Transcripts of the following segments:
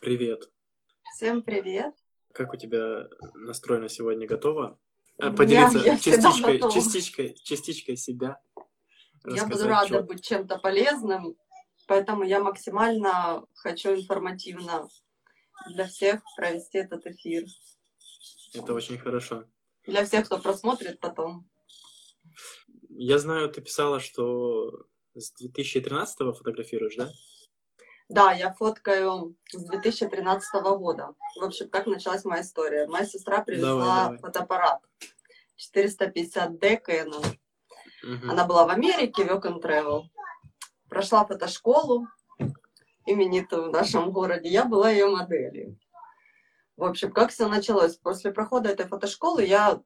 Привет. Всем привет. Как у тебя настроено сегодня? Готова? У меня- Поделиться я всегда частичкой, готова. частичкой, частичкой себя. Я буду рада чё- быть чем-то полезным, поэтому я максимально хочу информативно для всех провести этот эфир. Это очень хорошо. Для всех, кто просмотрит потом. Я знаю, ты писала, что с 2013 фотографируешь, да? Да, я фоткаю с 2013 года. В общем, как началась моя история. Моя сестра привезла Давай, давай. фотоаппарат 450D Canon. Мгм. Она была в Америке, Work and Travel. Прошла фотошколу именитую в нашем городе. Я была ее моделью. В общем, как все началось? После прохода этой фотошколы я...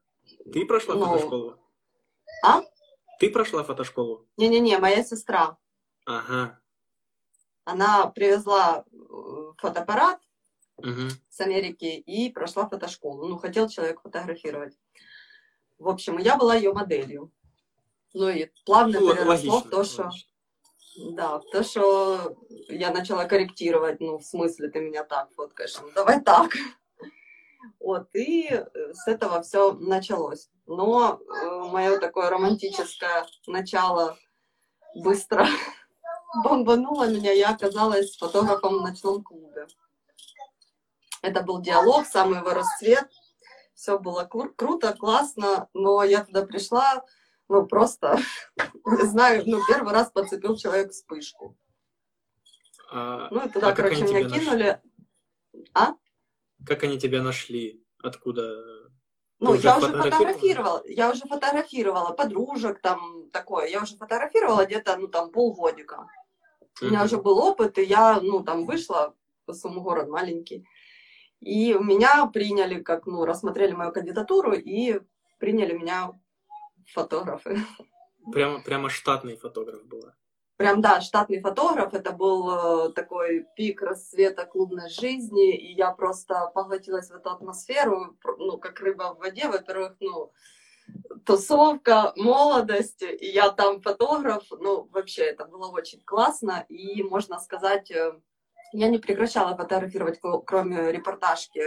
Ты прошла Ну, фотошколу? а? Ты прошла фотошколу? Не-не-не, моя сестра. Ага. Она привезла э, фотоаппарат Мгм. с Америки и прошла фотошколу. Ну, хотел человек фотографировать. В общем, я была ее моделью. Ну и плавно Ну, переросло логично, в то, что... логично. Да, в то, что я начала корректировать, ну, в смысле, ты меня так фоткаешь, ну, давай так. Вот, и э, с этого все началось. Но мое такое романтическое начало быстро бомбануло меня, я оказалась фотографом в ночном клубе. Это был диалог, самый его расцвет. Все было кру- круто, классно, но я туда пришла, ну, просто, не знаю, ну, первый раз подцепил человек вспышку. А, Ну, и туда, а короче, меня тебя нашли? кинули. А? Как они тебя нашли? Откуда? Ну, уже я уже фотографировала? фотографировала, я уже фотографировала подружек, там, такое. Я уже фотографировала где-то, ну, там, полгодика. У меня уже был опыт, и я, ну, там, вышла, по своему город маленький. И меня приняли, как, ну, рассмотрели мою кандидатуру и приняли меня фотографы. Прямо, прямо штатный фотограф была. Прям, да, штатный фотограф. Это был э, такой пик расцвета клубной жизни, и я просто поглотилась в эту атмосферу, ну, как рыба в воде. Во-первых, ну, тусовка, молодость, и я там фотограф. Ну, вообще, это было очень классно, и, можно сказать, э, я не прекращала фотографировать, кроме репортажки,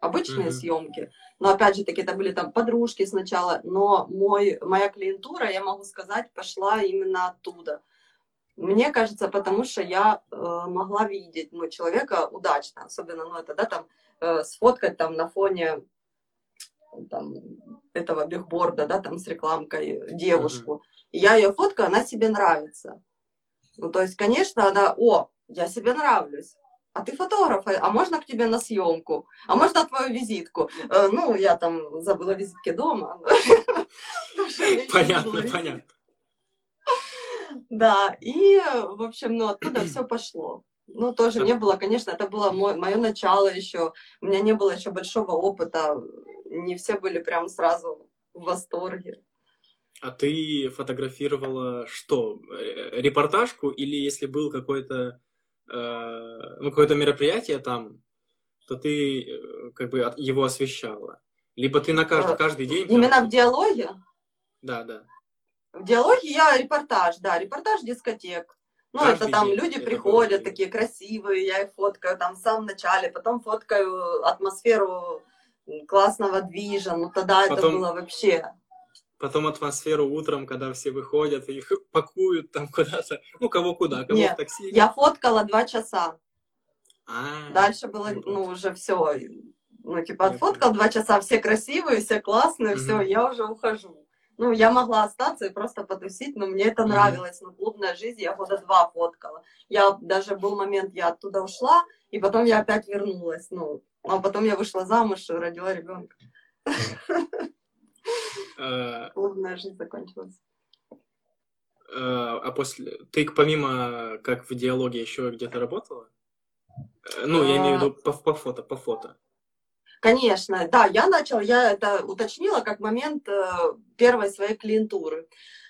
обычные Мгм. съемки. Но, опять же таки, это были там подружки сначала, но мой, моя клиентура, я могу сказать, пошла именно оттуда. Мне кажется, потому что я э, могла видеть ну, человека удачно, особенно, ну, это, да, там, э, сфоткать там на фоне там, этого бигборда, да, там, с рекламкой девушку. И я ее фоткаю, она себе нравится. Ну, то есть, конечно, она, о, я себе нравлюсь. А ты фотограф, а можно к тебе на съемку? А можно твою визитку? Э, ну, я там забыла визитки дома. Понятно, понятно. Да, и, в общем, ну, оттуда все пошло. Ну, тоже не было, конечно, это было мое начало еще. У меня не было еще большого опыта. Не все были прям сразу в восторге. А ты фотографировала что? Э, Репортажку или если был какой-то э, ну, какое-то мероприятие там, то ты э, как бы его освещала? Либо ты на каждый, Э, каждый день... Именно в диалоге? Да, да. В диалоге я репортаж, да, репортаж дискотек. Ну, Каждый это там день люди это приходят, каждый такие красивые, я их фоткаю там в самом начале, потом фоткаю атмосферу классного движа, ну тогда это Потом- было вообще... Потом атмосферу утром, когда все выходят, их пакуют там куда-то. Ну, кого куда, кого Нет, в такси. Я фоткала два часа. А, Дальше было, ну, уже все. Ну, типа, отфоткал два часа, все красивые, все классные, все, я уже ухожу. Ну, я могла остаться и просто потусить, но мне это нравилось. Ну, клубная жизнь, я года два фоткала. Я даже был момент, я оттуда ушла, и потом я опять вернулась. Ну, а потом я вышла замуж и родила ребенка. э, Клубная жизнь закончилась. э, а после... Ты помимо, как в диалоге, еще где-то работала? Э, Ну, я имею в виду по, по фото, по фото. Конечно, да, я начала, я это уточнила как момент э, первой своей клиентуры.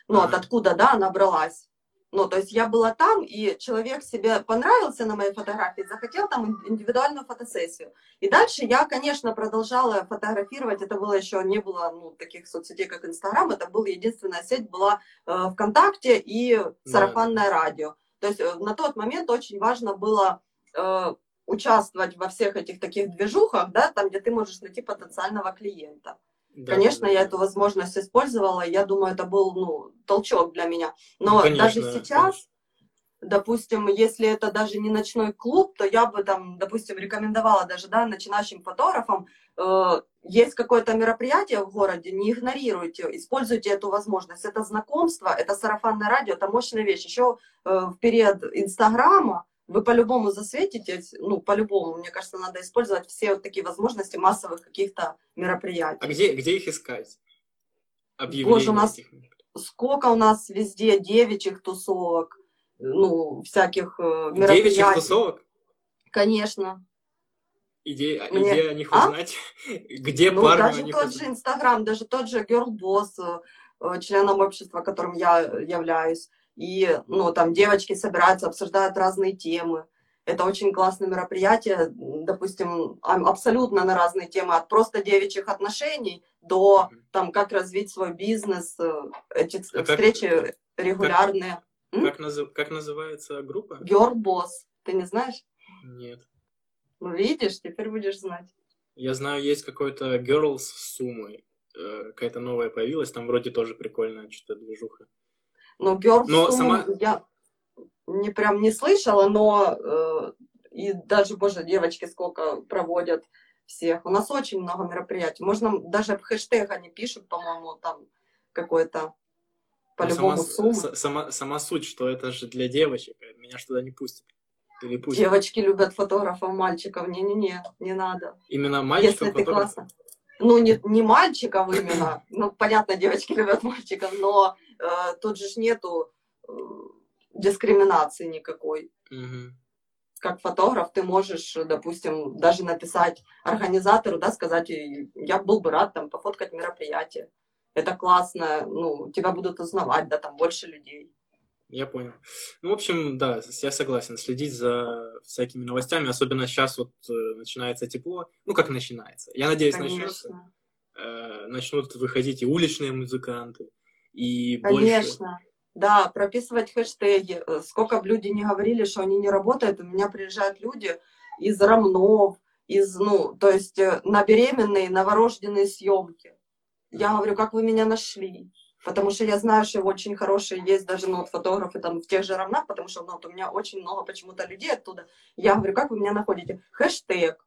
Ну, Ага. откуда, да, она бралась. Ну, то есть я была там, и человек себе понравился на моей фотографии, захотел там индивидуальную фотосессию. И дальше я, конечно, продолжала фотографировать. Это было еще, не было ну, таких соцсетей, как Инстаграм. Это была единственная сеть, была э, ВКонтакте и сарафанное радио. То есть э, на тот момент очень важно было э, участвовать во всех этих таких движухах, да, там, где ты можешь найти потенциального клиента. Да, Конечно, да, я да. эту возможность использовала, я думаю, это был, ну, толчок для меня. Ну, Но конечно, даже сейчас, конечно. допустим, если это даже не ночной клуб, то я бы там, допустим, рекомендовала даже, да, начинающим фотографам, э, есть какое-то мероприятие в городе, не игнорируйте, используйте эту возможность. Это знакомство, это сарафанное радио, это мощная вещь. Еще э, в период Инстаграма вы по-любому засветитесь, ну, по-любому, мне кажется, надо использовать все вот такие возможности массовых каких-то мероприятий. А где, где их искать? Объявления Боже, у нас этих сколько у нас везде девичьих тусовок, ну, всяких э, мероприятий. Девичьих тусовок? Конечно. Иде- а Мне- Где о них А? узнать? Где Ну, парню о даже тот узнать? же Инстаграм, даже тот же Girl Boss, э, э, членом общества, которым я являюсь. И, ну, там девочки собираются, обсуждают разные темы. Это очень классное мероприятие, допустим, абсолютно на разные темы, от просто девичьих отношений до, там, как развить свой бизнес. э, Эти А как- встречи регулярные. М? Как, назы- как называется группа? Girl Boss, ты не знаешь? Нет. Ну, видишь, теперь будешь знать. Я знаю, есть какой-то Girls с Сумой. Э, Какая-то новая появилась, там вроде тоже прикольная что-то движуха. Но Girls Но сама- я не прям не слышала, но э, и даже, боже, девочки сколько проводят всех. У нас очень много мероприятий. Можно даже в хэштег они пишут, по-моему, там какой-то Но по-любому сама, сумма. сама, сама суть, что это же для девочек, а меня ж туда не пустят. Или пустят. Девочки любят фотографов, мальчиков. Не-не-не, не надо. Именно мальчикам Если ты классно. Ну, не, не мальчиков именно. Ну, понятно, девочки любят мальчиков, но э, тут же нету э, дискриминации никакой. Мгм. как фотограф ты можешь, допустим, даже написать организатору, да, сказать, «И я был бы рад там пофоткать мероприятие. Это классно, ну, тебя будут узнавать, да, там больше людей. Я понял. Ну, в общем, да, я согласен. Следить за всякими новостями, особенно сейчас вот э, начинается тепло. Ну, как начинается. Я надеюсь, начнется. Э, начнут выходить и уличные музыканты, и больше... конечно. Да, прописывать хэштеги. Э, Сколько бы люди не говорили, что они не работают, у меня приезжают люди из Ромнов, из, ну, то есть э, на беременные, новорожденные съемки. Я говорю, как вы меня нашли? Потому что я знаю, что очень хорошие есть даже ну, вот фотографы там в тех же равнах, потому что ну, вот у меня очень много почему-то людей оттуда. Я говорю, как вы меня находите? Хэштег.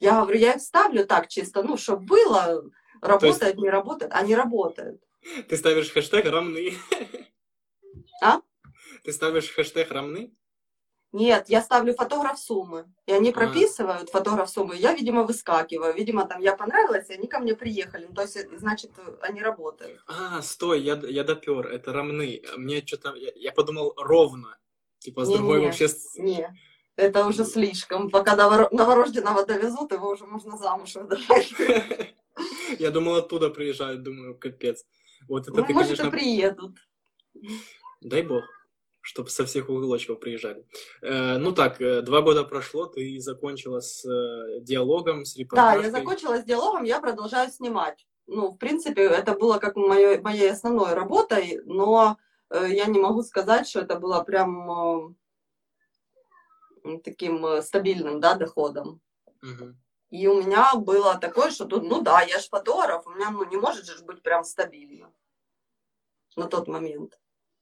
Я говорю, я их ставлю так чисто, ну, чтобы было, работает, не работает, не работает. Ты ставишь хэштег «равны». А? Ты ставишь хэштег «равны»? Нет, я ставлю фотограф суммы. И они прописывают фотограф суммы. Я, видимо, выскакиваю. Видимо, там я понравилась, и они ко мне приехали. Ну, то есть, э, значит, э, они работают. А, стой, я, я допер, это равны. Мне что-то... Я, я подумал ровно. Типа с другой Не-не-не. вообще... Не, это уже слишком. Пока новор- новорожденного довезут, его уже можно замуж выдавать. Я думал, оттуда приезжают, думаю, капец. Вот это Ну, ты, может, и приедут. дай бог, чтобы со всех уголочков приезжали. Э, ну так, э, два года прошло, ты закончила с э, диалогом, с Да, репортажкой. я закончила с диалогом, я продолжаю снимать. Ну, в принципе, это было как моей, моей основной работой, но я не могу сказать, что это было прям таким стабильным, да, доходом. Мгм. И у меня было такое, что тут, ну да, я ж фотограф, у меня ну, не может же быть прям стабильно на тот момент.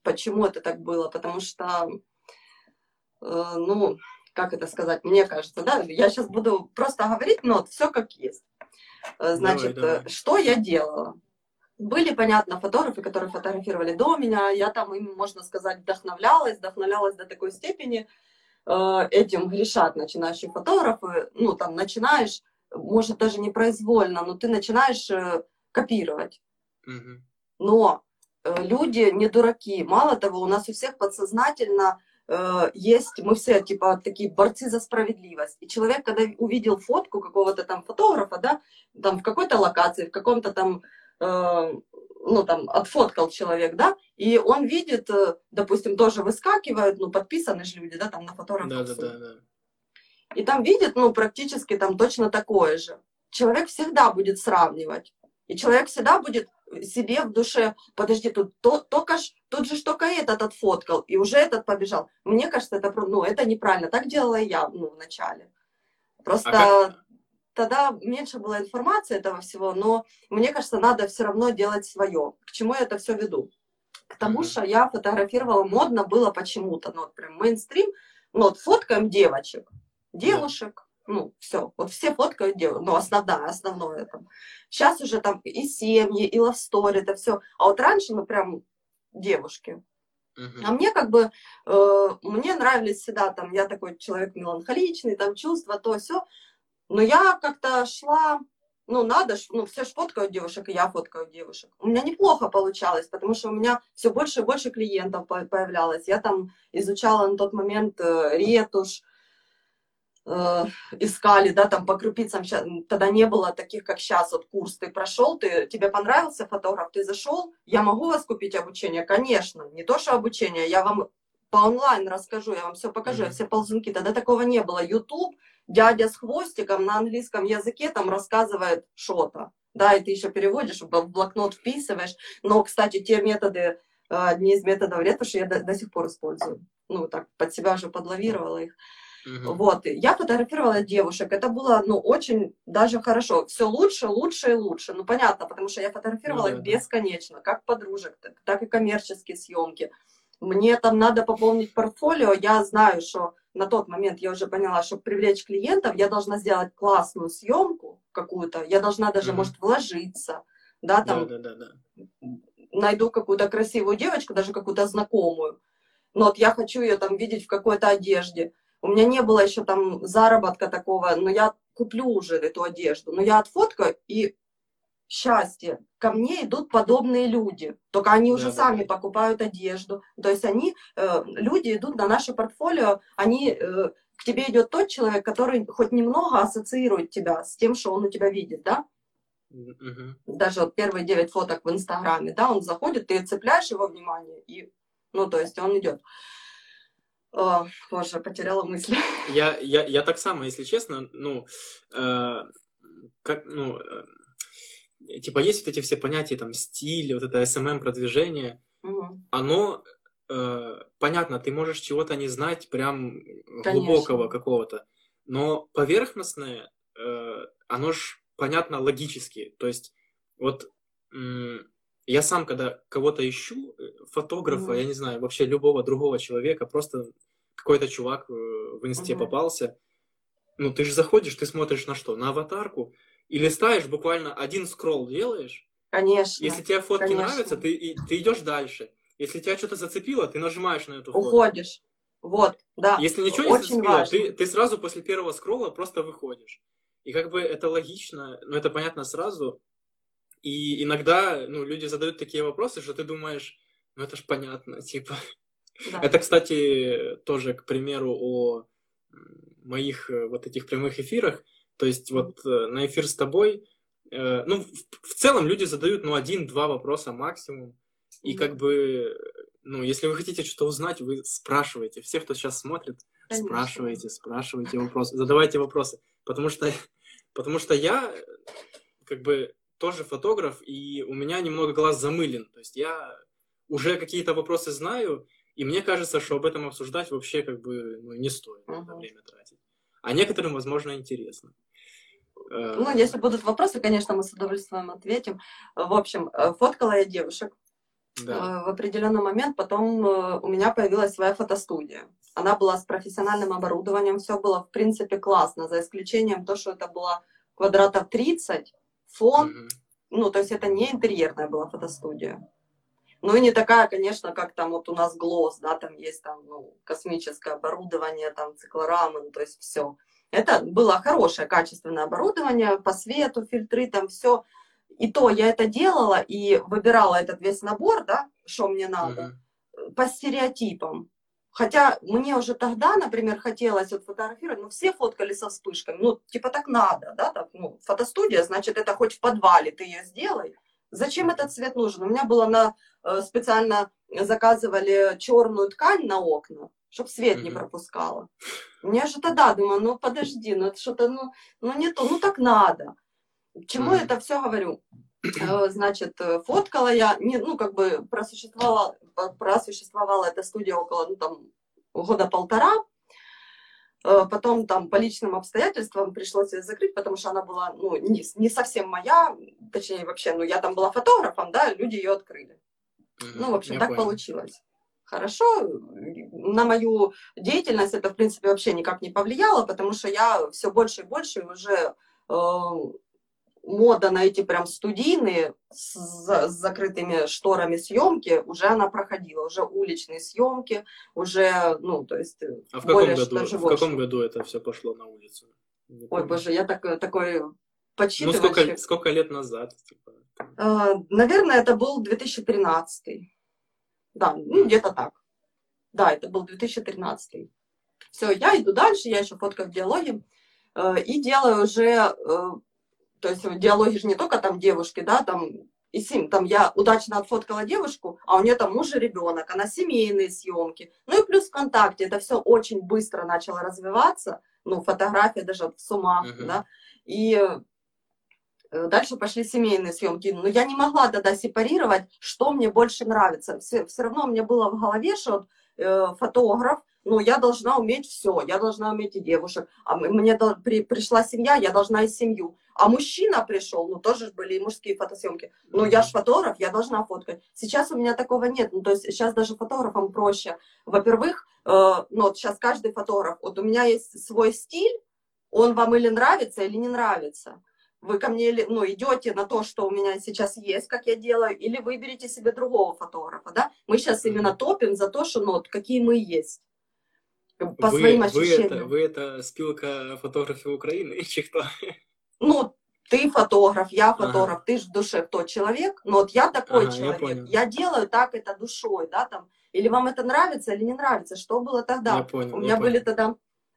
Почему это так было? Потому что, э, ну, как это сказать, мне кажется, да, я сейчас буду просто говорить, но все как есть. Э, Значит, давай. э, что я делала? Были, понятно, фотографы, которые фотографировали до меня, я там им, можно сказать, вдохновлялась, вдохновлялась до такой степени, этим грешат начинающие фотографы, ну, там, начинаешь, может, даже непроизвольно, но ты начинаешь копировать. Мгм. Но люди не дураки. Мало того, у нас у всех подсознательно э, есть, мы все типа такие борцы за справедливость. И человек, когда увидел фотку какого-то там фотографа, да, там в какой-то локации, в каком-то там, э, ну там отфоткал человек, да, и он видит, э, допустим, тоже выскакивают, ну подписаны же люди, да, там на фотографа. Да, да, да, да. И там видит, ну, практически там точно такое же. Человек всегда будет сравнивать. И человек всегда будет себе в душе, подожди, тут то, только ж, тут же только этот отфоткал, и уже этот побежал. Мне кажется, это, ну, это неправильно. Так делала я, ну, вначале. Просто а тогда меньше было информации этого всего, но мне кажется, надо все равно делать свое. К чему я это все веду? К тому, mm-hmm. что я фотографировала, модно было почему-то, ну, вот прям мейнстрим, ну, вот фоткаем девочек, девушек, ну, все, вот все фоткают девушек, ну, основная, основное там. Сейчас уже там и семьи, и лавстори, это все. А вот раньше, ну, прям девушки. Uh-huh. А мне как бы, э, мне нравились всегда, там, я такой человек меланхоличный, там, чувства, то, все. Но я как-то шла, ну, надо, ну, все ж фоткают девушек, и я фоткаю девушек. У меня неплохо получалось, потому что у меня все больше и больше клиентов появлялось. Я там изучала на тот момент э, ретушь, искали, да, там по крупицам, тогда не было таких, как сейчас, вот курс ты прошел, ты, тебе понравился фотограф, ты зашел, я могу вас купить обучение? Конечно, не то, что обучение, я вам по онлайн расскажу, я вам все покажу, mm-hmm. все ползунки, тогда такого не было. YouTube, дядя с хвостиком на английском языке там рассказывает что-то, да, и ты еще переводишь, в блокнот вписываешь, но, кстати, те методы, э, одни из методов ретуши я до, до сих пор использую, ну, так, под себя уже подлавировала их. Угу. Вот, я фотографировала девушек, это было, ну, очень даже хорошо. Все лучше, лучше и лучше. Ну, понятно, потому что я фотографировала ну, их бесконечно, как подружек, так, так и коммерческие съемки. Мне там надо пополнить портфолио, я знаю, что на тот момент я уже поняла, что привлечь клиентов, я должна сделать классную съемку какую-то, я должна даже, mm-hmm. может, вложиться, да, там, да, да, да, да. найду какую-то красивую девочку, даже какую-то знакомую, но вот я хочу ее там видеть в какой-то одежде, у меня не было еще там заработка такого, но я куплю уже эту одежду. Но я отфоткаю, и счастье, ко мне идут подобные люди. Только они уже да, сами да. покупают одежду. То есть они, э, люди идут на наше портфолио, они, э, к тебе идет тот человек, который хоть немного ассоциирует тебя с тем, что он у тебя видит, да? Угу. Даже вот первые девять фоток в Инстаграме, да, он заходит, ты цепляешь его внимание, и, ну, то есть он идет. О, боже, потеряла мысль. Я, я, я так само, если честно, ну, э, как, ну, э, типа есть вот эти все понятия, там, стиль, вот это SMM продвижение, угу. оно, э, понятно, ты можешь чего-то не знать прям Конечно. глубокого какого-то, но поверхностное, э, оно ж понятно логически, то есть вот я сам, когда кого-то ищу, э, фотографа, mm-hmm. я не знаю, вообще любого другого человека, просто какой-то чувак э, в инсте mm-hmm. попался, ну ты же заходишь, ты смотришь на что? На аватарку и листаешь, буквально один скролл делаешь. Конечно. Если тебе фотки конечно. нравятся, ты, ты идешь дальше. Если тебя что-то зацепило, ты нажимаешь на эту фотку. Уходишь. Вот, да. Если ничего не Очень зацепило, ты, ты сразу после первого скролла просто выходишь. И как бы это логично, но это понятно сразу, и иногда ну, люди задают такие вопросы, что ты думаешь, ну это ж понятно, типа. Да. Это, кстати, тоже, к примеру, о моих э, вот этих прямых эфирах. То есть вот э, на эфир с тобой, э, ну, в, в целом люди задают, ну, один-два вопроса максимум. И как бы, ну, если вы хотите что-то узнать, вы спрашиваете. Все, кто сейчас смотрит, Конечно. спрашивайте, спрашивайте вопросы, задавайте вопросы. Потому что, потому что я, как бы, тоже фотограф, и у меня немного глаз замылен. То есть я уже какие-то вопросы знаю, и мне кажется, что об этом обсуждать вообще как бы ну, не стоит uh-huh. это время тратить. А некоторым, возможно, интересно. Э, ну, если будут вопросы, конечно, мы с удовольствием ответим. В общем, э, фоткала я девушек. Да. Э, в определенный момент потом у меня появилась своя фотостудия. Она была с профессиональным оборудованием, все было в принципе классно, за исключением то, что это было квадратов 30, фон, mm-hmm. ну, то есть это не интерьерная была фотостудия. Ну и не такая, конечно, как там вот у нас глаз, да, там есть там ну, космическое оборудование, там циклорамы, ну, то есть все. Это было хорошее, качественное оборудование по свету, фильтры, там все. И то я это делала и выбирала этот весь набор, да, что мне надо, mm-hmm. по стереотипам. Хотя мне уже тогда, например, хотелось вот фотографировать, ну, все фоткали со вспышками, ну, типа так надо, да, так, ну, фотостудия, значит, это хоть в подвале ты ее сделай. Зачем этот цвет нужен? У меня было на, э, специально заказывали черную ткань на окна, чтобы свет mm-hmm. не пропускала. Мне же тогда думаю, ну, подожди, ну, это что-то, ну, ну, не то, ну, так надо. К чему mm-hmm. это все говорю? Э, значит, э, фоткала я, не, ну, как бы просуществовала, просуществовала эта студия около, ну, там, года полтора. Э, потом там по личным обстоятельствам пришлось ее закрыть, потому что она была, ну, не, не совсем моя, точнее, вообще, ну, я там была фотографом, да, люди ее открыли. Ну, в общем, я так понял. получилось. Хорошо, на мою деятельность это, в принципе, вообще никак не повлияло, потому что я все больше и больше уже мода на эти прям студийные с, с закрытыми шторами съемки уже она проходила, уже уличные съемки, уже, ну, то есть э, а в каком году, в каком году это все пошло на улицу? Ой, боже, я так, такой подсчитывающий. Ну, сколько, сколько лет назад? Типа? А, наверное, это был 2013. Да, ну, где-то так. Да, это был 2013. Все, я иду дальше, я еще фоткаю в диалоге. Э, и делаю уже э, то есть диалоги же не только там девушки, да, там и сим, там я удачно отфоткала девушку, а у нее там муж и ребенок, она семейные съемки. Ну и плюс ВКонтакте, это все очень быстро начало развиваться, ну, фотография даже с ума, uh-huh. да, и э, дальше пошли семейные съемки. Но я не могла тогда сепарировать, что мне больше нравится. Все, все равно у меня было в голове, что вот, э, фотограф, ну, я должна уметь все, я должна уметь и девушек. А мне до, при, пришла семья, я должна и семью. А мужчина пришел, ну, тоже были и мужские фотосъемки. Ну, я же фотограф, я должна фоткать. Сейчас у меня такого нет. Ну, то есть сейчас даже фотографам проще. Во-первых, э, ну, вот сейчас каждый фотограф, вот у меня есть свой стиль, он вам или нравится, или не нравится. Вы ко мне ну, идете на то, что у меня сейчас есть, как я делаю, или выберете себе другого фотографа, да? Мы сейчас именно топим за то, что, ну, вот, какие мы есть по вы, своим ощущениям. Вы это, вы это спилка фотографів України чи хто? Ну, ты фотограф, я фотограф, ага. ты же в душе кто человек, но вот я такой ага, человек, я, я делаю так это душой, да, там, или вам это нравится или не нравится, что было тогда? Я понял, У меня я были понял. тогда,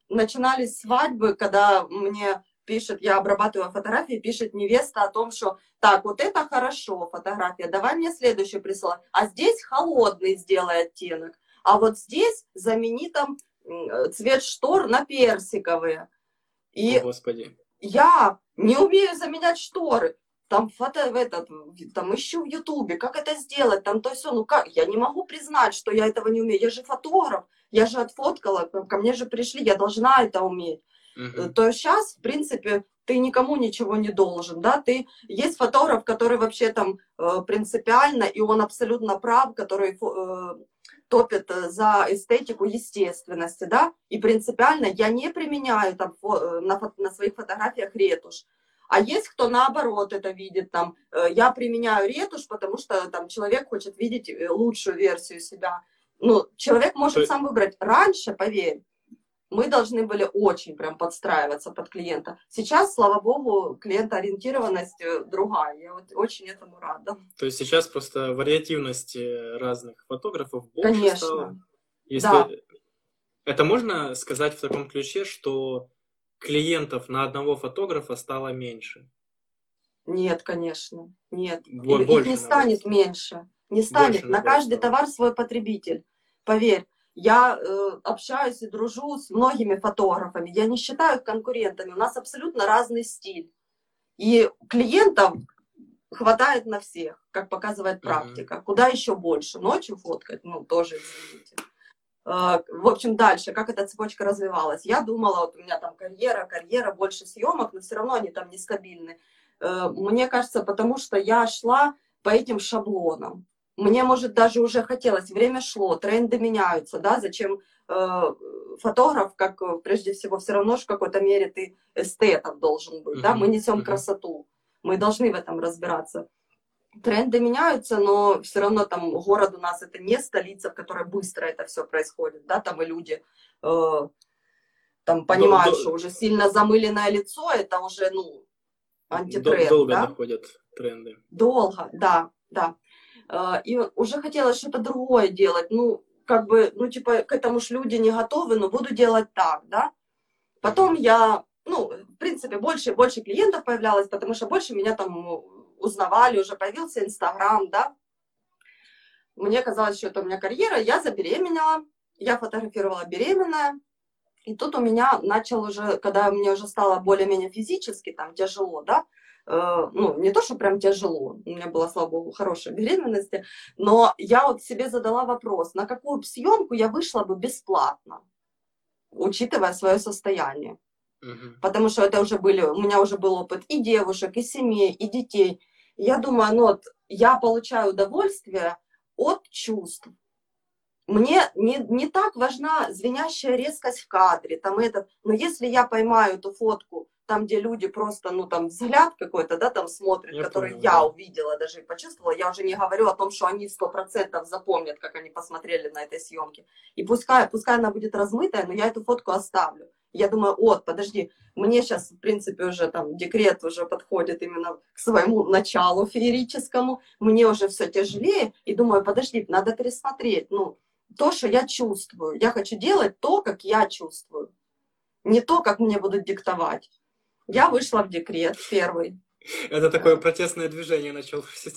начинались свадьбы, когда мне пишет, я обрабатываю фотографии, пишет невеста о том, что так, вот это хорошо, фотография, давай мне следующую присылай, а здесь холодный сделай оттенок, а вот здесь замени там цвет штор на персиковые. И О, Господи. я не умею заменять шторы. Там фото, в этот, там ищу в Ютубе, как это сделать, там то все. Ну как, я не могу признать, что я этого не умею. Я же фотограф, я же отфоткала, ко мне же пришли, я должна это уметь. Uh-huh. То сейчас, в принципе, ты никому ничего не должен, да, ты, есть фотограф, который вообще там э, принципиально, и он абсолютно прав, который топит э, за эстетику естественности, да, и принципиально я не применяю там э, на, на своих фотографиях ретушь. А есть кто наоборот это видит, там, э, я применяю ретушь, потому что там человек хочет видеть лучшую версию себя. Ну, человек может сам выбрать. Раньше, поверь, мы должны были очень прям подстраиваться под клиента. Сейчас, слава богу, клиентоориентированность э, другая. Я вот очень этому рада. То есть сейчас просто вариативность разных фотографов больше Конечно. стала? Если... Да. Это можно сказать в таком ключе, что клиентов на одного фотографа стало меньше? Нет, конечно. Нет. Больше, Их не станет меньше. Не станет. на каждый стало. товар свой потребитель. Поверь, я э, общаюсь и дружу с многими фотографами. Я не считаю их конкурентами. У нас абсолютно разный стиль. И клиентов хватает на всех, как показывает практика. Mm-hmm. Куда еще больше? Ночью фоткать? Ну, тоже, извините. Э, в общем, дальше, как эта цепочка развивалась. Я думала, вот у меня там карьера, карьера, больше съемок, но все равно они там нестабильны. Э, мне кажется, потому что я шла по этим шаблонам мне, может, даже уже хотелось, время шло, тренды меняются, да, зачем э, фотограф, как э, прежде всего, все равно в какой-то мере ты эстетом должен быть, mm-hmm. да, мы несем mm-hmm. красоту, мы должны в этом разбираться. Тренды меняются, но все равно там город у нас это не столица, в которой быстро это все происходит, да, там и люди э, там понимают, Дол- что уже сильно замыленное лицо, это уже, ну, антитренд, Долго да? находят тренды. Долго, да, да. А, и уже хотелось что-то другое делать, ну, как бы, ну, типа, к этому ж люди не готовы, но буду делать так, да. Потом я, ну, в принципе, больше и больше клиентов появлялось, потому что больше меня там узнавали, уже появился Инстаграм, да. Мне казалось, что это у меня карьера, я забеременела, я фотографировала беременная, и тут у меня начал уже, когда мне уже стало более-менее физически там тяжело, да, э, ну, не то, что прям тяжело, у меня была, слава богу, хорошая беременность, но я вот себе задала вопрос, на какую съемку я вышла бы бесплатно, учитывая свое состояние. Мгм. Потому что это уже были, у меня уже был опыт и девушек, и семей, и детей. И я думаю, ну вот, я получаю удовольствие от чувств. Мне не, не так важна звенящая резкость в кадре, там этот, но если я поймаю эту фотку, там, где люди просто, ну, там, взгляд какой-то, да, там смотрят, Я который понял, я да. увидела, даже и почувствовала, я уже не говорю о том, что они сто процентов запомнят, как они посмотрели на этой съемке. И пускай, пускай она будет размытая, но я эту фотку оставлю. Я думаю, вот, подожди, мне сейчас, в принципе, уже там декрет уже подходит именно к своему началу феерическому, мне уже все тяжелее, и думаю, подожди, надо пересмотреть, ну, то, что я чувствую. Я хочу делать то, как я чувствую, не то, как мне будут диктовать. Я вышла в декрет первый. Это такое протестное движение началось.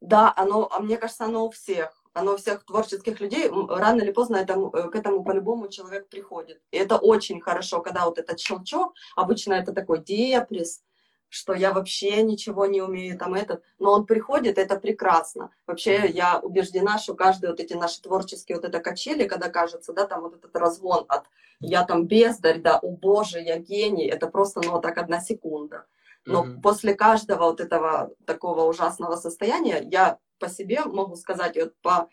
Да, оно, а мне кажется, оно у всех. Оно у всех творческих людей, рано или поздно этому, э, к этому по-любому человек приходит. И это очень хорошо, когда вот этот щелчок, обычно это такой депресс, что я вообще ничего не умею, там этот, но он приходит, это прекрасно. Вообще я убеждена, что каждый вот эти наши творческие вот это качели, когда кажется, да, там вот этот разгон от я там бездарь, да, о боже, я гений, это просто, ну, вот так одна секунда. Но Мгм. после каждого вот этого такого ужасного состояния я по себе могу сказать, и вот по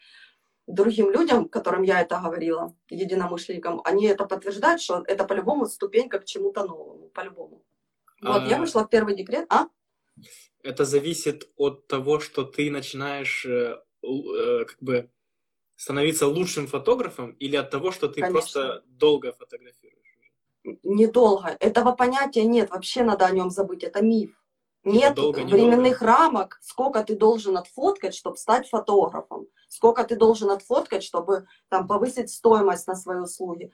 другим людям, которым я это говорила, единомышленникам, они это подтверждают, что это по-любому ступенька к чему-то новому, по-любому. Вот, я А, вышла в первый декрет, а? Это зависит от того, что ты начинаешь э, э, как бы становиться лучшим фотографом, или от того, что ты Конечно. просто долго фотографируешь. Недолго. Этого понятия нет, вообще надо о нем забыть, это миф. Нет долго, временных рамок, сколько ты должен отфоткать, чтобы стать фотографом, сколько ты должен отфоткать, чтобы там повысить стоимость на свои услуги.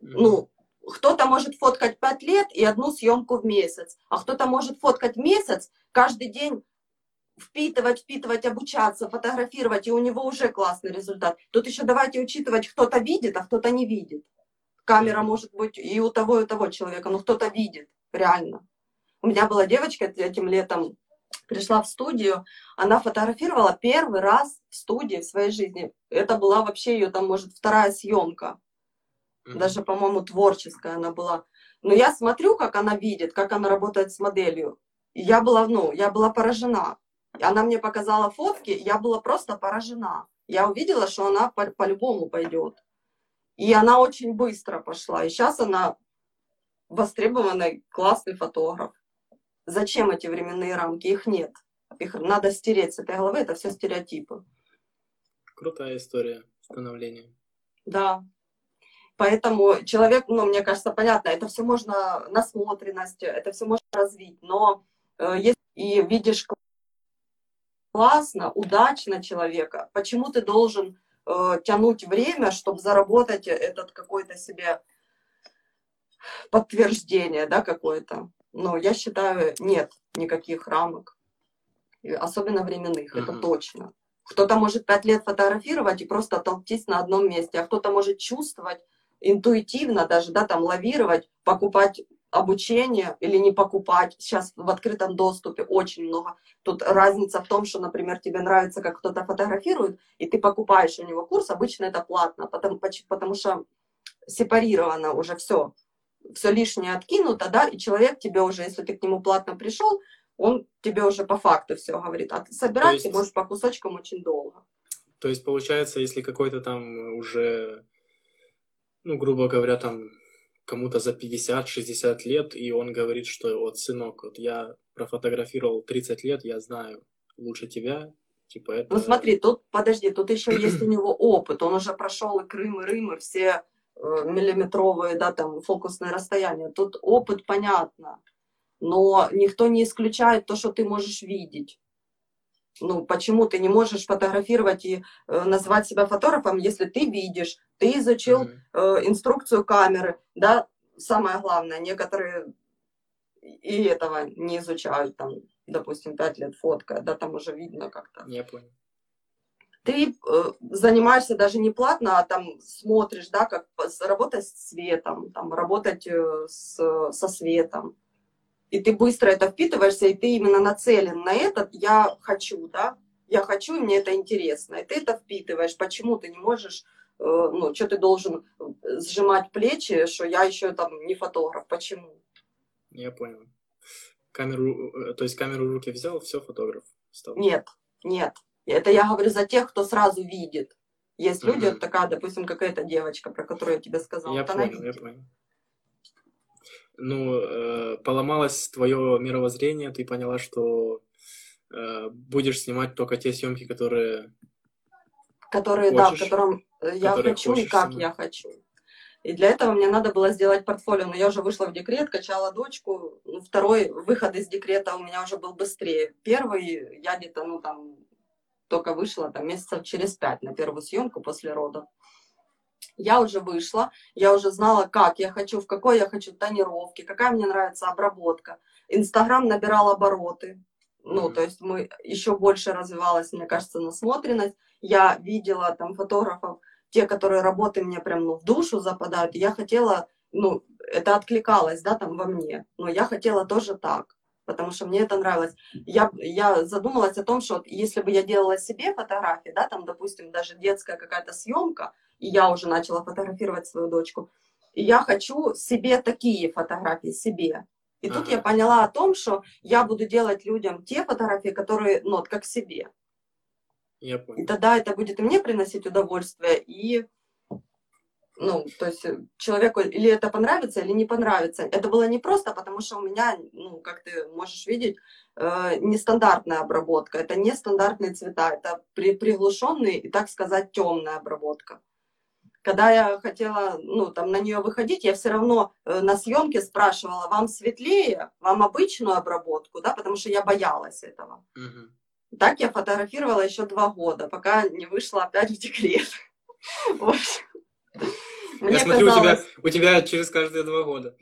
Мгм. ну, кто-то может фоткать 5 лет и одну съемку в месяц, а кто-то может фоткать месяц, каждый день впитывать, впитывать, обучаться, фотографировать, и у него уже классный результат. Тут еще давайте учитывать, кто-то видит, а кто-то не видит. Камера может быть и у того, и у того человека, но кто-то видит, реально. У меня была девочка этим летом, пришла в студию, она фотографировала первый раз в студии в своей жизни. Это была вообще ее там, может, вторая съемка Мгм. даже, по-моему, творческая она была. Но я смотрю, как она видит, как она работает с моделью. И я была, ну, я была поражена. Она мне показала фотки, я была просто поражена. Я увидела, что она по- по-любому пойдет. И она очень быстро пошла. И сейчас она востребованный, классный фотограф. Зачем эти временные рамки? Их нет. Их надо стереть с этой головы, это все стереотипы. Крутая история становления. Да. Поэтому человек, ну, мне кажется, понятно, это все можно, насмотренность, это все можно развить, но э, если и видишь классно, удачно человека, почему ты должен э, тянуть время, чтобы заработать этот какой-то себе подтверждение, да, какое-то? Ну, я считаю, нет никаких рамок, особенно временных, это Мгм. точно. Кто-то может пять лет фотографировать и просто толктись на одном месте, а кто-то может чувствовать интуитивно даже, да, там лавировать, покупать обучение или не покупать. Сейчас в открытом доступе очень много. Тут разница в том, что, например, тебе нравится, как кто-то фотографирует, и ты покупаешь у него курс, обычно это платно, потому, потому что сепарировано уже все. Все лишнее откинуто, да, и человек тебе уже, если ты к нему платно пришел, он тебе уже по факту все говорит. А собирать есть- ты можешь по кусочкам очень долго. То есть, получается, если какой-то там уже, ну, грубо говоря, там кому-то за 50-60 лет, и он говорит, что вот, сынок, вот я профотографировал 30 лет, я знаю лучше тебя, типа это... Ну смотри, тут, подожди, тут еще есть у него опыт. Он уже прошел и Крым, и Рым, и все э, миллиметровые, да, там, фокусные расстояния. Тут опыт понятно. Но никто не исключает то, что ты можешь видеть. Ну, почему ты не можешь фотографировать и э, назвать себя фотографом, если ты видишь, ты изучил э, инструкцию камеры, да, самое главное, некоторые и этого не изучают, там, допустим, пять лет фотка, да, там уже видно как-то. Я понял. Ты э, занимаешься даже не платно, а там смотришь, да, как работать с цветом, там, работать э, с, со светом. И ты быстро это впитываешься, и ты именно нацелен на это, я хочу, да, я хочу, и мне это интересно, и ты это впитываешь, почему ты не можешь, э, ну, что ты должен э, сжимать плечи, что я еще там не фотограф, почему? Я понял. Камеру, э, то есть камеру в руки взял, все, фотограф стал? Нет, нет. Это я говорю за тех, кто сразу видит. Есть люди, вот такая, допустим, какая-то девочка, про которую я тебе сказала. Я понял, я понял. Ну, э, поломалось твое мировоззрение, ты поняла, что э, будешь снимать только те съемки, которые... Которые, хочешь, да, в котором я хочу и как снимать. я хочу. И для этого мне надо было сделать портфолио. Но я уже вышла в декрет, качала дочку. Ну, второй выход из декрета у меня уже был быстрее. Первый я где-то, ну, там, только вышла там месяцев через пять на первую съемку после родов. Я уже вышла, я уже знала, как я хочу, в какой я хочу тонировки, какая мне нравится обработка. Инстаграм набирал обороты, ну, то есть мы еще больше развивалась, мне кажется, насмотренность. Я видела там фотографов, те, которые работы мне прям ну, в душу западают, я хотела, ну, это откликалось, да, там во мне, но я хотела тоже так потому что мне это нравилось. Я, я задумалась о том, что если бы я делала себе фотографии, да, там, допустим, даже детская какая-то съемка, и я уже начала фотографировать свою дочку, и я хочу себе такие фотографии, себе. И ага. тут я поняла о том, что я буду делать людям те фотографии, которые, ну, вот как себе. Я понял. И тогда это будет и мне приносить удовольствие, и ну, то есть э, человеку или это понравится, или не понравится. Это было не просто, потому что у меня, ну, как ты можешь видеть, э, нестандартная обработка. Это нестандартные цвета, это при, приглушенные и, так сказать, темная обработка. Когда я хотела, ну, там, на нее выходить, я все равно э, на съемке спрашивала, вам светлее, вам обычную обработку, да, потому что я боялась этого. Угу. Так я фотографировала еще два года, пока не вышла опять в декрет. Мне Я смотрю, казалось... у, тебя, у тебя через каждые два года.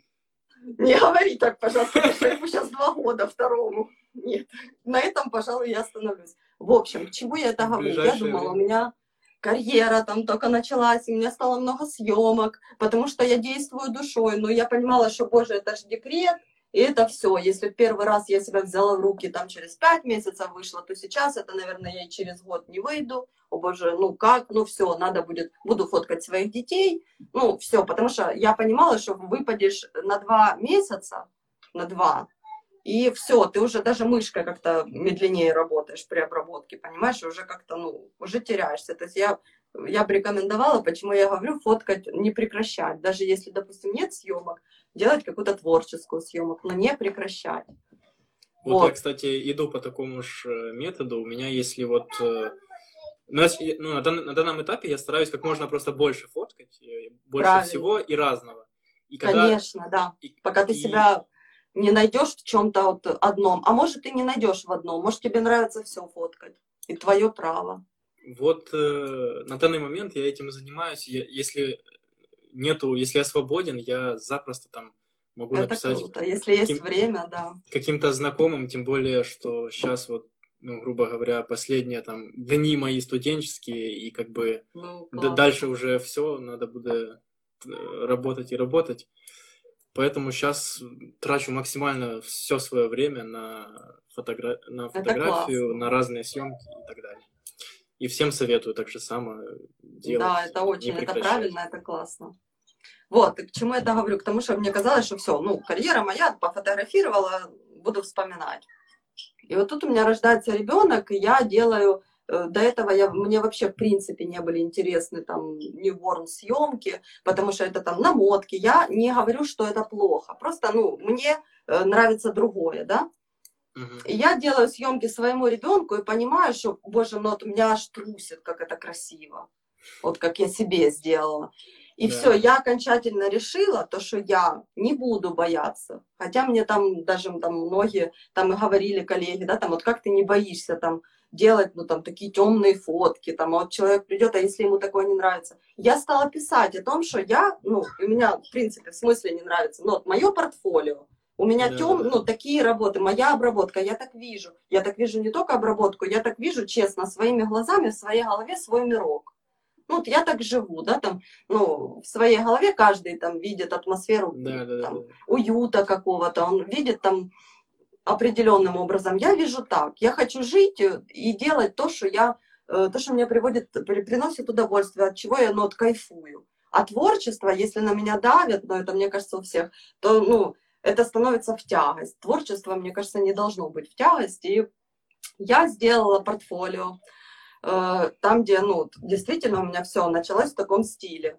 Не говори так, пожалуйста, что ему сейчас два года, второму. Нет, на этом, пожалуй, я остановлюсь. В общем, к чему я это говорю? Я думала, у меня карьера там только началась, и у меня стало много съемок, потому что я действую душой, но я понимала, что, боже, это же декрет, и это все. Если первый раз я себя взяла в руки, там через пять месяцев вышла, то сейчас это, наверное, я и через год не выйду. О боже, ну как, ну все, надо будет, буду фоткать своих детей. Ну все, потому что я понимала, что выпадешь на два месяца, на два, и все, ты уже даже мышкой как-то медленнее работаешь при обработке, понимаешь, уже как-то, ну, уже теряешься. То есть я, я бы рекомендовала, почему я говорю, фоткать не прекращать. Даже если, допустим, нет съемок, делать какую-то творческую съемок, но не прекращать. Вот, вот. я, кстати, иду по такому же э, методу. У меня, если вот... Э, ну, на, дан, на данном этапе я стараюсь как можно просто больше фоткать, э, больше Правильно. всего и разного. И когда... Конечно, да. И, Пока ты и... себя не найдешь в чем-то вот одном. А может, ты не найдешь в одном. Может, тебе нравится все фоткать. И твое право. Вот э, на данный момент я этим занимаюсь. Я, если нету, если я свободен, я запросто там могу Это написать. Круто. Если есть каким, время, да. Каким-то знакомым, тем более, что сейчас вот, ну, грубо говоря, последние там дни мои студенческие, и как бы ну, дальше уже все, надо будет э, работать и работать. Поэтому сейчас трачу максимально все свое время на, фотогра... на фотографию, на разные съемки и так далее. И всем советую так же само делать. Да, это очень, это правильно, это классно. Вот, и к чему я это говорю? К тому, что мне казалось, что все, ну, карьера моя, пофотографировала, буду вспоминать. И вот тут у меня рождается ребенок, и я делаю э, до этого я, мне вообще в принципе не были интересны там ньюборн съемки, потому что это там намотки. Я не говорю, что это плохо. Просто, ну, мне э, нравится другое, да. И я делаю съемки своему ребенку и понимаю, что, боже, ну вот меня аж трусит, как это красиво. Вот как я себе сделала. И да. все, я окончательно решила, то, что я не буду бояться. Хотя мне там даже там многие там и говорили коллеги, да, там вот как ты не боишься там делать, ну там такие темные фотки, там, а вот человек придет, а если ему такое не нравится. Я стала писать о том, что я, ну, у меня, в принципе, в смысле не нравится, но вот мое портфолио, у меня да. тем, ну, такие работы, моя обработка, я так вижу. Я так вижу не только обработку, я так вижу, честно, своими глазами, в своей голове свой мирок. Ну, вот я так живу, да, там, ну, в своей голове каждый там видит атмосферу Да, да, там, да. уюта какого-то, он видит там определенным образом. Я вижу так, я хочу жить э, и делать то, что я, э, то, что мне приводит, при- приносит удовольствие, от чего я, ну, вот кайфую. А творчество, если на меня давят, но это, мне кажется, у всех, то, ну, это становится в тягость. Творчество, мне кажется, не должно быть в тягость. И я сделала портфолио, там, где, ну, действительно у меня все началось в таком стиле.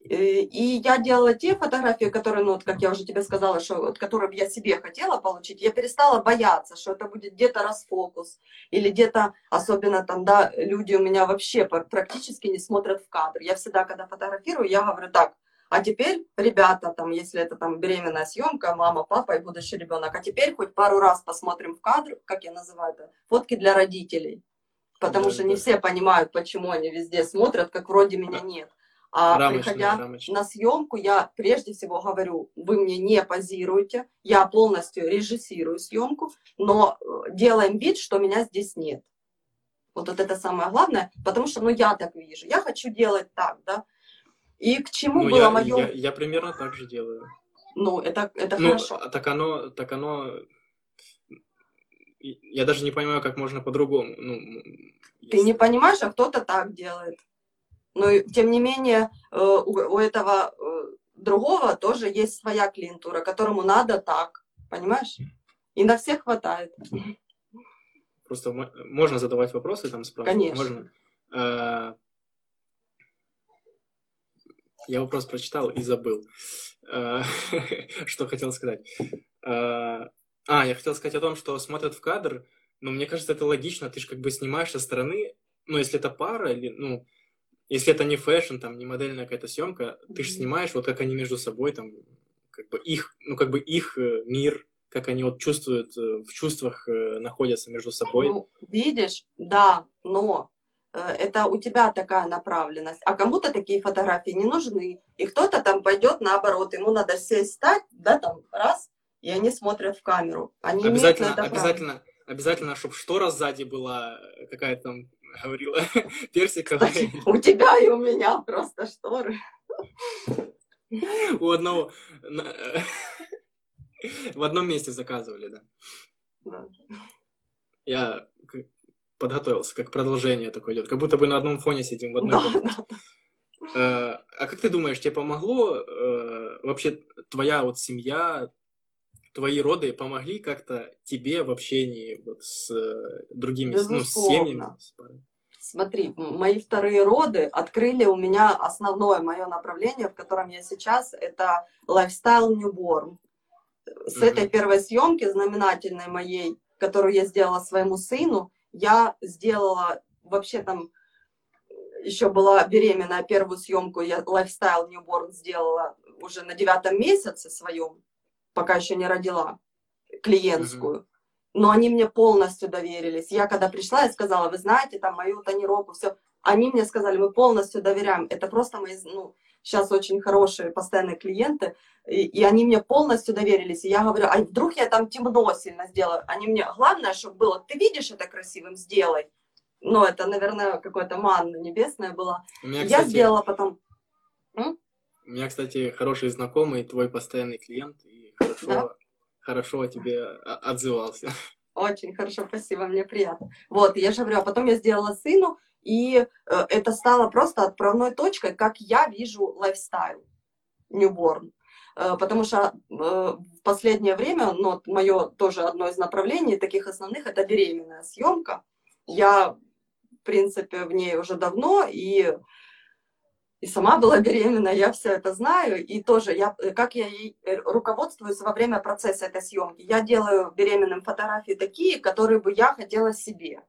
И, и я делала те фотографии, которые, ну, вот, как я уже тебе сказала, что, вот, которые я себе хотела получить, я перестала бояться, что это будет где-то расфокус, или где-то, особенно там, да, люди у меня вообще пр- практически не смотрят в кадр. Я всегда, когда фотографирую, я говорю так, а теперь, ребята, там, если это там беременная съемка, мама, папа и будущий ребенок, а теперь хоть пару раз посмотрим в кадр, как я называю это, фотки для родителей. Потому Да, что не да. все понимают, почему они везде смотрят, как вроде меня нет. А Рамочная, приходя рамочная. на съемку, я прежде всего говорю, вы мне не позируете, я полностью режиссирую съемку, но э, делаем вид, что меня здесь нет. Вот, вот это самое главное, потому что, ну, я так вижу, я хочу делать так, да. И к чему Ну, было я, мое... я, я примерно так же делаю. Ну, это, это Ну, хорошо. так оно, так оно... Я даже не понимаю, как можно по-другому. Ну, Ты если- не понимаешь, а кто-то так делает. Но тем не менее э, у, у этого э, другого тоже есть своя клиентура, которому надо так, понимаешь? И на всех хватает. Просто мо- можно задавать вопросы, там спрашивать. Конечно. Можно. А, Я вопрос прочитал и забыл. А, Что хотел сказать. А, я хотел сказать о том, что смотрят в кадр, но мне кажется, это логично. Ты же как бы снимаешь со стороны, ну, если это пара, или, ну, если это не fashion, там, не модельная какая-то съемка, ты же снимаешь, вот как они между собой, там, как бы их, ну, как бы их э, мир, как они вот чувствуют, э, в чувствах э, находятся между собой. Ну, видишь, да, но это у тебя такая направленность, а кому-то такие фотографии не нужны. И кто-то там пойдет наоборот, ему надо сесть, стать, да, там, раз, и они смотрят в камеру. Они имеют на Обязательно, это право. обязательно, обязательно, чтобы штора сзади была э, какая-то там, говорила, персиковая. Кстати, у тебя и у меня просто шторы. У одного... на- В одном месте заказывали, да. Да. Я подготовился, как продолжение такое идет. Как будто бы на одном фоне сидим в одной Да. Э, А как ты думаешь, тебе помогло э, вообще твоя вот семья, твои роды помогли как-то тебе в общении вот с э, другими, ну, с семьями? с? Смотри, мои вторые роды открыли у меня основное мое направление, в котором я сейчас, это лайфстайл newborn. С Мгм. этой первой съемки, знаменательной моей, которую я сделала своему сыну, я сделала вообще там еще была беременная, первую съемку я лайфстайл newborn сделала уже на девятом месяце своем, пока еще не родила, клиентскую. Но они мне полностью доверились. Я когда пришла, я сказала, вы знаете, там мою тонировку, все. Они мне сказали, мы полностью доверяем. Это просто мои, ну, сейчас очень хорошие постоянные клиенты, и, и они мне полностью доверились. И я говорю, а вдруг я там темно сильно сделаю? Они мне, главное, чтобы было, ты видишь это красивым, сделай. Ну, это, наверное, какое-то манна небесная была. Меня, я кстати, сделала потом, у меня, кстати, хороший знакомый, твой постоянный клиент, и хорошо, Да? хорошо о тебе о- отзывался. Очень хорошо, спасибо, мне приятно. Вот, я же говорю, а потом я сделала сыну, и э, это стало просто отправной точкой, как я вижу лайфстайл newborn. Э, потому что э, в последнее время, ну, мое тоже одно из направлений таких основных, это беременная съемка. Я, в принципе, в ней уже давно, и и сама была беременна, я все это знаю, и тоже я, э, как я ей э, руководствуюсь во время процесса этой съемки. Я делаю беременным фотографии такие, которые бы я хотела себе.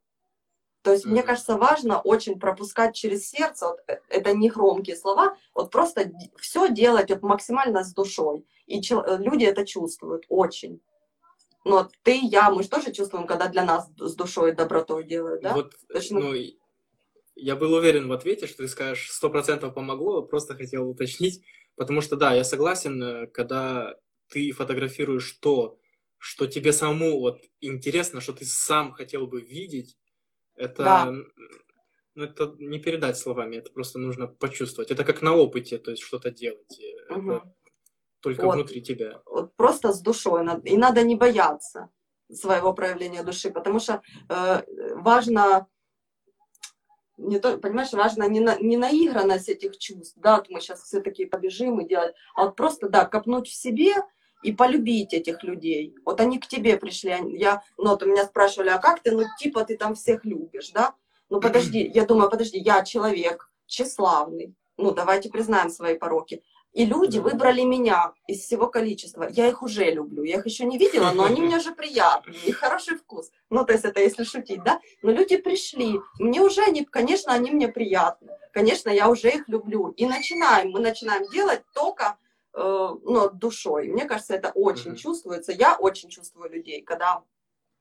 То есть мне Мгм. кажется важно очень пропускать через сердце, вот, э, это не громкие слова, вот просто все делать вот максимально с душой. И люди это чувствуют очень. Но ты, я, мы же тоже чувствуем, когда для нас с душой и добротой делают, да? Вот, Точно. ну, я был уверен в ответе, что ты скажешь, сто процентов помогло, просто хотел уточнить, потому что, да, я согласен, э, когда ты фотографируешь то, что тебе самому вот интересно, что ты сам хотел бы видеть, это, Да. ну, это не передать словами, это просто нужно почувствовать. Это как на опыте, то есть что-то делать. Угу. Это только вот. внутри тебя. Вот просто с душой. И надо не бояться своего проявления души, потому что э, важно не то, понимаешь, важно не, на, не наигранность этих чувств, да, вот мы сейчас все такие побежим и делать, а вот просто, да, копнуть в себе и полюбить этих людей. Вот они к тебе пришли, я, ну, вот меня спрашивали, а как ты, ну, типа ты там всех любишь, да? Ну, подожди, я думаю, подожди, я человек тщеславный, ну, давайте признаем свои пороки. И люди выбрали меня из всего количества. Я их уже люблю. Я их еще не видела, но они мне уже приятны. И хороший вкус. Ну, то есть это если шутить, да? Но люди пришли. Мне уже они, конечно, они мне приятны. Конечно, я уже их люблю. И начинаем. Мы начинаем делать только э, ну, душой. Мне кажется, это очень mm-hmm. чувствуется. Я очень чувствую людей, когда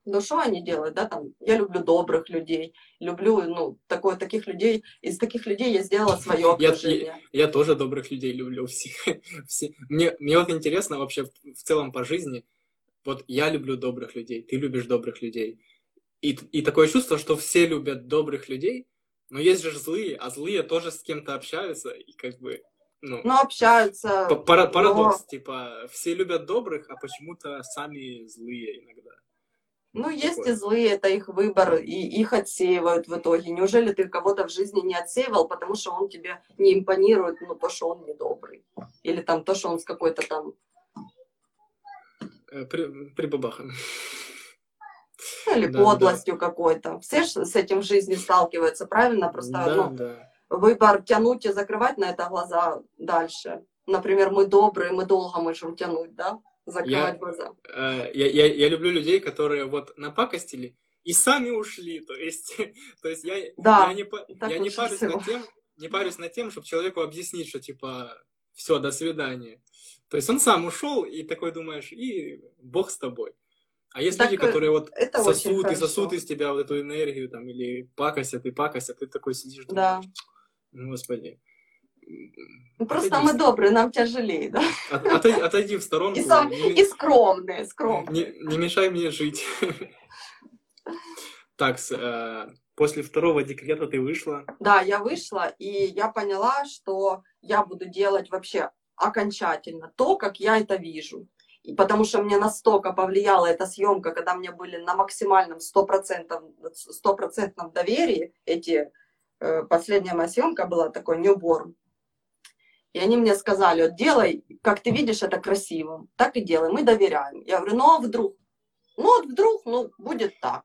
ну, что они делают, да, там, я люблю добрых людей, люблю, ну, такое, таких людей, из таких людей я сделала свое окружение. Я, я, я тоже добрых людей люблю, всех, все. Мне, мне вот интересно вообще в целом по жизни, вот я люблю добрых людей, ты любишь добрых людей, и, и такое чувство, что все любят добрых людей, но есть же злые, а злые тоже с кем-то общаются, и как бы, ну... Ну, общаются. Парадокс, но... типа, все любят добрых, а почему-то сами злые иногда. Ну, есть и злые, это их выбор, и их отсеивают в итоге. Неужели ты кого-то в жизни не отсеивал, потому что он тебе не импонирует, ну, то, что он недобрый? Или там то, что он с какой-то там... Э, при, при бабахам. Или да, подлостью да. какой-то. Все же с этим в жизни сталкиваются, правильно? Просто да, ну, да. выбор тянуть и закрывать на это глаза дальше. Например, мы добрые, мы долго можем тянуть, да? Закрывать я, глаза. Э, я, я, я люблю людей, которые вот напакостили и сами ушли. То есть, то есть я, да, я, не, я не парюсь всего. над тем, не парюсь над тем, чтобы человеку объяснить, что типа все, до свидания. То есть он сам ушел, и такой думаешь, и бог с тобой. А есть так, люди, которые вот сосут и сосут из тебя вот эту энергию, там, или пакостят и пакостят, ты такой сидишь, думаешь, да. ну, господи. Ну, просто отойди. мы добрые, нам тяжелее, да? От, отойди, отойди в сторонку. И, сам, не, и скромные, скромные. Не, не мешай мне жить. Так, э, после второго декрета ты вышла? Да, я вышла, и я поняла, что я буду делать вообще окончательно то, как я это вижу. И потому что мне настолько повлияла эта съемка, когда мне были на максимальном стопроцентном, доверии эти э, последняя моя съемка была такой ньюборн. И они мне сказали, вот делай, как ты видишь, это красиво. Так и делай, мы доверяем. Я говорю, ну а вдруг? Ну вот вдруг, ну будет так.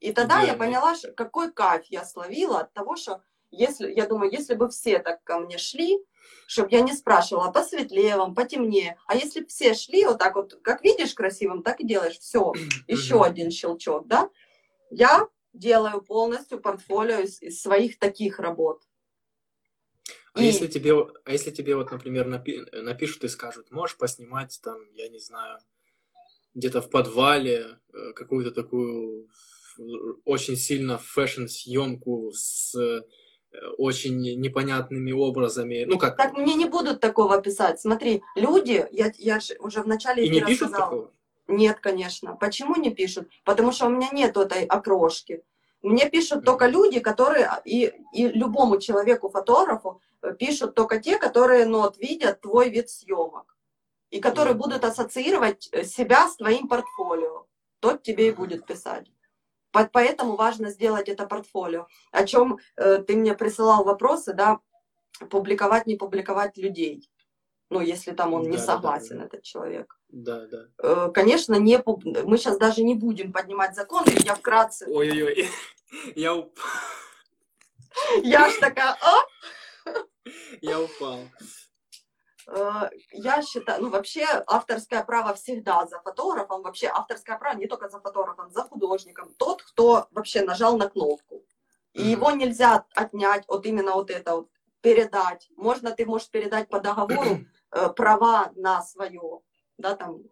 И тогда да. я поняла, что какой кайф я словила от того, что если, я думаю, если бы все так ко мне шли, чтобы я не спрашивала, посветлее вам, потемнее. А если все шли вот так вот, как видишь красивым, так и делаешь. Все, еще один щелчок, да? Я делаю полностью портфолио из, из своих таких работ. А и... если тебе, а если тебе вот, например, напи напишут и скажут, можешь поснимать там, я не знаю, где-то в подвале э, какую-то такую очень сильно фэшн-съемку с э, очень непонятными образами. Ну как? Так мне не будут такого писать. Смотри, люди, я, я уже в начале И не пишут сказала, такого? Нет, конечно. Почему не пишут? Потому что у меня нет этой окрошки. Мне пишут только люди, которые, и, и любому человеку, фотографу, э, пишут только те, которые ну, вот, видят твой вид съемок. И которые будут ассоциировать э, себя с твоим портфолио. Тот тебе и будет писать. Поэтому важно сделать это портфолио. О чем э, ты мне присылал вопросы, да, публиковать, не публиковать людей. Ну, если там он да, не согласен, да, да. этот человек. Да, да. Э, конечно, не мы сейчас даже не будем поднимать закон, я вкратце... Ой-ой-ой, я упал. Я ж такая, а? Я упал. Я считаю, ну вообще авторское право всегда за фотографом, вообще авторское право не только за фотографом, за художником, тот, кто вообще нажал на кнопку. И mm-hmm. его нельзя отнять от именно вот это вот, передать. Можно, ты можешь передать по договору э, права на свое да, там,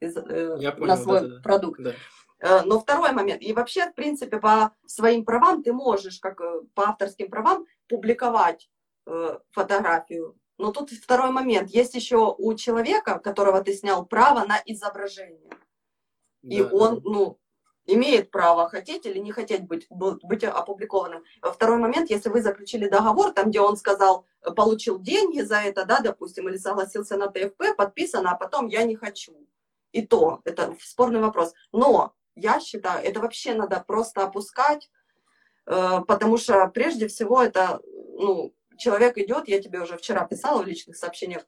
из, э, понял, на свой да, да, продукт. Да. Э, но второй момент, и вообще, в принципе, по своим правам ты можешь, как э, по авторским правам, публиковать э, фотографию. Но тут второй момент, есть еще у человека, которого ты снял, право на изображение. Да, и он, ну, имеет право хотеть или не хотеть быть, быть опубликованным. Второй момент, если вы заключили договор, там, где он сказал, получил деньги за это, да, допустим, или согласился на ТФП, подписано, а потом я не хочу. И то, это спорный вопрос. Но я считаю, это вообще надо просто опускать, э, потому что прежде всего это, ну, человек идет, я тебе уже вчера писала в личных сообщениях,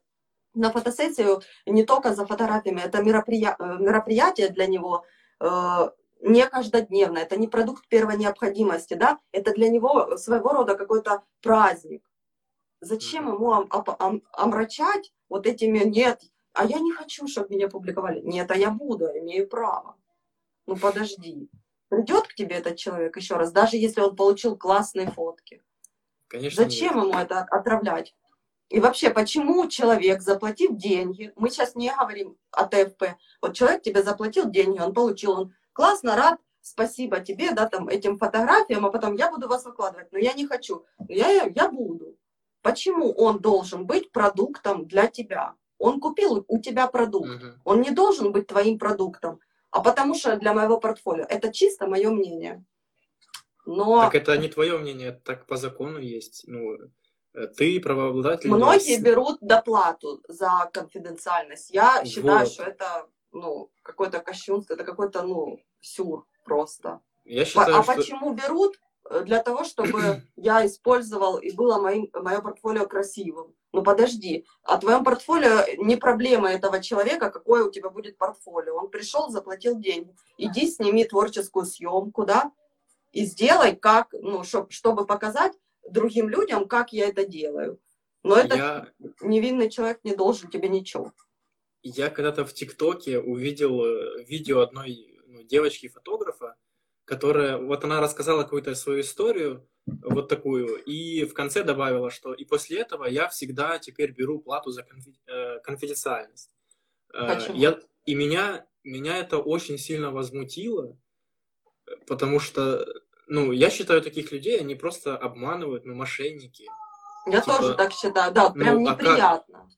на фотосессию не только за фотографиями, это мероприя... Э, мероприятие для него э, не каждодневное, это не продукт первой необходимости, да, это для него своего рода какой-то праздник. Зачем ему ом, ом, омрачать вот этими «нет, а я не хочу, чтобы меня публиковали». Нет, а я буду, имею право. Ну подожди. Придет к тебе этот человек еще раз, даже если он получил классные фотки. Конечно, Зачем нет. ему это отравлять? И вообще, почему человек, заплатив деньги, мы сейчас не говорим о ТФП, вот человек тебе заплатил деньги, он получил, он классно, рад, спасибо тебе, да, там, этим фотографиям, а потом я буду вас выкладывать, но я не хочу, я, я буду. Почему он должен быть продуктом для тебя? Он купил у тебя продукт, угу. он не должен быть твоим продуктом, а потому что для моего портфолио. Это чисто мое мнение. Но... Так это не твое мнение, так по закону есть. Ну, э, ты правообладатель. Многие есть... берут доплату за конфиденциальность. Я считаю, вот. что это ну, какое-то кощунство, это какой-то, ну, сюр просто. Я считаю, а что... почему берут? Э, для того, чтобы я использовал и было моим, мое портфолио красивым. Ну подожди, а твоем портфолио не проблема этого человека, какое у тебя будет портфолио. Он пришел, заплатил деньги. Иди сними творческую съемку, да, и сделай как, ну, чтоб, чтобы показать другим людям, как я это делаю. Но это я... невинный человек не должен тебе ничего. Я когда-то в ТикТоке увидел э, видео одной девочки-фотографа, которая, вот она рассказала какую-то свою историю, вот такую, и в конце добавила, что и после этого я всегда теперь беру плату за э, конфиденциальность. Э, Почему? Я, и меня, меня это очень сильно возмутило, потому что, ну, я считаю таких людей, они просто обманывают, ну, мошенники. Я типа, тоже так считаю, да, прям ну, неприятно. А как,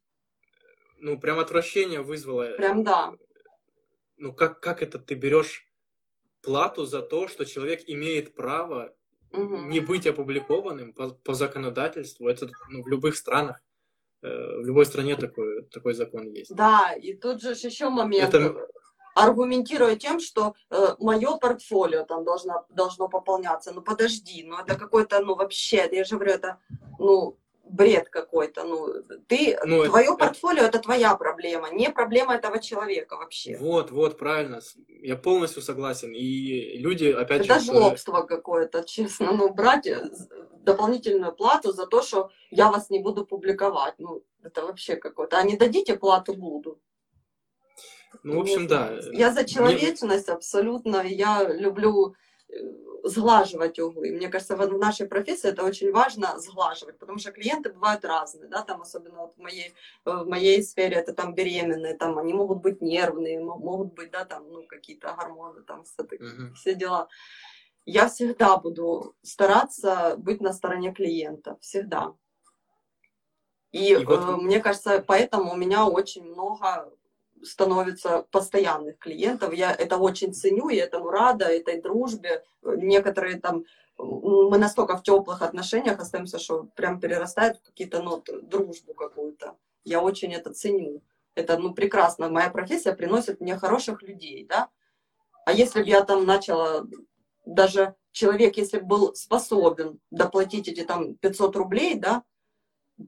ну, прям отвращение вызвало. Прям да. Ну, как, как это ты берешь плату за то, что человек имеет право угу. не быть опубликованным по, по законодательству? Это ну, в любых странах, э, в любой стране такой, такой закон есть. Да, и тут же еще момент. Это... Аргументируя тем, что э, мое портфолио там должно, должно пополняться. Ну подожди, ну это какой-то, ну вообще, я же говорю, это, ну, бред какой-то. Ну, ты, ну, твое это, портфолио это твоя проблема, не проблема этого человека вообще. Вот, вот, правильно. Я полностью согласен. И люди, опять это же... Это жлобство какое-то, честно. Ну, брать э, дополнительную плату за то, что я вас не буду публиковать. Ну, это вообще какое-то. А не дадите плату, буду. Ну, в общем, да. Я за человечность абсолютно. Я люблю э, сглаживать углы. Мне кажется, в нашей профессии это очень важно сглаживать, потому что клиенты бывают разные, да, там особенно вот в моей, в моей сфере это там беременные, там они могут быть нервные, могут быть, да, там, ну, какие-то гормоны, там, все, uh-huh. все дела. Я всегда буду стараться быть на стороне клиента, всегда. И, И вот... э, мне кажется, поэтому у меня очень много становится постоянных клиентов. Я это очень ценю, и этому рада, этой дружбе. Некоторые там, мы настолько в теплых отношениях остаемся, что прям перерастает в какие-то, ну, дружбу какую-то. Я очень это ценю. Это, ну, прекрасно. Моя профессия приносит мне хороших людей, да. А если бы я там начала, даже человек, если бы был способен доплатить эти там 500 рублей, да,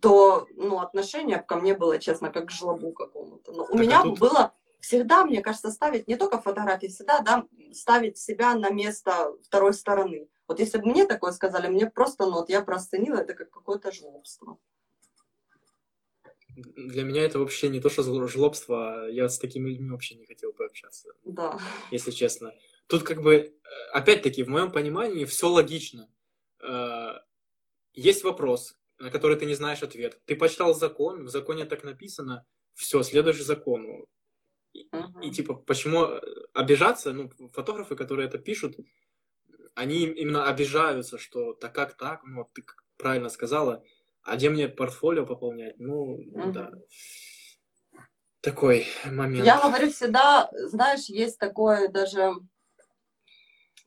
то ну, отношение ко мне было, честно, как к жлобу какому-то. Но у меня а тут... было всегда, мне кажется, ставить не только фотографии, всегда да, ставить себя на место второй стороны. Вот если бы мне такое сказали, мне просто, ну вот я простынила это как какое-то жлобство. Для меня это вообще не то, что жлобство, а я с такими людьми вообще не хотел бы общаться. Да. Если честно. Тут как бы, э, опять-таки, в моем понимании все логично. Э, есть вопрос, на который ты не знаешь ответ. Ты почитал закон, в законе так написано, все, следуешь закону. И, uh-huh. и типа, почему э, обижаться? Ну, фотографы, которые это пишут, они именно обижаются, что так как так, ну, ты правильно сказала, а где мне портфолио пополнять? Ну, uh-huh. да. Такой момент. Я говорю всегда, знаешь, есть такое даже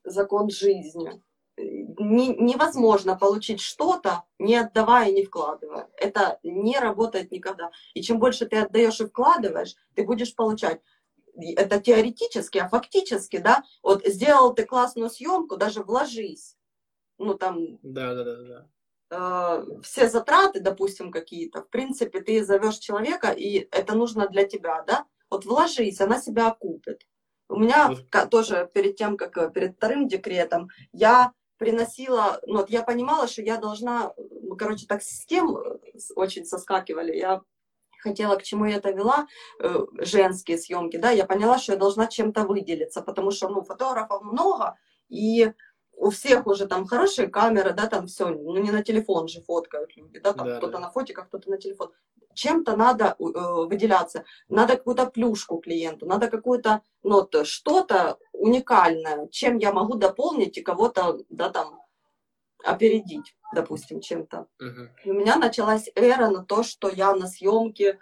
закон жизни. Не, невозможно получить что-то, не отдавая и не вкладывая. Это не работает никогда. И чем больше ты отдаешь и вкладываешь, ты будешь получать. Это теоретически, а фактически, да, вот сделал ты классную съемку, даже вложись. Ну там. Да, да, да, да э, все затраты, допустим, какие-то, в принципе, ты зовешь человека, и это нужно для тебя, да? Вот вложись, она себя окупит. У меня тоже перед тем, как э, перед вторым декретом, я приносила, ну вот я понимала, что я должна, ну, короче, так систем э, очень соскакивали, я хотела, к чему я это вела, э, женские съемки, да, я поняла, что я должна чем-то выделиться, потому что, ну, фотографов много, и у всех уже там хорошие камеры, да, там все, ну не на телефон же фоткают люди, да, там да, кто-то да. на фотиках, кто-то на телефон. Чем-то надо э, выделяться, надо какую-то плюшку клиенту, надо какую-то, ну, что-то уникальное, чем я могу дополнить и кого-то, да, там, опередить, допустим, чем-то. Угу. У меня началась эра на то, что я на съемке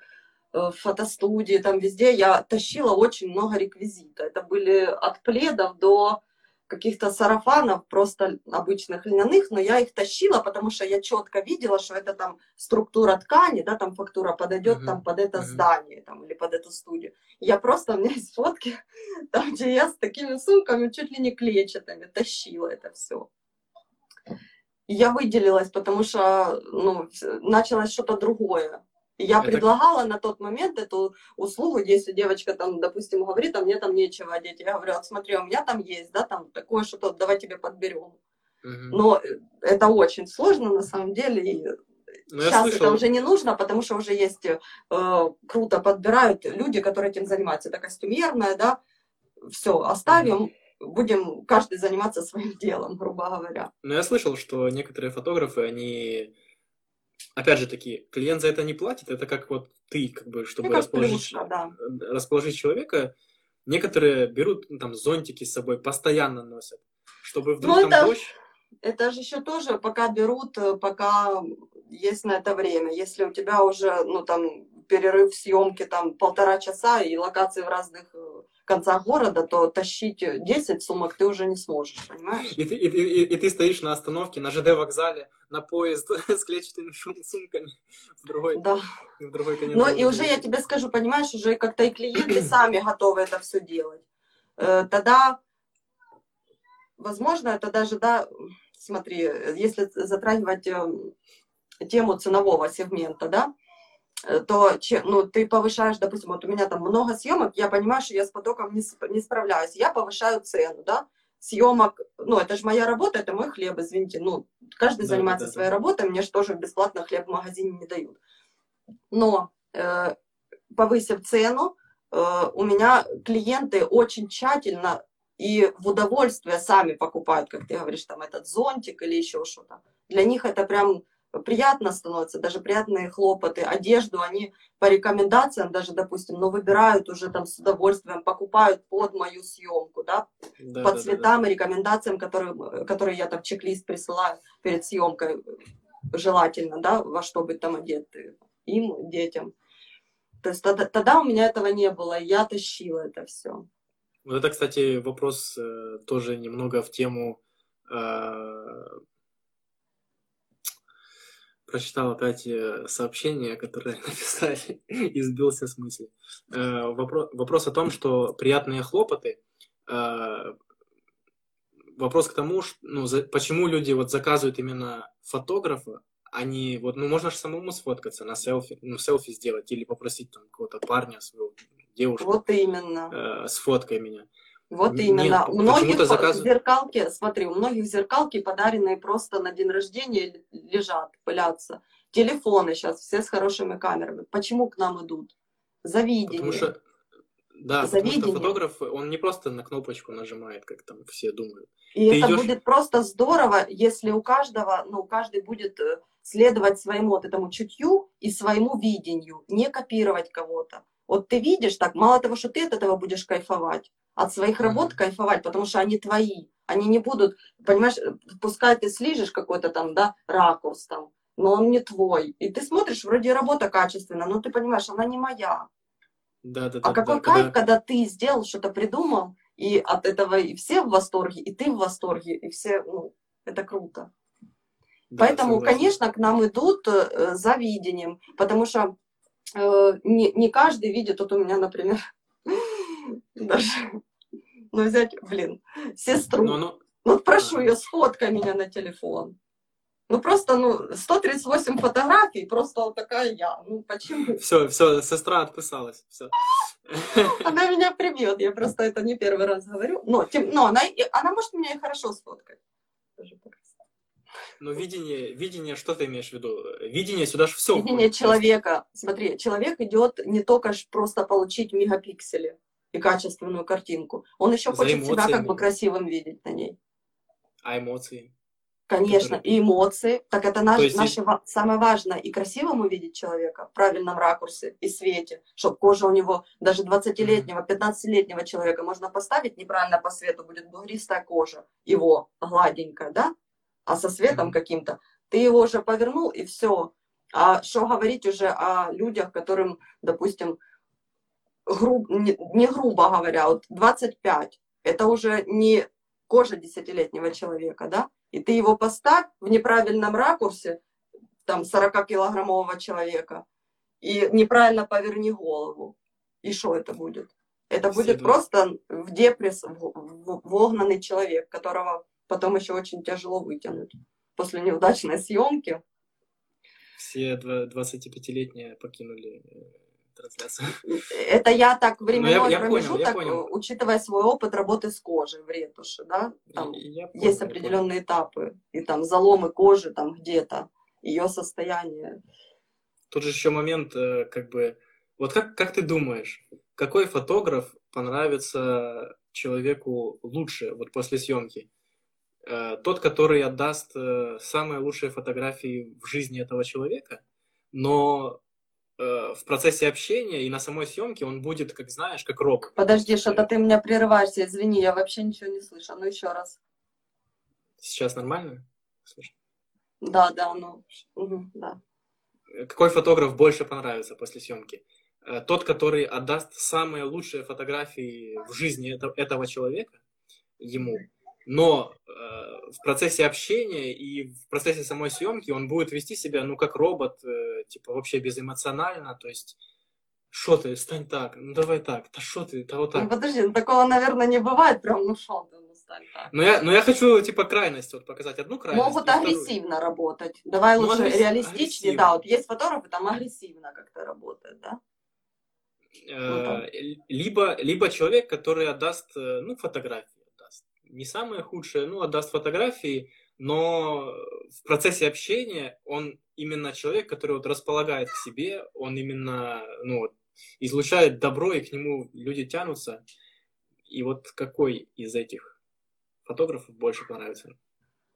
э, в фотостудии, там везде я тащила очень много реквизита. Это были от пледов до каких-то сарафанов, просто обычных льняных, но я их тащила, потому что я четко видела, что это там структура ткани, да, там фактура подойдет uh-huh. там под это uh-huh. здание там, или под эту студию. Я просто, у меня есть фотки, там, где я с такими сумками, чуть ли не клетчатыми, тащила это все. я выделилась, потому что ну, началось что-то другое. Я это... предлагала на тот момент эту услугу, если девочка там, допустим, говорит, а мне там нечего одеть. Я говорю, вот смотри, у меня там есть, да, там такое что-то, давай тебе подберем. Угу. Но это очень сложно на самом деле. И ну, сейчас слышал... это уже не нужно, потому что уже есть э, круто подбирают люди, которые этим занимаются. Это костюмерная, да, все, оставим. Угу будем каждый заниматься своим делом, грубо говоря. Но я слышал, что некоторые фотографы, они опять же таки, клиент за это не платит, это как вот ты, как бы, чтобы ну, расположить, плюшка, да. расположить человека, некоторые берут ну, там зонтики с собой, постоянно носят, чтобы вдруг ну, там это, дождь. Это же еще тоже пока берут, э, пока есть на это время. Если у тебя уже, ну там, перерыв съемки там полтора часа и локации в разных э, концах города, то тащить 10 сумок ты уже не сможешь, понимаешь? И ты, и, и, и ты стоишь на остановке, на ЖД вокзале, на поезд с клетчатыми сумками в другой, да. в другой конец. Ну и уже я тебе скажу, понимаешь, уже как-то и клиенты сами готовы это все делать. Э, тогда, возможно, это даже, да, смотри, если затрагивать эм, тему ценового сегмента, да, Э, то ну, ты повышаешь, допустим, вот у меня там много съемок, я понимаю, что я с потоком не, не справляюсь, я повышаю цену, да, съемок, ну, это же моя работа, это мой хлеб, извините, ну, каждый да, занимается да, своей да. работой, мне же тоже бесплатно хлеб в магазине не дают. Но э, повысив цену, э, у меня клиенты очень тщательно и в удовольствие сами покупают, как ты говоришь, там этот зонтик или еще что-то. Для них это прям приятно становится, даже приятные хлопоты, одежду они по рекомендациям даже, допустим, но выбирают уже там с удовольствием, покупают под мою съемку, да, да по да, цветам да, да. и рекомендациям, которые, которые я там чек-лист присылаю перед съемкой, желательно, да, во что быть там одеты им, детям. То есть тогда, тогда у меня этого не было, я тащила это все. Вот это, кстати, вопрос э, тоже немного в тему э, прочитал опять э, сообщение, которое написали, и сбился с мысли. Э, вопрос, вопрос о том, что приятные хлопоты, э, вопрос к тому, что, ну, за, почему люди вот заказывают именно фотографа, а не вот, ну, можно же самому сфоткаться, на селфи, ну, селфи сделать или попросить там какого-то парня, своего девушку. Вот именно. Э, сфоткай меня. Вот именно. Нет, у многих заказ... зеркалки, смотри, у многих зеркалки подаренные просто на день рождения лежат, пылятся. Телефоны сейчас все с хорошими камерами. Почему к нам идут? Завидение. Потому что, да, Завидение. потому что фотограф, он не просто на кнопочку нажимает, как там все думают. И Ты это идешь... будет просто здорово, если у каждого, ну, каждый будет э, следовать своему вот этому чутью и своему видению, не копировать кого-то. Вот ты видишь так, мало того, что ты от этого будешь кайфовать, от своих работ кайфовать, потому что они твои. Они не будут, понимаешь, пускай ты слижешь какой-то там, да, ракурс там, но он не твой. И ты смотришь, вроде работа качественная, но ты понимаешь, она не моя. Да, да, а да, какой да, кайф, когда... когда ты сделал, что-то придумал, И от этого и все в восторге, и ты в восторге, и все, ну, это круто. Да, Поэтому, согласен. конечно, к нам идут э, за видением, потому что э, не, не каждый видит, вот у меня, например, даже, ну взять, блин, сестру. Но, но... Ну прошу ее, сфоткай меня на телефон. Ну просто, ну, 138 фотографий, просто вот такая я. Ну почему? Все, все, сестра отписалась. Все. Она меня прибьет, я просто это не первый раз говорю. Но, тем, но она, она может меня и хорошо сфоткать. Но видение, видение, что ты имеешь в виду? Видение сюда же все. Видение входит. человека. Смотри, человек идет не только просто получить мегапиксели и качественную картинку. Он еще За хочет себя как бы красивым видеть на ней. А эмоции? Конечно, которые... и эмоции. Так это наш, есть... наше самое важное. И красивым увидеть человека в правильном ракурсе и свете, чтобы кожа у него, даже 20-летнего, 15-летнего человека можно поставить неправильно по свету, будет бугристая кожа, его гладенькая, да? А со светом каким-то. Ты его уже повернул, и все. А что говорить уже о людях, которым, допустим, груб, не, грубо говоря, вот 25, это уже не кожа десятилетнего человека, да? И ты его поставь в неправильном ракурсе, там, 40-килограммового человека, и неправильно поверни голову. И что это будет? Это будет просто в депресс вогнанный человек, которого потом еще очень тяжело вытянуть после неудачной съемки. Все 25-летние покинули э, трансляцию. Это я так временной я, я промежуток, понял, понял. учитывая свой опыт работы с кожей в ретуши, да, там я понял, есть определенные этапы, и там заломы кожи там где-то, ее состояние. Тут же еще момент, э, как бы, вот как, как ты думаешь, какой фотограф понравится человеку лучше вот после съемки? Э, тот, который отдаст э, самые лучшие фотографии в жизни этого человека, но в процессе общения и на самой съемке он будет, как знаешь, как рок. Подожди, что-то ты меня прерываешься, извини, я вообще ничего не слышу. Ну еще раз. Сейчас нормально? Слышно? Да, да, ну, угу, да. Какой фотограф больше понравится после съемки? Э, тот, который отдаст самые лучшие фотографии в жизни этого человека ему, но э, в процессе общения и в процессе самой съемки он будет вести себя, ну, как робот, э, типа, вообще безэмоционально, то есть, что ты, стань так, ну, давай так, да что ты, да вот так. Ну, подожди, ну, такого, наверное, не бывает, прям, ну, что ты, ну, стань так. Но я, но я хочу, типа, крайность, вот, показать одну крайность. Могут агрессивно вторую. работать, давай ну, лучше агрессив... реалистичнее, агрессивно. да, вот есть фотографы, там агрессивно как-то работают, да? Э, либо, либо человек, который отдаст, э, ну, фотографии не самое худшее, ну, отдаст фотографии, но в процессе общения он именно человек, который вот располагает к себе, он именно, ну, излучает добро, и к нему люди тянутся. И вот какой из этих фотографов больше понравится?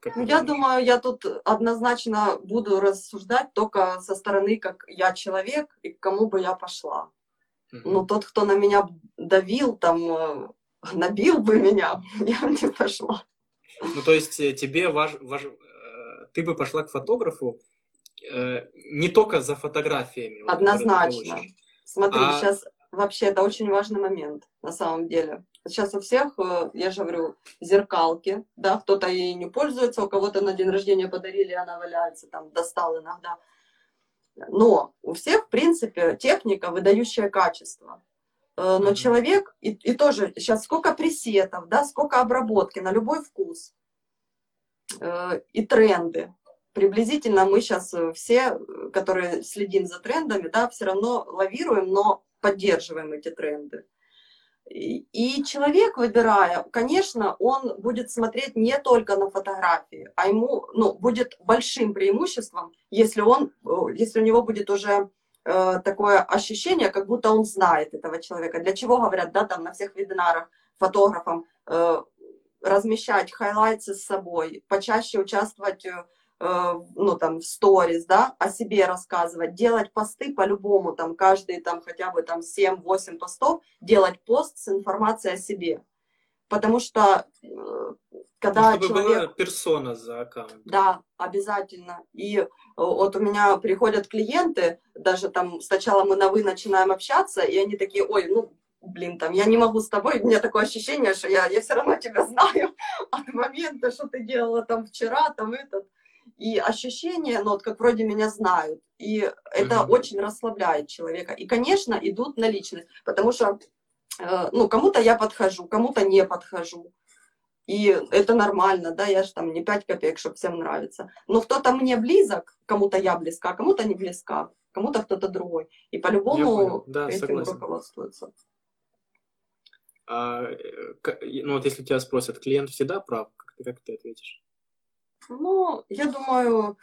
Как ну, я думаю, я тут однозначно буду рассуждать только со стороны, как я человек, и к кому бы я пошла. Угу. Ну, тот, кто на меня давил, там, э, набил бы меня, я бы не пошла. Ну, то есть э, тебе важ, важ, э, ты бы пошла к фотографу э, не только за фотографиями. Однозначно. Смотри, а... сейчас вообще это очень важный момент на самом деле. Сейчас у всех, я же говорю, зеркалки, да, кто-то ей не пользуется, у кого-то на день рождения подарили, она валяется, там, достал иногда. Но у всех, в принципе, техника, выдающее качество. Э, но человек, и, и тоже сейчас сколько пресетов, да, сколько обработки на любой вкус э, и тренды. Приблизительно мы сейчас э, все, которые следим за трендами, да, все равно лавируем, но поддерживаем эти тренды. И, и человек, выбирая, конечно, он будет смотреть не только на фотографии, а ему ну, будет большим преимуществом, если, он, если у него будет уже Э, такое ощущение, как будто он знает этого человека. Для чего говорят, да, там на всех вебинарах фотографам э, размещать хайлайты с собой, почаще участвовать э, ну, там, в сторис, да, о себе рассказывать, делать посты по-любому, там, каждые, там, хотя бы, там, 7-8 постов, делать пост с информацией о себе. Потому что э, когда ну, чтобы человек... была персона за аккаунтом. Да, обязательно. И э, вот у меня приходят клиенты, даже там сначала мы на «вы» начинаем общаться, и они такие, ой, ну, блин, там, я не могу с тобой, у меня такое ощущение, что я, я все равно тебя знаю от момента, что ты делала там вчера, там этот. И ощущение, ну, вот как вроде меня знают. И это mm-hmm. очень расслабляет человека. И, конечно, идут на личность, потому что, ну, кому-то я подхожу, кому-то не подхожу. И это нормально, да, я же там не 5 копеек, чтобы всем нравится. Но кто-то мне близок, кому-то я близка, кому-то не близка, кому-то кто-то другой. И по-любому да, этим согласен. руководствуются. А, э, ну вот если тебя спросят, клиент всегда прав, как ты, как ты ответишь? Ну, я думаю,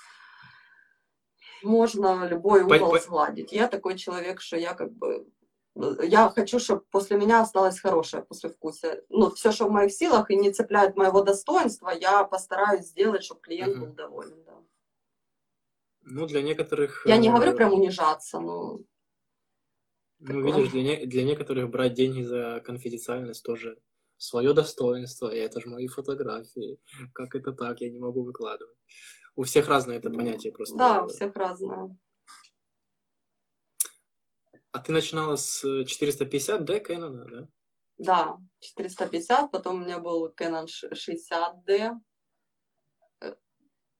можно любой угол по, сгладить. Я такой человек, что я как бы я хочу, чтобы после меня осталось хорошее послевкусие. Ну, все, что в моих силах и не цепляет моего достоинства, я постараюсь сделать, чтобы клиент угу. был доволен. Да. Ну, для некоторых... Я не говорю э, прям унижаться, но ну, видишь, для, не, для некоторых брать деньги за конфиденциальность тоже свое достоинство, и это же мои фотографии. Как это так, я не могу выкладывать. У всех разное это понятие просто. Да, у всех разное. А ты начинала с 450, да, Canon, да? Да, 450, потом у меня был Canon 60D. Э,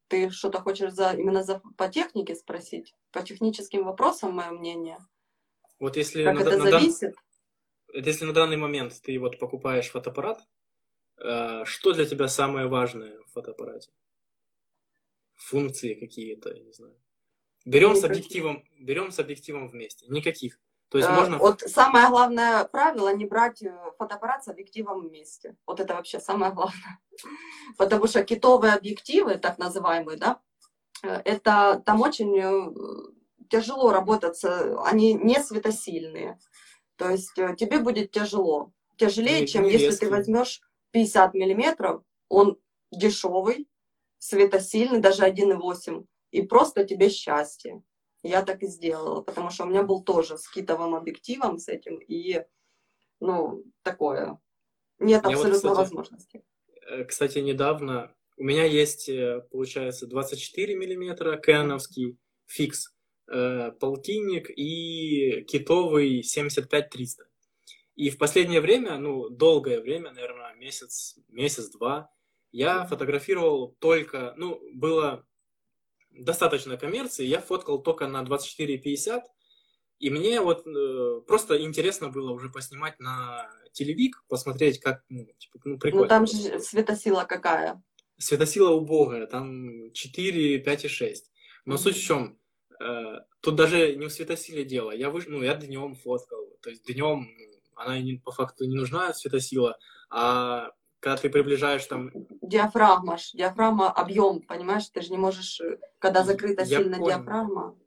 ты что-то хочешь за, именно за, по технике спросить? По техническим вопросам мое мнение? Вот если как на, это на зависит? Дан... Если на данный момент ты вот покупаешь фотоаппарат, э, что для тебя самое важное в фотоаппарате? Функции какие-то, я не знаю. Берем Никаких. с объективом, берем с объективом вместе. Никаких. То есть э, можно... Вот самое главное правило не брать э, фотоаппарат с объективом вместе. Вот это вообще самое главное. Потому что китовые объективы, так называемые, да, э, это там очень тяжело работать, они не светосильные. То есть тебе будет тяжело. Тяжелее, не, чем не если резкий. ты возьмешь 50 миллиметров, он дешевый, светосильный, даже 1,8, и просто тебе счастье. Я так и сделала, потому что у меня был тоже с китовым объективом с этим, и, ну, такое. Нет Мне абсолютно вот, кстати, возможности. Э, кстати, недавно у меня есть, э, получается, 24 миллиметра кэновский фикс, э, полтинник и китовый 75-300. И в последнее время, ну, долгое время, наверное, месяц, месяц-два, я фотографировал только, ну, было достаточно коммерции, я фоткал только на 24-50, и мне вот э, просто интересно было уже поснимать на телевик, посмотреть, как, ну, типа, ну, прикольно. Ну, там же светосила какая? Светосила убогая, там 4, 5 и 6. Но mm-hmm. суть в чем, э, тут даже не в светосиле дело. Я выш... ну, я днем фоткал, то есть днем ну, она не, по факту не нужна светосила, а когда ты приближаешь там... Диафрагма, диафрагма, объем, понимаешь, ты же не можешь, когда закрыта Я сильно понял. диафрагма.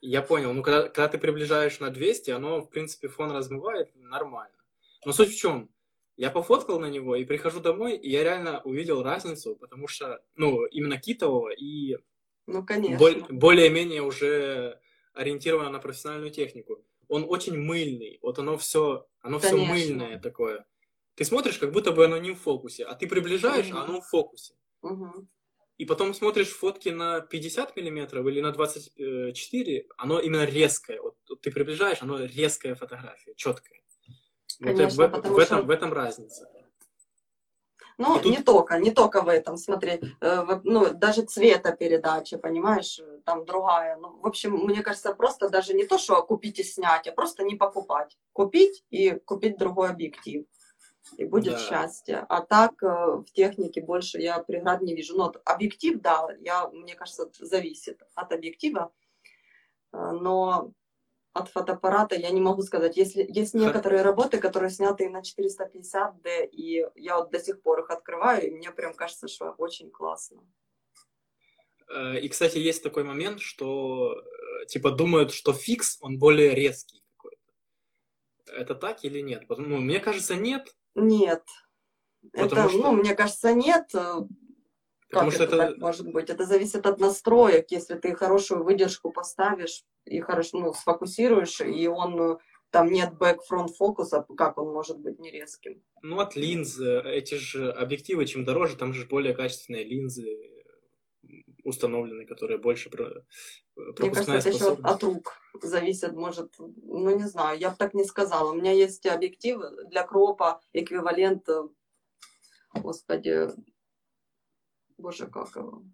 Я понял, ну когда, когда ты приближаешь на 200, оно, в принципе, фон размывает нормально. Но суть в чем? Я пофоткал на него и прихожу домой, и я реально увидел разницу, потому что, ну, именно китового и ну, конечно. Более-менее уже ориентировано на профессиональную технику. Он очень мыльный, вот оно все, оно все мыльное такое. Ты смотришь, как будто бы оно не в фокусе, а ты приближаешь, mm-hmm. а оно в фокусе. Mm-hmm. И потом смотришь фотки на 50 миллиметров или на 24, оно именно резкое. Вот, вот ты приближаешь, оно резкая фотография, четкая. Конечно, вот в, в, этом, в этом разница. Ну, тут... не только, не только в этом, смотри, э, ну, даже цветопередача, понимаешь, там другая. Ну, в общем, мне кажется, просто даже не то, что купить и снять, а просто не покупать. Купить и купить другой объектив и будет да. счастье. А так э, в технике больше я преград не вижу. Но ну, объектив, да, я, мне кажется, зависит от объектива, э, но от фотоаппарата я не могу сказать. Если, есть некоторые работы, которые сняты на 450D, и я вот до сих пор их открываю, и мне прям кажется, что очень классно. Э, и, кстати, есть такой момент, что типа думают, что фикс, он более резкий какой-то. Это так или нет? Ну, мне кажется, нет, нет. Потому это, что... ну, мне кажется, нет. Э, Потому как что это, это так может быть? Это зависит от настроек. Если ты хорошую выдержку поставишь и хорошо ну, сфокусируешь, и он э, там нет back-front фокуса, как он может быть не резким? Ну, от линзы. Эти же объективы, чем дороже, там же более качественные линзы. Установлены, которые больше про... Э, Мне кажется, это еще от рук зависит, может, ну не знаю, я бы так не сказала. У меня есть объектив для кропа, эквивалент, э, господи, боже, как его,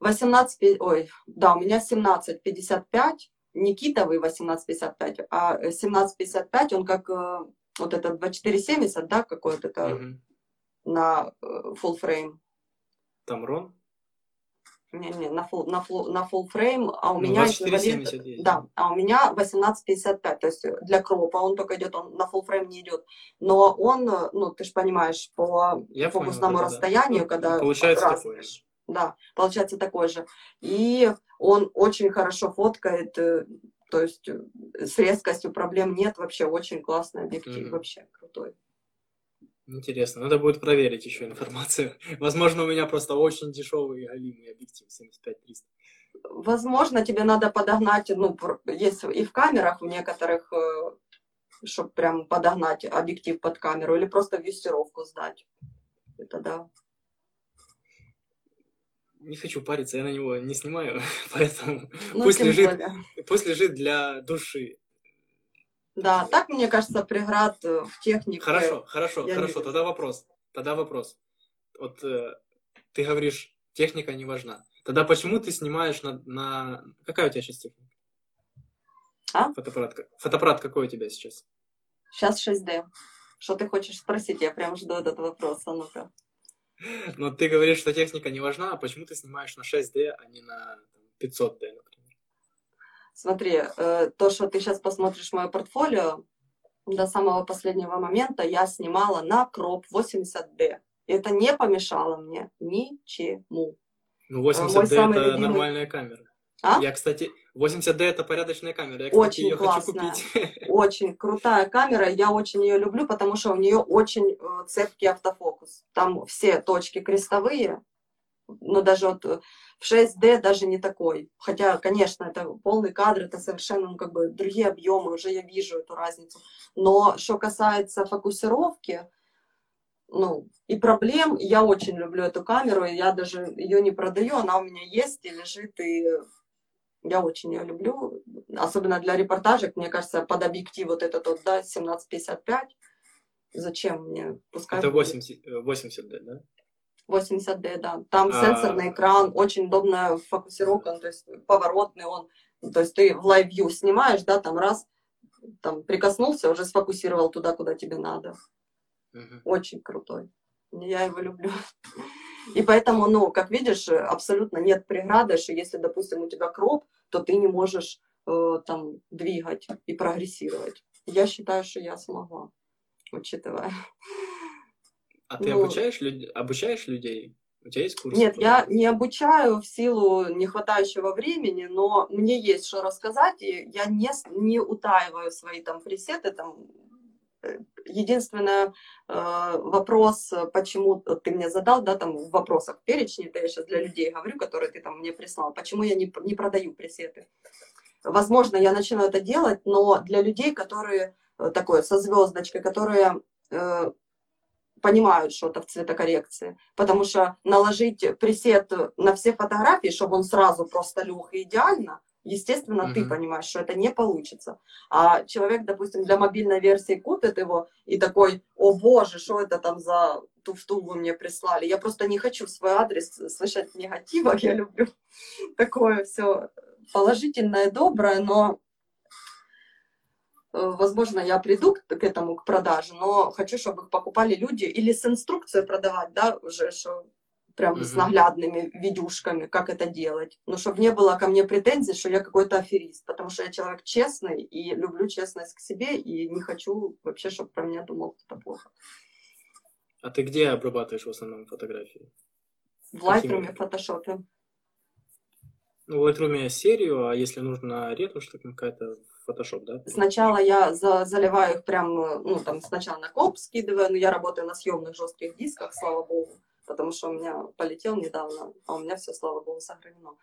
18, ой, да, у меня 1755, Никитовый 1855, а 1755, он как э, вот этот 2470, да, какой-то это угу. на full frame. Тамрон? Не, не, на full, на full, на full frame, а у ну, меня... 2470 Да, а у меня 1855, то есть для кропа он только идет, он на full frame не идет. Но он, ну, ты же понимаешь, по Я фокусному понял, расстоянию, да. когда... Получается такое же. Да, получается такой же. И он очень хорошо фоткает, э, то есть э, с резкостью проблем нет, вообще очень классный объектив, mm-hmm. вообще крутой. Интересно, надо будет проверить еще информацию. Возможно, у меня просто очень дешевый и галимый объектив 75-300. Возможно, тебе надо подогнать, ну, есть и в камерах в некоторых, э, чтобы прям подогнать объектив под камеру, или просто вестировку сдать. Это да. Не хочу париться, я на него не снимаю, поэтому ну, пусть, лежит, пусть лежит для души. Да, так, мне кажется, преград э, в технике. Хорошо, хорошо, хорошо. Тогда вопрос. Тогда вопрос. Вот э, ты говоришь, техника не важна. Тогда почему ты снимаешь на... на... Какая у тебя сейчас техника? А? Фотоаппарат, фотоаппарат какой у тебя сейчас? Сейчас 6D. Что ты хочешь спросить? Я прям жду этот вопрос. А ну-ка. Но ты говоришь, что техника не важна, а почему ты снимаешь на 6D, а не на 500D, например? Смотри, э, то, что ты сейчас посмотришь мое портфолио, до самого последнего момента я снимала на кроп 80D. Это не помешало мне ничему. Ну, 80D это любимый... нормальная камера. А? Я, кстати, 80D это порядочная камера. Я, кстати, очень ее классная. хочу купить. Очень крутая камера. Я очень ее люблю, потому что у нее очень э, цепкий автофокус. Там все точки крестовые, но даже вот э, в 6D даже не такой. Хотя, конечно, это полный кадр, это совершенно ну, как бы другие объемы, уже я вижу эту разницу. Но что касается фокусировки, ну, и проблем, я очень люблю эту камеру, я даже ее не продаю, она у меня есть и лежит, и я очень ее люблю, особенно для репортажек, мне кажется, под объектив вот этот вот, да, 1755, зачем мне? Пускай это 80, 80 да? 80D, да. Там а... сенсорный экран, очень удобная фокусировка, то есть поворотный он. То есть ты в Live View снимаешь, да, там раз, там прикоснулся, уже сфокусировал туда, куда тебе надо. Угу. Очень крутой. Я его люблю. И поэтому, ну, как видишь, абсолютно нет преграды, что если, допустим, у тебя кроп, то ты не можешь э, там двигать и прогрессировать. Я считаю, что я смогла, учитывая а ты ну, обучаешь, люд... обучаешь людей? У тебя есть курсы? Нет, я не обучаю в силу нехватающего времени, но мне есть что рассказать, и я не, не утаиваю свои там пресеты. Там. Э, единственное, э, вопрос, почему ты мне задал, да, там в вопросах перечни, это я сейчас для людей говорю, которые ты там мне прислал, почему я не, не продаю пресеты. Возможно, я начну это делать, но для людей, которые э, такое, со звездочкой, которые понимают что-то в цветокоррекции. Потому что наложить пресет на все фотографии, чтобы он сразу просто лег идеально, естественно, mm-hmm. ты понимаешь, что это не получится. А человек, допустим, для мобильной версии купит его и такой, о боже, что это там за туфту вы мне прислали. Я просто не хочу в свой адрес слышать негатива, я люблю такое все положительное, доброе, но возможно, я приду к, этому, к продаже, но хочу, чтобы их покупали люди или с инструкцией продавать, да, уже, что прям mm-hmm. с наглядными видюшками, как это делать. Но чтобы не было ко мне претензий, что я какой-то аферист, потому что я человек честный и люблю честность к себе, и не хочу вообще, чтобы про меня думал кто-то плохо. А ты где обрабатываешь в основном фотографии? В Lightroom, в Photoshop. Ну, в Lightroom серию, а если нужно ретушь, то какая-то Photoshop, да? Сначала я за, заливаю их прям, ну, там, сначала на комп скидываю, но я работаю на съемных жестких дисках, слава богу, потому что у меня полетел недавно, а у меня все, слава богу, сохранено.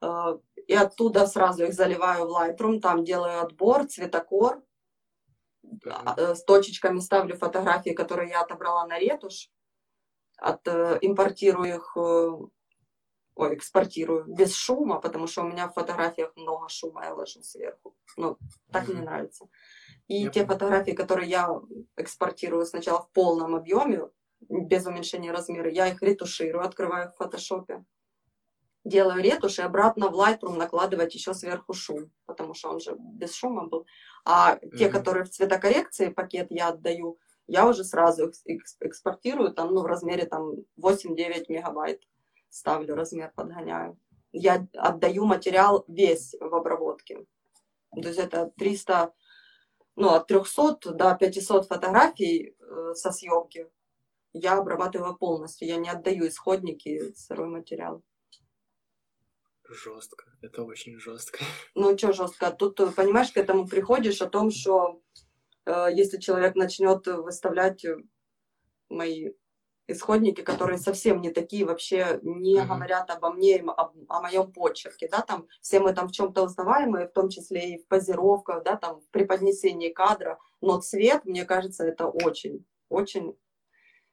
Э, и оттуда сразу их заливаю в Lightroom, там делаю отбор, цветокор, uh с точечками ставлю фотографии, которые я отобрала на ретушь, от, э, импортирую их ой, экспортирую без шума, потому что у меня в фотографиях много шума, я ложу сверху. Ну, так мне нравится. И Я те фотографии, которые я экспортирую сначала в полном объеме, без уменьшения размера, я их ретуширую, открываю в фотошопе. Делаю ретушь и обратно в Lightroom накладывать еще сверху шум, потому что он же без шума был. А те, Мгм. которые в цветокоррекции пакет я отдаю, я уже сразу экс- экс- экспортирую там, ну, в размере там 8-9 мегабайт. Ставлю размер, подгоняю. Я отдаю материал весь в обработке. То есть это 300, ну, от 300 до 500 фотографий э, со съемки. Я обрабатываю полностью. Я не отдаю исходники, сырой материал. Жестко. Это очень жестко. Ну, что жестко. Тут, э, понимаешь, к этому приходишь о том, что э, если человек начнет выставлять э, мои исходники, которые совсем не такие, вообще не Мгм. говорят обо мне, об- о, моем почерке, да, там все мы там в чем-то узнаваемые, в том числе и в позировках, да, там в преподнесении кадра, но цвет, мне кажется, это очень, очень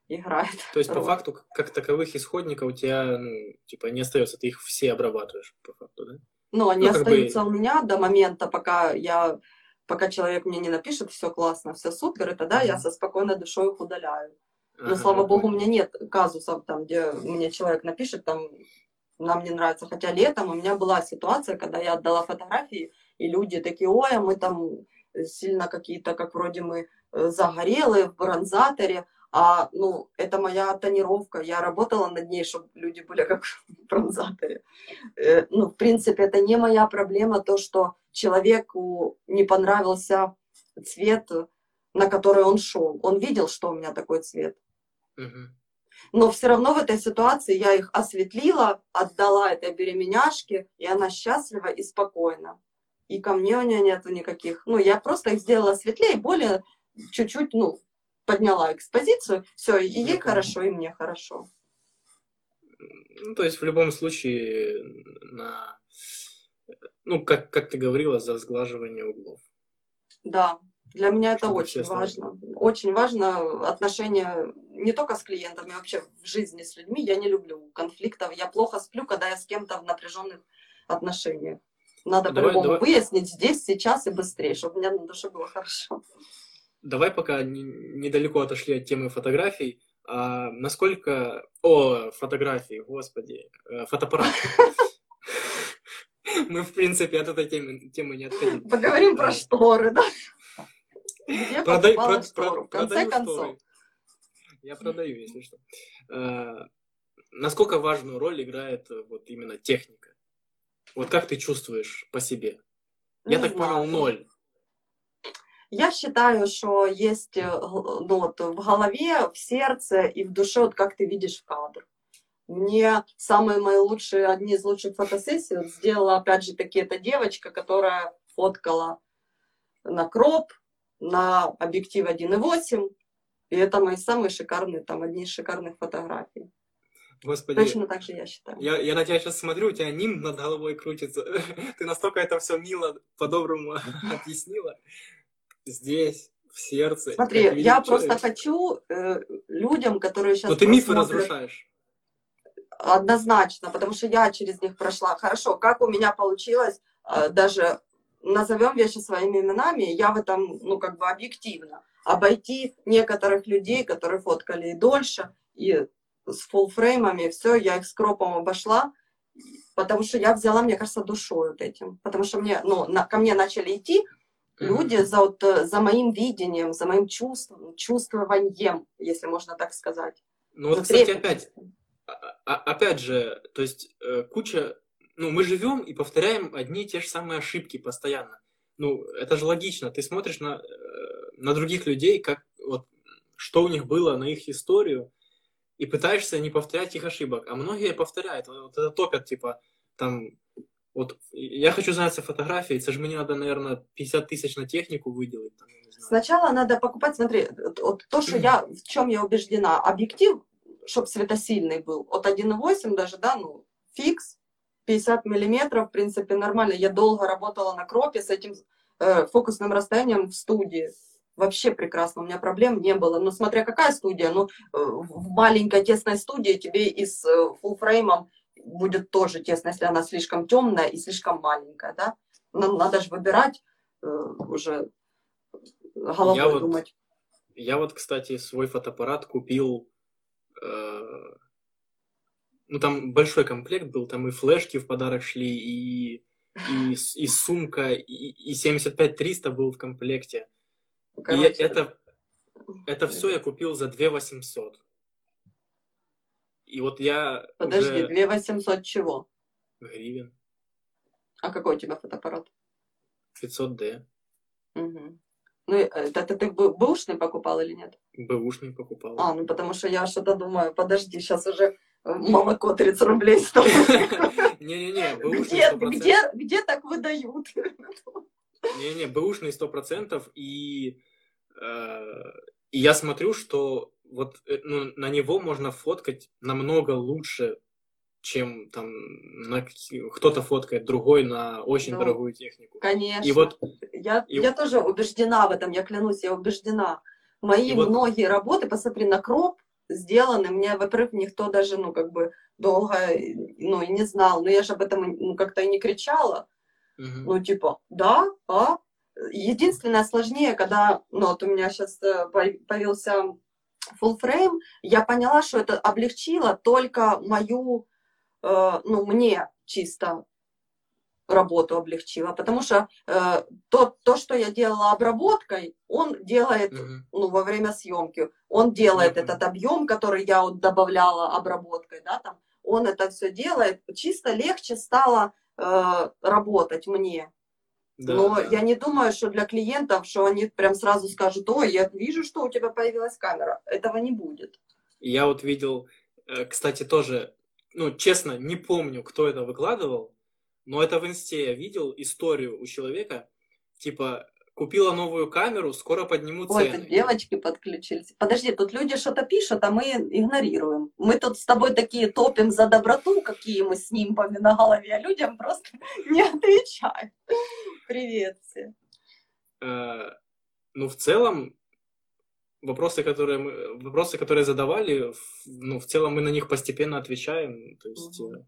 играет. То есть, по факту, как таковых исходников у тебя, ну, типа, не остается, ты их все обрабатываешь, по факту, да? Но они Ну, как бы- остаются у меня до момента, пока я, пока человек мне не напишет, все классно, все супер, и тогда я Мгм. со спокойной душой их удаляю. Но, Ага, слава богу, у меня нет казусов, там, где мне человек напишет, там, нам не нравится. Хотя летом у меня была ситуация, когда я отдала фотографии, и люди такие, ой, а мы там сильно какие-то, как вроде мы э, загорелые в бронзаторе, а, ну, это моя тонировка, я работала над ней, чтобы люди были как в бронзаторе. Э, Ну, в принципе, это не моя проблема, то, что человеку не понравился цвет, на который он шел. Он видел, что у меня такой цвет. Но все равно в этой ситуации я их осветлила, отдала этой беременяшке, и она счастлива и спокойна. И ко мне у нее нету никаких. Ну, я просто их сделала светлее, более чуть-чуть, ну, подняла экспозицию, все, и ей хорошо, и мне хорошо. Ну, то есть, в любом случае, на... Ну, как, как ты говорила, за сглаживание углов. Да, для меня это очень важно. Очень важно отношения не только с клиентами, вообще в жизни с людьми. Я не люблю конфликтов. Я плохо сплю, когда я с кем-то в напряженных отношениях. Надо Давай- по-любому выяснить здесь, сейчас и быстрее, чтобы у меня на душе было хорошо. Давай пока не- недалеко отошли от темы фотографий. А насколько... О, фотографии, господи. э, Фотоаппарат. Мы, в принципе, от этой темы, темы не отходим. Поговорим про шторы, да? Где Продай- покупала про- штору? В конце концов. шторы. Я продаю, если что. Э, Насколько важную роль играет э, вот именно техника? Вот как ты чувствуешь по себе? Я Не так понял, ноль. Я считаю, что есть э, ну, вот, в голове, в сердце и в душе, вот как ты видишь кадр. Мне самые мои лучшие, одни из лучших фотосессий вот сделала, опять же таки, эта девочка, которая фоткала на кроп, на объектив 1.8. И это мои самые шикарные, там, одни из шикарных фотографий. Господи, Точно так же я считаю. я, я на тебя сейчас смотрю, у тебя нимб над головой крутится. Ты настолько это все мило, по-доброму объяснила. Здесь, в сердце. Смотри, я просто человек. хочу э, людям, которые сейчас Но ты мифы разрушаешь. Однозначно, потому что я через них прошла. Хорошо, как у меня получилось, э, даже назовем вещи своими именами, я в этом, ну, как бы объективно, обойти некоторых людей, которые фоткали и дольше, и с фуллфреймами, все, я их с кропом обошла, потому что я взяла, мне кажется, душой вот этим. Потому что мне, ну, на- ко мне начали идти люди за, вот, э, за моим видением, за моим чувством, чувствованием, если можно так сказать. Ну вот, кстати, опять, а- а- опять же, то есть э, куча, ну мы живем и повторяем одни и те же самые ошибки постоянно. Ну это же логично. Ты смотришь на э, на других людей, как вот что у них было на их историю, и пытаешься не повторять их ошибок. А многие повторяют. Вот это топят, типа, там, вот я хочу заняться фотографией, это же мне надо, наверное, 50 тысяч на технику выделать. Там. Сначала надо покупать, смотри, вот то, что я, в чем я убеждена, объектив, чтобы светосильный был, от 1.8 даже, да, ну, фикс, 50 миллиметров, в принципе, нормально. Я долго работала на кропе с этим э, фокусным расстоянием в студии. Вообще прекрасно, у меня проблем не было. Но смотря какая студия, ну, э, в маленькой тесной студии тебе и с э, фуллфреймом будет тоже тесно, если она слишком темная и слишком маленькая, да? Нам надо же выбирать э, уже головой Я вот- думать. Я вот, кстати, свой фотоаппарат купил. э, ну, там большой комплект был, там и флешки в подарок шли, и, и, и сумка, и, и 75-300 был в комплекте. И Короче, это, это все я купил за 2 800. И вот я Подожди, уже 2 800 чего? гривен, А какой у тебя фотоаппарат? 500D, Мгм. Ну, и, э, это ты бэушный покупал или нет? бэушный покупал. А, ну потому что я что-то думаю, подожди, сейчас уже молоко 30 рублей стоит. Не-не-не, бэушный Где, 100%. где, где так выдают? Не-не, сто процентов, и, э, и я смотрю, что вот э, ну, на него можно фоткать намного лучше, чем там на кто-то фоткает другой на очень Ну, дорогую технику. Конечно. И вот Я, и- я тоже убеждена в этом, я клянусь, я убеждена. Мои И вот- многие работы, посмотри, на кроп сделаны, мне, во-первых, никто даже, ну, как бы, долго, э, ну, и не знал, но я же об этом, ну, как-то и не кричала, мгм, ну, типа, да, а? Единственное сложнее, когда, ну, вот у меня сейчас появился full frame, я поняла, что это облегчило только мою, э, ну, мне чисто работу облегчило, потому что э, то, то, что я делала обработкой, он делает, мгм. ну, во время съемки, он делает Я этот объем, который я вот добавляла обработкой, да, там, он это все делает, чисто легче стало э, работать мне. Да, Но да. я не думаю, что для клиентов, что они прям сразу скажут, ой, я вижу, что у тебя появилась камера. Этого не будет. Я вот видел, э, кстати, тоже, ну, честно, не помню, кто это выкладывал, но это в инсте я видел историю у человека, типа, купила новую камеру, скоро подниму Ой, цены. тут девочки подключились. Подожди, тут люди что-то пишут, а мы игнорируем. Мы тут с тобой такие топим за доброту, какие мы с нимбами на голове, а людям просто не отвечают. Привет все. Э, ну, в целом, вопросы, которые мы, вопросы, которые задавали, ну, в целом мы на них постепенно отвечаем. То есть, Мгм.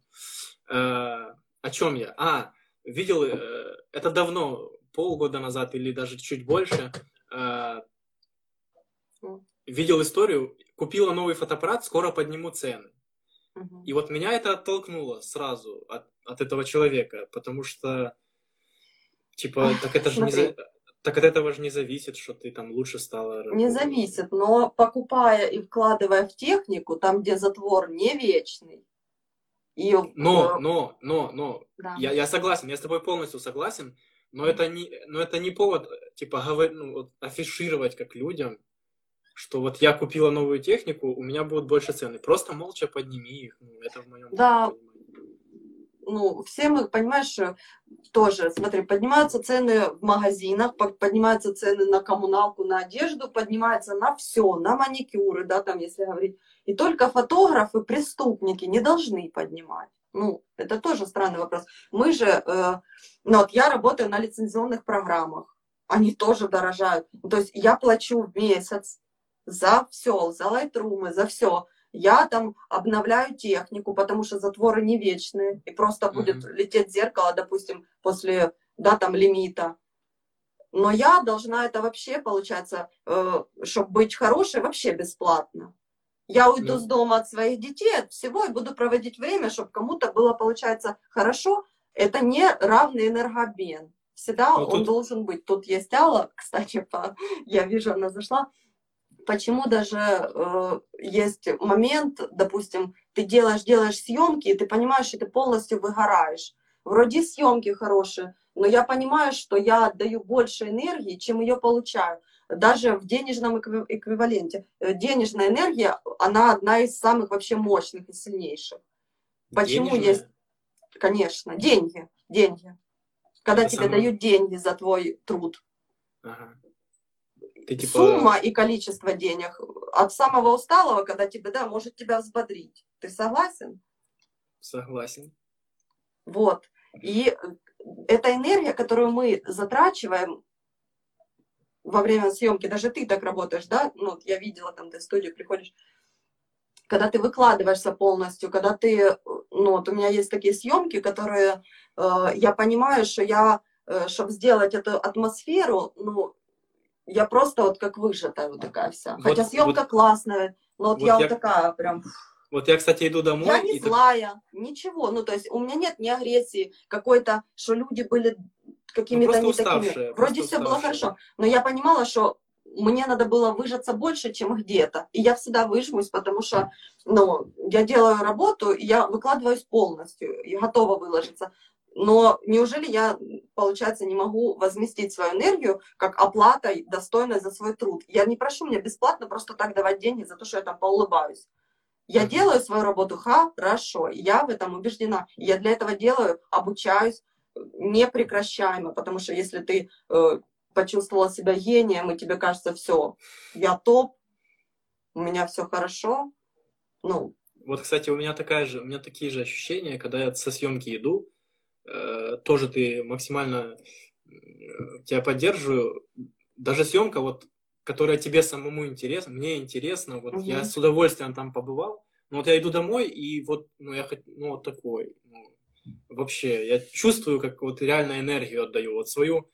э, э, о чем я? А, видел, э, это давно, полгода назад или даже чуть больше, э, видел историю, купила новый фотоаппарат, скоро подниму цены. И вот меня это оттолкнуло сразу от, от этого человека, потому что, типа, так это же не Смотри. так от этого же не зависит, что ты там лучше стала. Не зависит, но покупая и вкладывая в технику, там, где затвор не вечный, и, Но, но, но, но, да. я, я согласен, я с тобой полностью согласен, но это не, но это не повод, типа, говор- ну, вот, афишировать как людям, что вот я купила новую технику, у меня будут больше цены. Просто молча подними их. Ну, это в моем Да. понимании. ну, все мы, понимаешь, э, тоже, смотри, поднимаются цены в магазинах, по- поднимаются цены на коммуналку, на одежду, поднимаются на все, на маникюры, да, там, если говорить. И только фотографы, преступники не должны поднимать. Ну, это тоже странный вопрос. Мы же, э, ну, вот я работаю на лицензионных программах, они тоже дорожают. То есть я плачу в месяц за все, за лайтрумы, за все. Я там обновляю технику, потому что затворы не вечные, и просто будет Мгм. лететь зеркало, допустим, после, да, там, лимита. Но я должна это вообще, получается, чтобы быть хорошей, вообще бесплатно. Я уйду с дома от своих детей, от всего, и буду проводить время, чтобы кому-то было, получается, хорошо. Это не равный энергообмен. Всегда Ну, он тут- должен быть. Тут есть Алла, кстати, по... я вижу, она зашла. Почему даже э, есть момент, допустим, ты делаешь, делаешь съемки, и ты понимаешь, что ты полностью выгораешь. Вроде съемки хорошие, но я понимаю, что я отдаю больше энергии, чем ее получаю. Даже в денежном экви- эквиваленте. Э, Денежная энергия, она одна из самых вообще мощных и сильнейших. Почему Денежная? есть, конечно, деньги, деньги. Когда Это тебе самое- дают деньги за твой труд. Ага. Ты типа... Сумма и количество денег от самого усталого, когда тебе, да, может тебя взбодрить. Ты согласен? Согласен. Вот. И э, эта энергия, которую мы затрачиваем во время съемки, даже ты так работаешь, да? Ну, вот я видела, там ты в студию приходишь, когда ты выкладываешься полностью, когда ты, ну, вот у меня есть такие съемки, которые э, я понимаю, что я, э, чтобы сделать эту атмосферу, ну, я просто вот как выжатая вот такая вся. Вот, Хотя съемка вот, классная, но вот, вот я, я вот такая прям... Вот я, кстати, иду домой. Я не злая, так... ничего. Ну, то есть у меня нет ни агрессии какой-то, что люди были какими-то ну, не такими. Вроде все было хорошо. Но я понимала, что мне надо было выжаться больше, чем где-то. И я всегда выжмусь, потому что, ну, я делаю работу, и я выкладываюсь полностью, и готова выложиться. Но неужели я, получается, не могу возместить свою энергию как оплатой, достойной за свой труд? Я не прошу мне бесплатно просто так давать деньги за то, что я там поулыбаюсь. Я делаю свою работу хорошо, я в этом убеждена. Я для этого делаю, обучаюсь непрекращаемо, потому что если ты э, почувствовала себя гением, и тебе кажется, все, я топ, у меня все хорошо, ну. Вот, кстати, у меня такая же, у меня такие же ощущения, когда я со съемки иду, э, тоже ты максимально э, тебя поддерживаю. Даже съемка, вот, которая тебе самому интересна, мне интересно, вот угу. я с удовольствием там побывал, но вот я иду домой, и вот, ну, я ну, вот такой, ну, вообще, я чувствую, как вот реально энергию отдаю, вот свою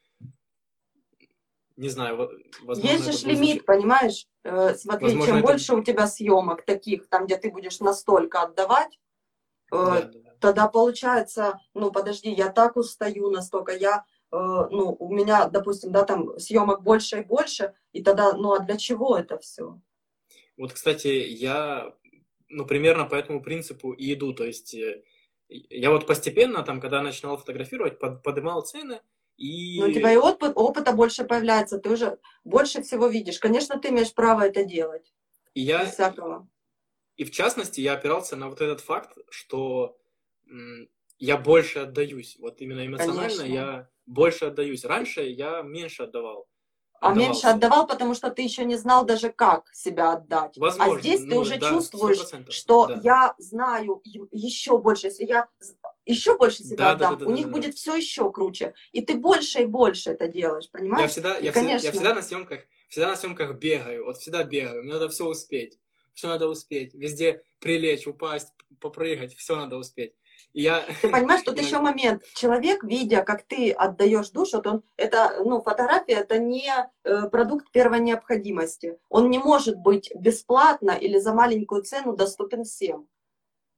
не знаю, возможно... Есть же лимит, понимаешь? Э, смотри, возможно, чем это... больше у тебя съемок таких, там, где ты будешь настолько отдавать, э, да, да, да. тогда получается, ну, подожди, я так устаю настолько, я, э, ну, у меня, допустим, да, там съемок больше и больше, и тогда, ну, а для чего это все? Вот, кстати, я, ну, примерно по этому принципу и иду, то есть я вот постепенно, там, когда начинал фотографировать, под, поднимал цены, и... Ну, у тебя и опыт, опыта больше появляется, ты уже больше всего видишь. Конечно, ты имеешь право это делать. И я... всякого. И в частности, я опирался на вот этот факт, что я больше отдаюсь. Вот именно эмоционально Конечно. я больше отдаюсь. Раньше я меньше отдавал. А меньше отдавал, потому что ты еще не знал даже, как себя отдать. А Возможно. А здесь ну, ты уже да, чувствуешь, 100%. что да. я знаю еще больше. Если я еще больше себя да, отдам, да, да, у да, них да, будет да. все еще круче. И ты больше и больше это делаешь, понимаешь? Я всегда, я, Конечно. всегда, я всегда на съемках, всегда на съемках бегаю, вот всегда бегаю. Мне надо все успеть. Все надо успеть. Везде прилечь, упасть, попрыгать, все надо успеть. Я... Ты понимаешь, тут еще момент. Человек, видя, как ты отдаешь душу, вот он, это, ну, фотография это не э, продукт первой необходимости. Он не может быть бесплатно или за маленькую цену доступен всем.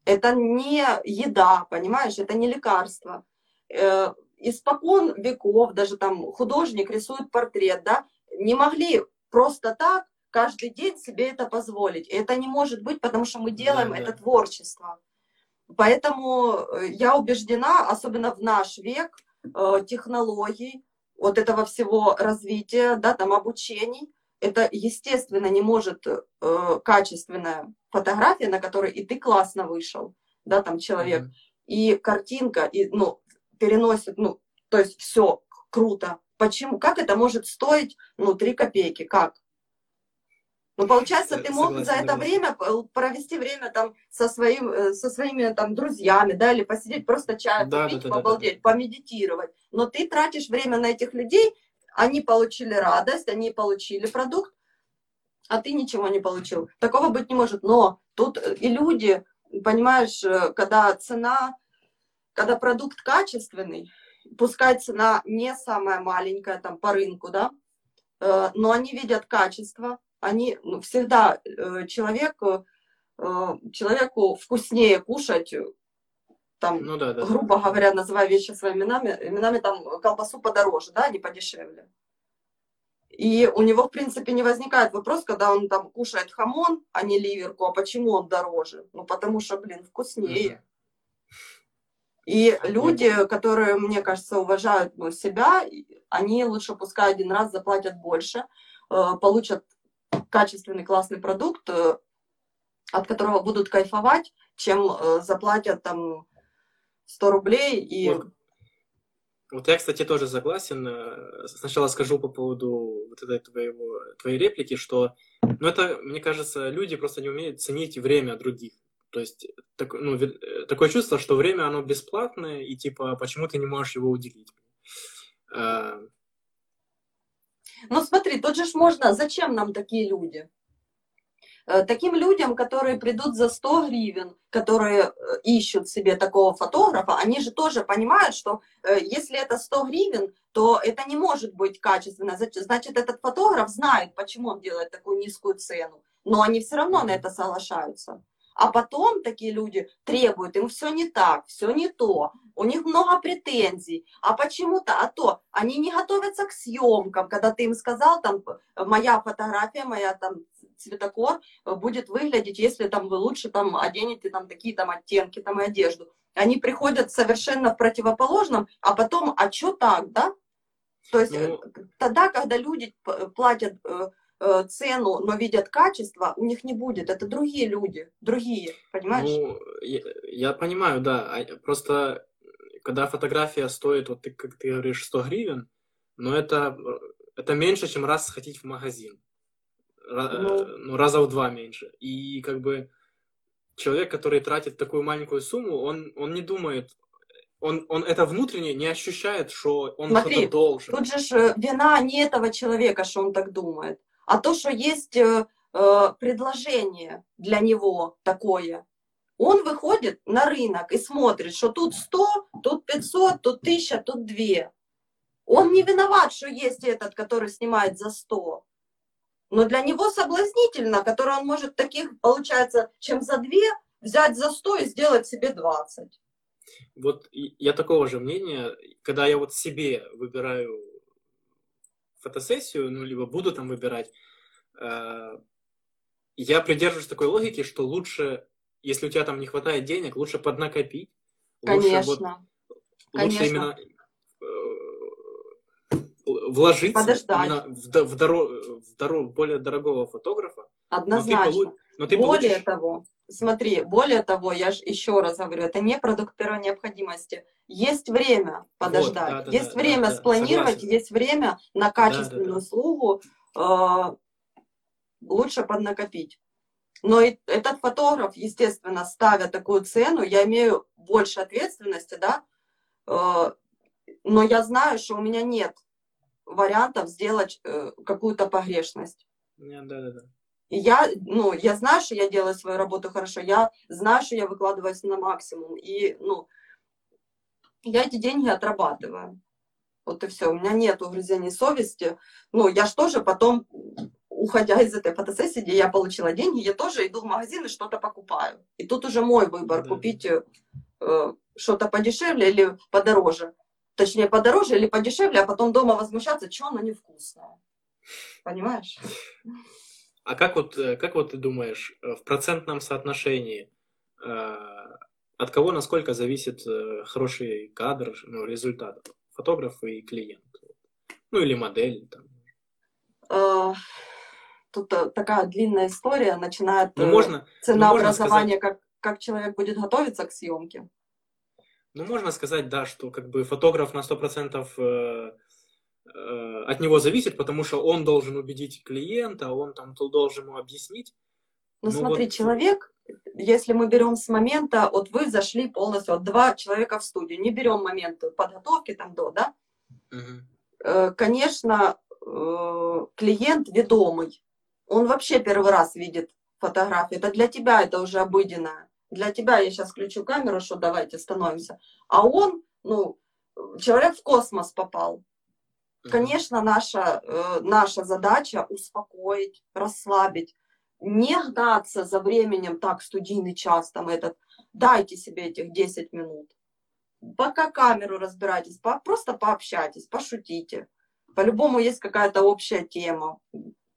Это не еда, понимаешь, это не лекарство. Э, испокон веков, даже там художник рисует портрет, да, не могли просто так каждый день себе это позволить. И это не может быть, потому что мы делаем да, это творчество. Поэтому э, я убеждена, особенно в наш век, э, технологий, вот этого всего развития, да, там обучений, это, естественно, не может э, качественная фотография, на которой и ты классно вышел, да, там человек, mm-hmm. и картинка, и, ну, переносит, ну, то есть все круто. Почему? Как это может стоить, ну, 3 копейки? Как? Ну, получается, ты мог Согласен, за это время провести время там со, своим, э, со своими там друзьями, да, или посидеть, просто чай да, попить, да, да, побалдеть, да, да. помедитировать. Но ты тратишь время на этих людей, они получили радость, они получили продукт, а ты ничего не получил. Такого быть не может. Но тут и люди, понимаешь, э, когда цена, когда продукт качественный, пускай цена не самая маленькая там по рынку, да, э, но они видят качество, они ну, всегда э, человек, человеку вкуснее кушать там, ну, да, да, грубо да. говоря, называя вещи своими именами, именами там колбасу подороже, да, не подешевле. И у него, в принципе, не возникает вопрос, когда он там кушает хамон, а не ливерку, а почему он дороже? Ну, потому что, блин, вкуснее. И люди, которые, мне кажется, уважают ну, себя, они лучше пускай один раз заплатят больше, э, получат качественный классный продукт, э, от которого будут кайфовать, чем э, заплатят там 100 рублей и... Вот. Вот я, кстати, тоже согласен. Э, сначала скажу по поводу вот этой твоего, твоей реплики, что, ну, это, мне кажется, люди просто не умеют ценить время других. То есть так, ну, такое чувство, что время, оно бесплатное, и типа, почему ты не можешь его уделить? А... Ну смотри, тут же ж можно, зачем нам такие люди? Э, таким людям, которые придут за 100 гривен, которые э, ищут себе такого фотографа, они же тоже понимают, что э, если это 100 гривен, то это не может быть качественно. Значит, этот фотограф знает, почему он делает такую низкую цену. Но они все равно на это соглашаются. А потом такие люди требуют, им все не так, все не то, у них много претензий, а почему-то, а то, они не готовятся к съемкам, когда ты им сказал, там, моя фотография, моя там цветокор будет выглядеть, если там вы лучше там оденете там такие там оттенки, там и одежду. Они приходят совершенно в противоположном, а потом, а что так, да? То есть ну... тогда, когда люди платят э, Э, цену, но видят качество, у них не будет. Это другие люди, другие, понимаешь? Ну, я, я понимаю, да. А, просто когда фотография стоит, вот ты, как ты говоришь, 100 гривен, но это, это меньше, чем раз сходить в магазин. Ну, ну, раза в два меньше. И как бы человек, который тратит такую маленькую сумму, он, он не думает, он, он это внутренне не ощущает, что он что-то должен. Тут же вина не этого человека, что он так думает а то, что есть э, э, предложение для него такое. Он выходит на рынок и смотрит, что тут 100, тут 500, тут 1000, тут 2. Он не виноват, что есть этот, который снимает за 100. Но для него соблазнительно, который он может таких, получается, чем за 2 взять за 100 и сделать себе 20. Вот я такого же мнения, когда я вот себе выбираю фотосессию, ну, либо буду там выбирать, э, я придерживаюсь такой логики, что лучше, если у тебя там не хватает денег, лучше поднакопить. Конечно. Лучше, вот, лучше именно э, вложиться Подождать. именно в, в, доро, в доро, более дорогого фотографа. Однозначно. Но ты, но ты более получишь... того, смотри, более того, я же еще раз говорю, это не продукт первой необходимости. Есть время подождать, вот, да, есть да, время да, спланировать, согласен. есть время на качественную да, да, услугу, э, лучше поднакопить. Но этот фотограф, естественно, ставя такую цену, я имею больше ответственности, да, э, но я знаю, что у меня нет вариантов сделать э, какую-то погрешность. Да, да, да. И я, ну, я знаю, что я делаю свою работу хорошо, я знаю, что я выкладываюсь на максимум, и, ну, я эти деньги отрабатываю. Вот и все. У меня нет угрызений совести. Ну, я же тоже потом, уходя из этой фотосессии, где я получила деньги, я тоже иду в магазин и что-то покупаю. И тут уже мой выбор, да. купить э, что-то подешевле или подороже. Точнее, подороже или подешевле, а потом дома возмущаться, что оно невкусное. Понимаешь? А как вот, э, как вот ты думаешь, э, в процентном соотношении э, от кого насколько зависит хороший кадр, ну, результат? Фотограф и клиент? Ну, или модель там. Тут такая длинная история, начинает ну, можно, ценообразование, ну, сказать... как, как человек будет готовиться к съемке. Ну, можно сказать, да, что как бы фотограф на 100% Э, от него зависит, потому что он должен убедить клиента, он там должен ему объяснить. Ну, ну смотри, вот... человек, если мы берем с момента, вот вы зашли полностью, вот два человека в студию, не берем момент подготовки там до, да? Угу. Конечно, э, клиент ведомый, он вообще первый раз видит фотографию. Это для тебя это уже обыденное. Для тебя я сейчас включу камеру, что давайте становимся. А он, ну, человек в космос попал. Конечно, наша, э, наша задача успокоить, расслабить, не гнаться за временем, так, студийный час, там этот, дайте себе этих 10 минут. Пока камеру разбирайтесь, по, просто пообщайтесь, пошутите. По-любому есть какая-то общая тема.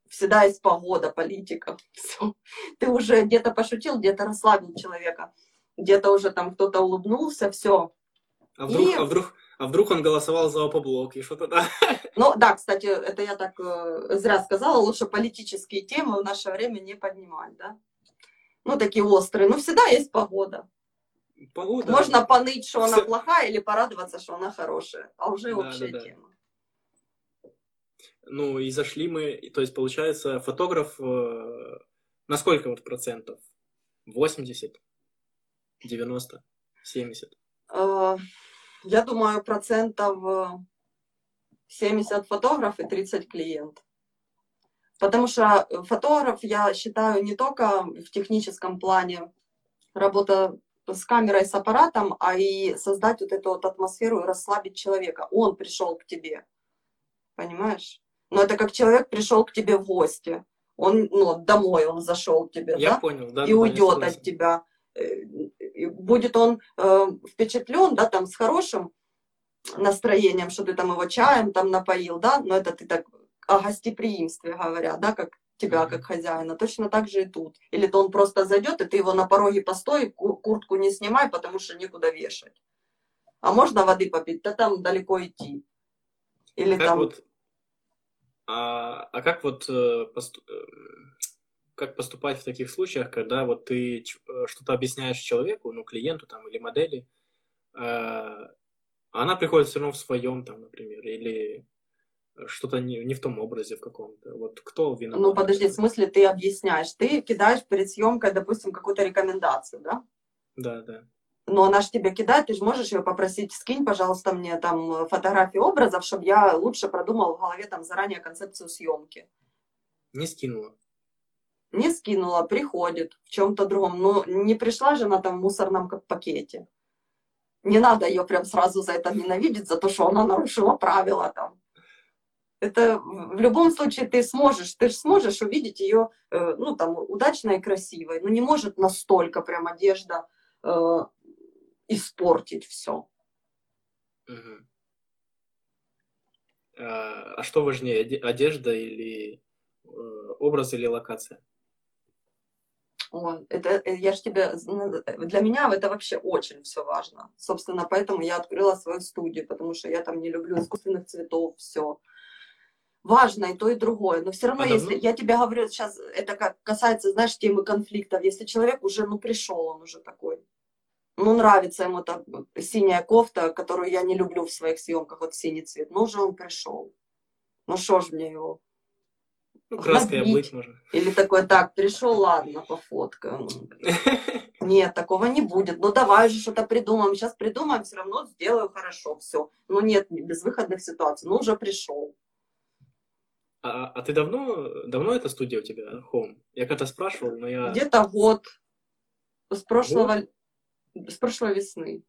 Всегда есть погода, политика. Все. Ты уже где-то пошутил, где-то расслабил человека, где-то уже там кто-то улыбнулся, все. А вдруг, И... а вдруг, а вдруг он голосовал за опоблок и что-то да? Ну да, кстати, это я так э, зря сказала, лучше политические темы в наше время не поднимать, да? Ну, такие острые. Ну, всегда есть погода. Погода. Можно поныть, что она плохая, или порадоваться, что она хорошая. А уже да, общая да, да. тема. Ну, и зашли мы, то есть, получается, фотограф э, на сколько вот процентов? 80? 90? 70? Э, я думаю, процентов 70 э, фотограф и 30 клиент. Потому что фотограф, я считаю, не только в техническом плане работа с камерой, с аппаратом, а и создать вот эту вот атмосферу и расслабить человека. Он пришел к тебе, понимаешь? Но это как человек пришел к тебе в гости. Он, ну, домой он зашел к тебе, Я да? понял, да. и да, уйдет от тебя. Будет он э, впечатлен, да, там, с хорошим настроением, что ты там его чаем там напоил, да, но это ты так о гостеприимстве говоря, да, как тебя как хозяина. Точно так же и тут. Или то он просто зайдет, и ты его на пороге постой, ку- куртку не снимай, потому что некуда вешать. А можно воды попить? Да там далеко идти. Или Как там... вот, а, а как вот э, э, как поступать в таких случаях, когда вот ты э, что-то объясняешь человеку, ну, клиенту там или модели, э, а она приходит все равно в своем там, например, или что-то не, не в том образе в каком-то. Вот кто виноват? Ну, подожди, в смысле ты объясняешь? Ты кидаешь перед съемкой, допустим, какую-то рекомендацию, да? Да, да. но она же тебе кидает, ты же можешь ее попросить, скинь, пожалуйста, мне там фотографии образов, чтобы я лучше продумал в голове там заранее концепцию съемки. Не скинула. Не скинула, приходит в чем-то другом. Ну, не пришла же она там в мусорном пакете. Не надо ее прям сразу за это ненавидеть, за то, что она нарушила правила там. Это в любом случае ты сможешь, ты же сможешь увидеть ее, э, ну, там, удачной и красивой. Но не может настолько прям одежда э, испортить все. А, а что важнее, оде- одежда или э, образ или локация? Ой, это э, я ж тебе зна- для меня это вообще очень все важно. Собственно, поэтому я открыла свою студию, потому что я там не люблю искусственных цветов, все. Важно и то, и другое. Но все равно, А если давно? я тебе говорю сейчас, это как касается, знаешь, темы конфликтов. Если человек уже, ну, пришел, он уже такой. Ну, нравится ему та синяя кофта, которую я не люблю в своих съемках, вот синий цвет. Ну, уже он пришел. Ну, что ж мне его? Ну, краской облыть можно. Или такой, так, пришел, ладно, пофоткаю. Нет, такого не будет. Ну давай же что-то придумаем. Сейчас придумаем, все равно сделаю хорошо, все. Ну нет, безвыходных ситуаций. Ну уже пришел. А, а ты давно, давно эта студия у тебя, Home? Я когда спрашивал, но я... Где-то год с прошлого, с прошлой весны.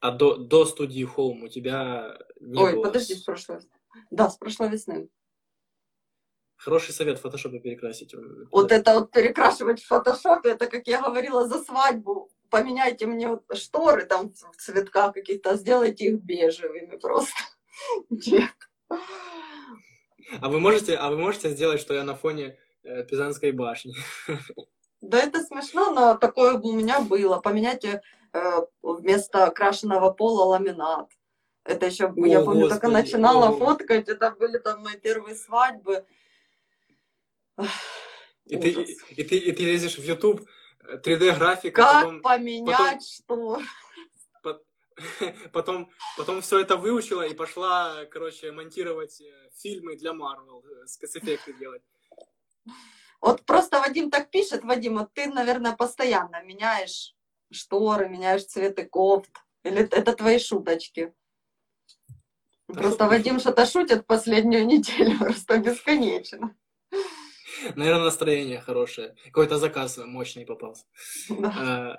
А до, до студии Home у тебя не Ой, было... подожди, с прошлой. Да, с прошлой весны. Хороший совет в фотошопе перекрасить. Вот это вот перекрашивать в фотошопе, это как я говорила за свадьбу. Поменяйте мне вот шторы там в цветках каких-то, сделайте их бежевыми просто. Нет. А вы можете, а вы можете сделать, что я на фоне э, Пизанской башни? Да это смешно, но такое бы у меня было. Поменяйте э, вместо крашеного пола ламинат. Это еще, О, я помню, только Господи, начинала о. фоткать, это были там мои первые свадьбы. И ты, и, ты, и ты лезешь в YouTube, 3D-графика, Как потом, поменять что? потом, потом все это выучила и пошла, короче, монтировать э, фильмы для Marvel, э, спецэффекты делать. Вот просто Вадим так пишет, Вадим, вот ты, наверное, постоянно меняешь шторы, меняешь цветы кофт. Или это твои шуточки? Да Просто Вадим что-то шутит последнюю неделю, просто бесконечно. Наверное, настроение хорошее. Какой-то заказ мощный попался. Э,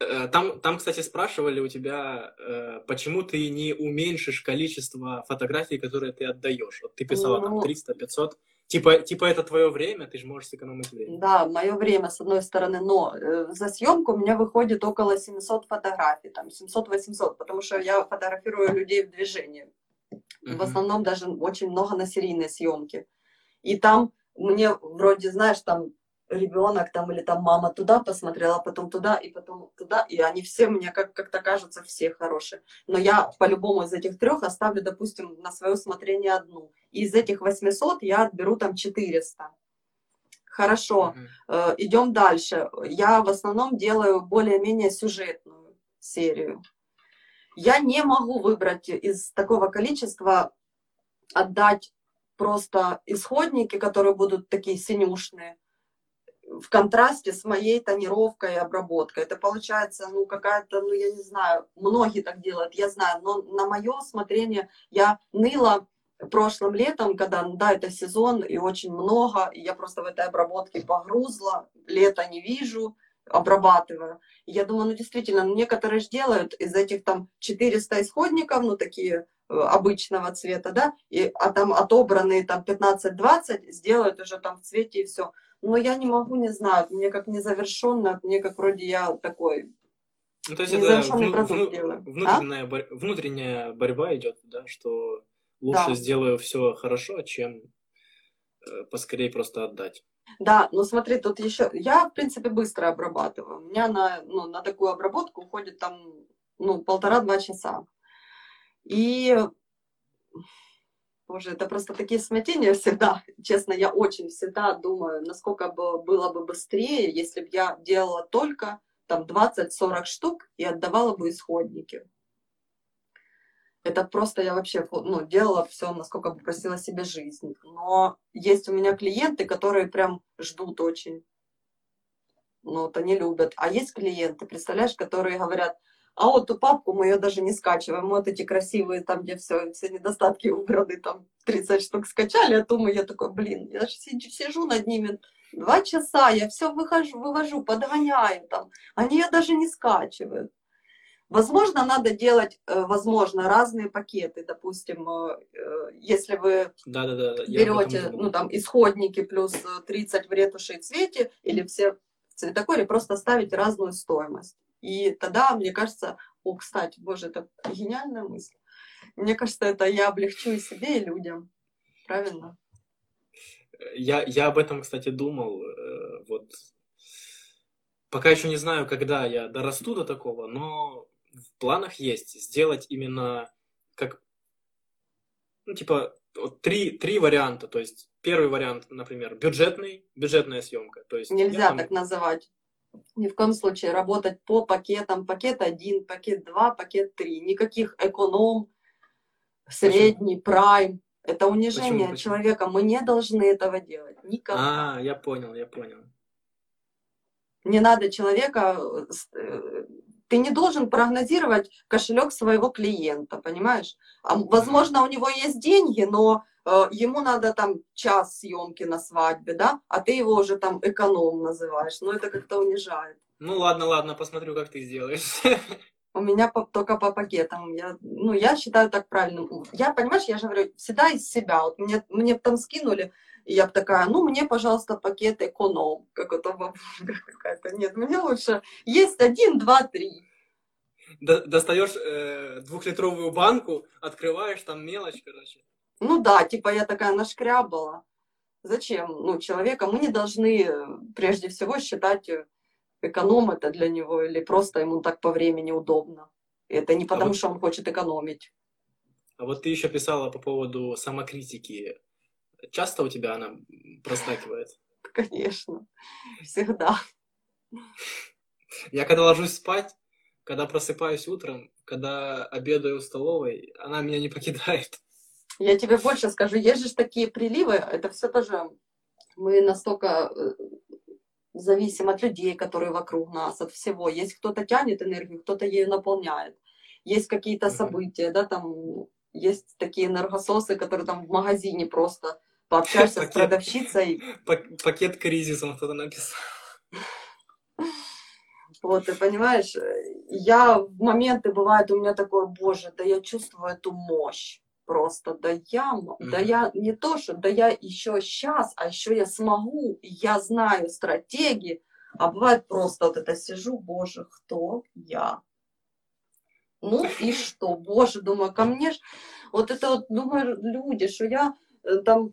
э, Там, там, кстати, спрашивали у тебя, э, почему ты не уменьшишь количество фотографий, которые ты отдаешь. Вот ты писала там Ну. 300-500. Типа, типа это твое время, ты же можешь сэкономить время. Да, мое время, с одной стороны, но за съемку у меня выходит около 700 фотографий, там 700-800, потому что я фотографирую людей в движении. В Мгм. основном даже очень много на серийной съемке. И там мне вроде, знаешь, там ребенок там или там мама туда посмотрела, потом туда и потом туда, и они все мне как- как-то кажутся все хорошие. Но я по-любому из этих трех оставлю, допустим, на свое усмотрение одну. И из этих 800 я отберу там 400. Хорошо, Мгм. Э, идем дальше. Я в основном делаю более-менее сюжетную серию. Я не могу выбрать из такого количества отдать просто исходники, которые будут такие синюшные, в контрасте с моей тонировкой и обработкой. Это получается, ну, какая-то, ну, я не знаю, многие так делают, я знаю, но на мое усмотрение я ныла прошлым летом, когда, ну да, это сезон и очень много, и я просто в этой обработке погрузла, лето не вижу, обрабатываю. И я думаю, ну действительно, ну, некоторые же делают из этих там 400 исходников, ну такие обычного цвета, да, и, а там отобранные там 15-20 сделают уже там в цвете и все. Но я не могу, не знаю, мне как незавершенно, мне как вроде я такой ну, то есть это вну, вну, внутренняя, а? бор, внутренняя борьба идет, да, что лучше да. сделаю все хорошо, чем э, поскорее просто отдать. Да, но смотри, тут еще... Я, в принципе, быстро обрабатываю. У меня на, ну, на такую обработку уходит там ну, полтора-два часа. И Боже, это просто такие смятения всегда. Честно, я очень всегда думаю, насколько бы было бы быстрее, если бы я делала только там 20-40 штук и отдавала бы исходники. Это просто я вообще ну, делала все, насколько попросила себе жизнь. Но есть у меня клиенты, которые прям ждут очень. Ну, вот они любят. А есть клиенты, представляешь, которые говорят, а вот ту папку мы ее даже не скачиваем. Вот эти красивые, там, где все, все недостатки убраны, там 30 штук скачали, а то мы, я такой, блин, я же сижу над ними два часа, я все выхожу, вывожу, подгоняю там. Они ее даже не скачивают. Возможно, надо делать, э, возможно, разные пакеты. Допустим, э, э, если вы да, да, да, берете ну, там, исходники плюс 30 в ретуши и цвете, или все в цветокоре, просто ставите разную стоимость. И тогда, мне кажется, о, кстати, боже, это гениальная мысль. Мне кажется, это я облегчу и себе, и людям. Правильно? Я, я об этом, кстати, думал. Вот пока еще не знаю, когда я дорасту до такого, но в планах есть сделать именно как, ну, типа, вот три, три варианта. То есть первый вариант, например, бюджетный, бюджетная съемка. То есть Нельзя там... так называть. Ни в коем случае работать по пакетам. Пакет 1, пакет 2, пакет 3. Никаких эконом, средний, прайм. Это унижение Почему? человека. Мы не должны этого делать. Никогда. А, я понял, я понял. Не надо человека э, ты не должен прогнозировать кошелек своего клиента, понимаешь? А, возможно, у него есть деньги, но э, ему надо там час съемки на свадьбе, да, а ты его уже там эконом называешь. Ну, это как-то унижает. Ну, ладно, ладно, посмотрю, как ты сделаешь. У меня по, только по пакетам. Я, ну, я считаю так правильным. Я, понимаешь, я же говорю, всегда из себя. Вот мне, мне там скинули, и я бы такая, ну, мне, пожалуйста, пакет эконом, как это бабушка какая-то. Нет, мне лучше есть один, два, три. Достаешь э, двухлитровую банку, открываешь, там мелочь, короче. Ну да, типа я такая нашкрябала. Зачем? Ну, человека мы не должны э, прежде всего считать э, эконом это для него или просто ему так по времени удобно. Это не потому, а вот... что он хочет экономить. А вот ты еще писала по поводу самокритики. Часто у тебя она проскакивает? Конечно, всегда. Я когда ложусь спать, когда просыпаюсь утром, когда обедаю в столовой, она меня не покидает. Я тебе больше скажу, есть же такие приливы, это все тоже мы настолько э, зависим от людей, которые вокруг нас, от всего. Есть кто-то тянет энергию, кто-то ею наполняет. Есть какие-то события, да, там есть такие энергососы, которые там в магазине просто пообщаешься с продавщицей. Пакет кризисом кто-то написал. Вот, ты понимаешь, я в моменты бывает у меня такое, боже, да я чувствую эту мощь просто, да я, mm-hmm. да я не то, что, да я еще сейчас, а еще я смогу, я знаю стратегии, а бывает просто вот это сижу, боже, кто я? Ну и что, боже, думаю, ко мне ж, вот это вот, думаю, люди, что я э, там,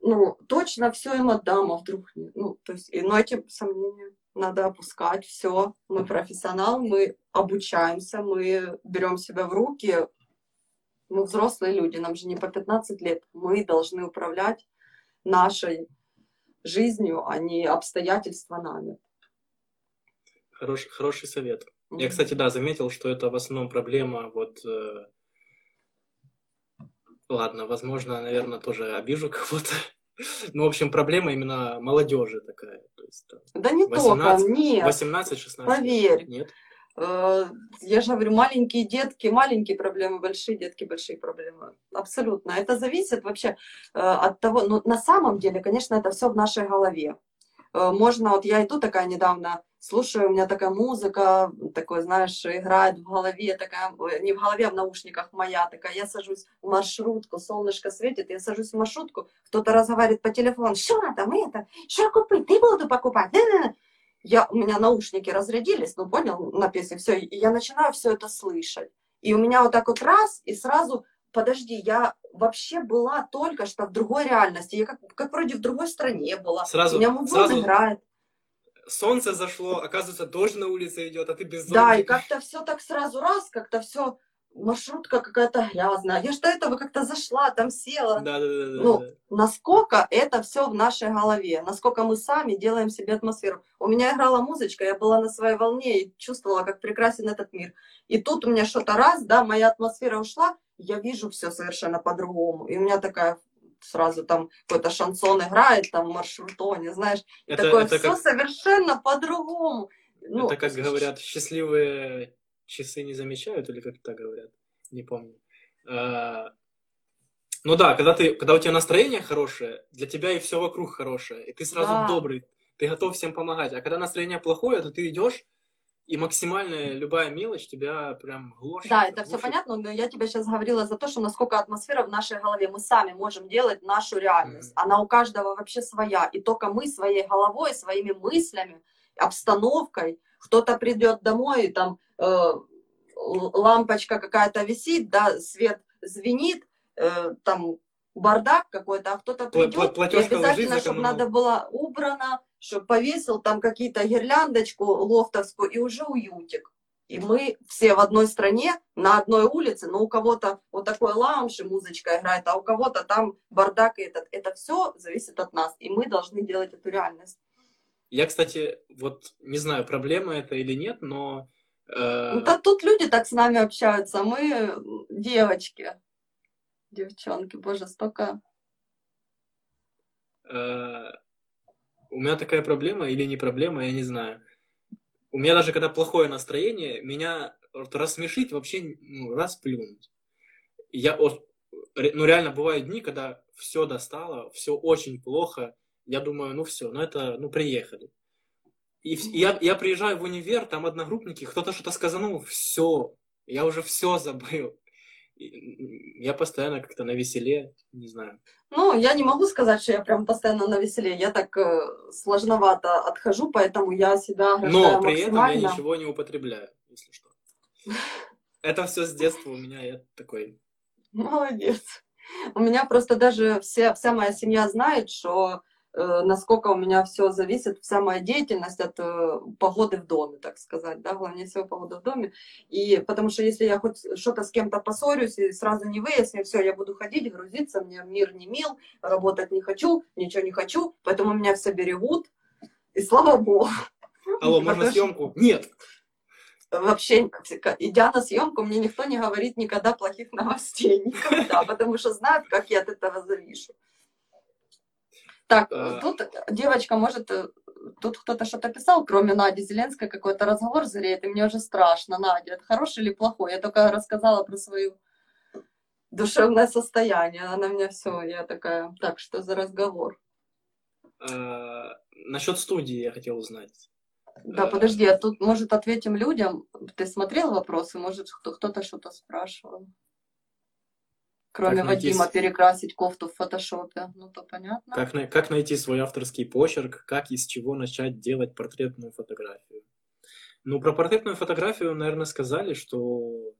ну, точно все им отдам, а вдруг нет. Ну, то есть, и, ну, эти сомнения надо опускать, все, мы профессионал, мы обучаемся, мы берем себя в руки, мы взрослые люди, нам же не по 15 лет, мы должны управлять нашей жизнью, а не обстоятельства нами. Хороший, хороший совет. Mm-hmm. Я, кстати, да, заметил, что это в основном проблема вот... Э... Ладно, возможно, наверное, тоже обижу кого-то. Ну, в общем, проблема именно молодежи такая. То есть, там, да не 18, только, нет. 18-16. Поверь. Нет. Э, я же говорю, маленькие детки, маленькие проблемы, большие детки, большие проблемы. Абсолютно. Это зависит вообще э, от того, ну, на самом деле, конечно, это все в нашей голове. Э, можно, вот я иду такая недавно, слушаю, у меня такая музыка, такой, знаешь, играет в голове, такая, не в голове, а в наушниках моя такая, я сажусь в маршрутку, солнышко светит, я сажусь в маршрутку, кто-то разговаривает по телефону, что там это, что купить, ты буду покупать, я, у меня наушники разрядились, ну, понял, на песне, все, и я начинаю все это слышать. И у меня вот так вот раз, и сразу, подожди, я вообще была только что в другой реальности, я как, как вроде в другой стране была. Сразу, у меня музон сразу играет. Солнце зашло, оказывается, дождь на улице идет, а ты без зонтика. Да, и как-то все так сразу раз, как-то все маршрутка какая-то грязная. Я же до этого как-то зашла, там села. Да, да, да. Ну, да. насколько это все в нашей голове, насколько мы сами делаем себе атмосферу. У меня играла музычка, я была на своей волне и чувствовала, как прекрасен этот мир. И тут у меня что-то раз, да, моя атмосфера ушла, я вижу все совершенно по-другому. И у меня такая сразу там какой-то шансон играет, там маршрутоне, знаешь, и Это- такое это все как- совершенно по-другому. Ну, Это, как говорят, счастливые часы не замечают, или как так говорят, не помню. А, Ну да, когда, ты, когда у тебя настроение хорошее, для тебя и все вокруг хорошее, и ты сразу Да. добрый, ты готов всем помогать. А когда настроение плохое, то ты идешь, и максимальная любая мелочь тебя прям глушит. Да, это все глушит. понятно, но я тебе сейчас говорила за то, что насколько атмосфера в нашей голове. Мы сами можем делать нашу реальность. Мгм. Она у каждого вообще своя. И только мы своей головой, своими мыслями, обстановкой. Кто-то придет домой, и там э, лампочка какая-то висит, да, свет звенит, э, там бардак какой-то, а кто-то придет, пла- и обязательно, за чтобы надо было убрано, чтобы повесил там какие-то гирляндочку лофтовскую, и уже уютик. И мы все в одной стране, на одной улице, но у кого-то вот такой лаунж и музычка играет, а у кого-то там бардак и этот. Это все зависит от нас, и мы должны делать эту реальность. Я, кстати, вот не знаю, проблема это или нет, но э, Ну, да тут люди так с нами общаются, а мы девочки, девчонки, боже, столько... э, у меня такая проблема или не проблема, я не знаю. У меня даже когда плохое настроение, меня рассмешить вообще ну, расплюнуть. Я ну реально бывают дни, когда все достало, все очень плохо. Я думаю, ну все, ну это, ну приехали. И вс- я, я приезжаю в универ, там одногруппники, кто-то что-то сказанул, все, я уже все забыл. И Я постоянно как-то на веселе, не знаю. Ну, я не могу сказать, что я прям постоянно на веселе. Я так э, сложновато отхожу, поэтому я себя Но при этом я ничего не употребляю, если что. Это все с детства у меня, я такой. Молодец. У меня просто даже все, вся моя семья знает, что насколько у меня все зависит, вся моя деятельность от э, погоды в доме, так сказать, да, главнее всего погода в доме. И потому что если я хоть что-то с кем-то поссорюсь и сразу не выясню, все, я буду ходить, грузиться, мне мир не мил, работать не хочу, ничего не хочу, поэтому меня все берегут, и слава богу. Алло, можно съемку? Нет. вообще, идя на съемку, мне никто не говорит никогда плохих новостей. Никогда, потому что знают, как я от этого завишу. Так, А. тут девочка может... э, Тут кто-то что-то писал, кроме Нади Зеленской, какой-то разговор зреет, и мне уже страшно. Надя, это хороший или плохой? Я только рассказала про свою душевное состояние. Она меня все, я такая, так, что за разговор? А, Насчет студии я хотел узнать. Да, Э, подожди, а тут, может, ответим людям? Ты смотрел вопросы? Может, кто- кто-то что-то спрашивал? Кроме Как найти Вадима, с- перекрасить кофту в фотошопе. Ну, то понятно. Как, на- как найти свой авторский почерк, как и с чего начать делать портретную фотографию. Ну, про портретную фотографию, наверное, сказали, что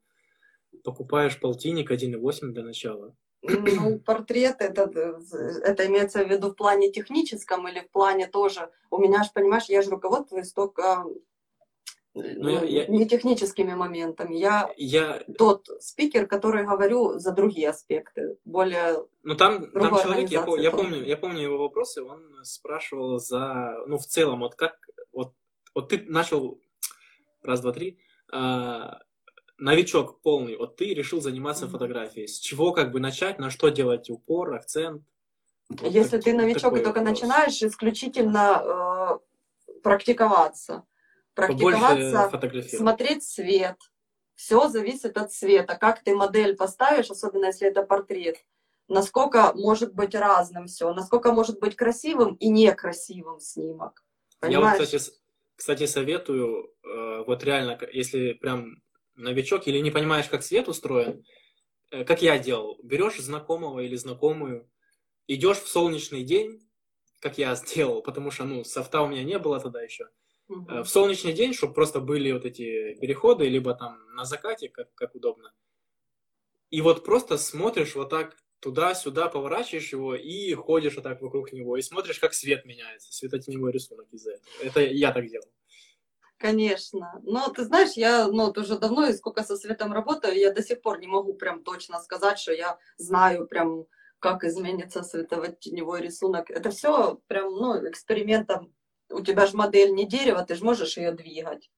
покупаешь полтинник 1,8 для начала. Ну, портрет, это, это имеется в виду в плане техническом или в плане тоже... У меня же, понимаешь, я же руководствуюсь только ну, я- не техническими моментами. Я Я, тот спикер, который говорю за другие аспекты, более ну там, там человек, я, я помню, я помню его вопросы, он спрашивал за, ну, в целом, вот как, вот, вот ты начал, раз, два, три, а, новичок полный, вот ты решил заниматься Мгм. фотографией. С чего как бы начать, на что делать упор, акцент? Вот Если так- ты новичок и только вопрос. начинаешь исключительно э, практиковаться, практиковаться, смотреть свет. Все зависит от света. Как ты модель поставишь, особенно если это портрет, насколько может быть разным все, насколько может быть красивым и некрасивым снимок. Понимаешь? Я вот, кстати, кстати, советую, э, вот реально, если прям новичок или не понимаешь, как свет устроен, э, как я делал, берешь знакомого или знакомую, идешь в солнечный день, как я сделал, потому что, ну, софта у меня не было тогда еще. В солнечный день, чтобы просто были вот эти переходы, либо там на закате, как, как удобно. И вот просто смотришь вот так туда-сюда, поворачиваешь его и ходишь вот так вокруг него, и смотришь, как свет меняется, светотеневой рисунок из-за этого. Это я так делал. Конечно. Но ты знаешь, я ну, вот уже давно и сколько со светом работаю, я до сих пор не могу прям точно сказать, что я знаю прям, как изменится светово-теневой рисунок. Это все прям, ну, экспериментом. У тебя же модель не дерево, ты же можешь ее двигать.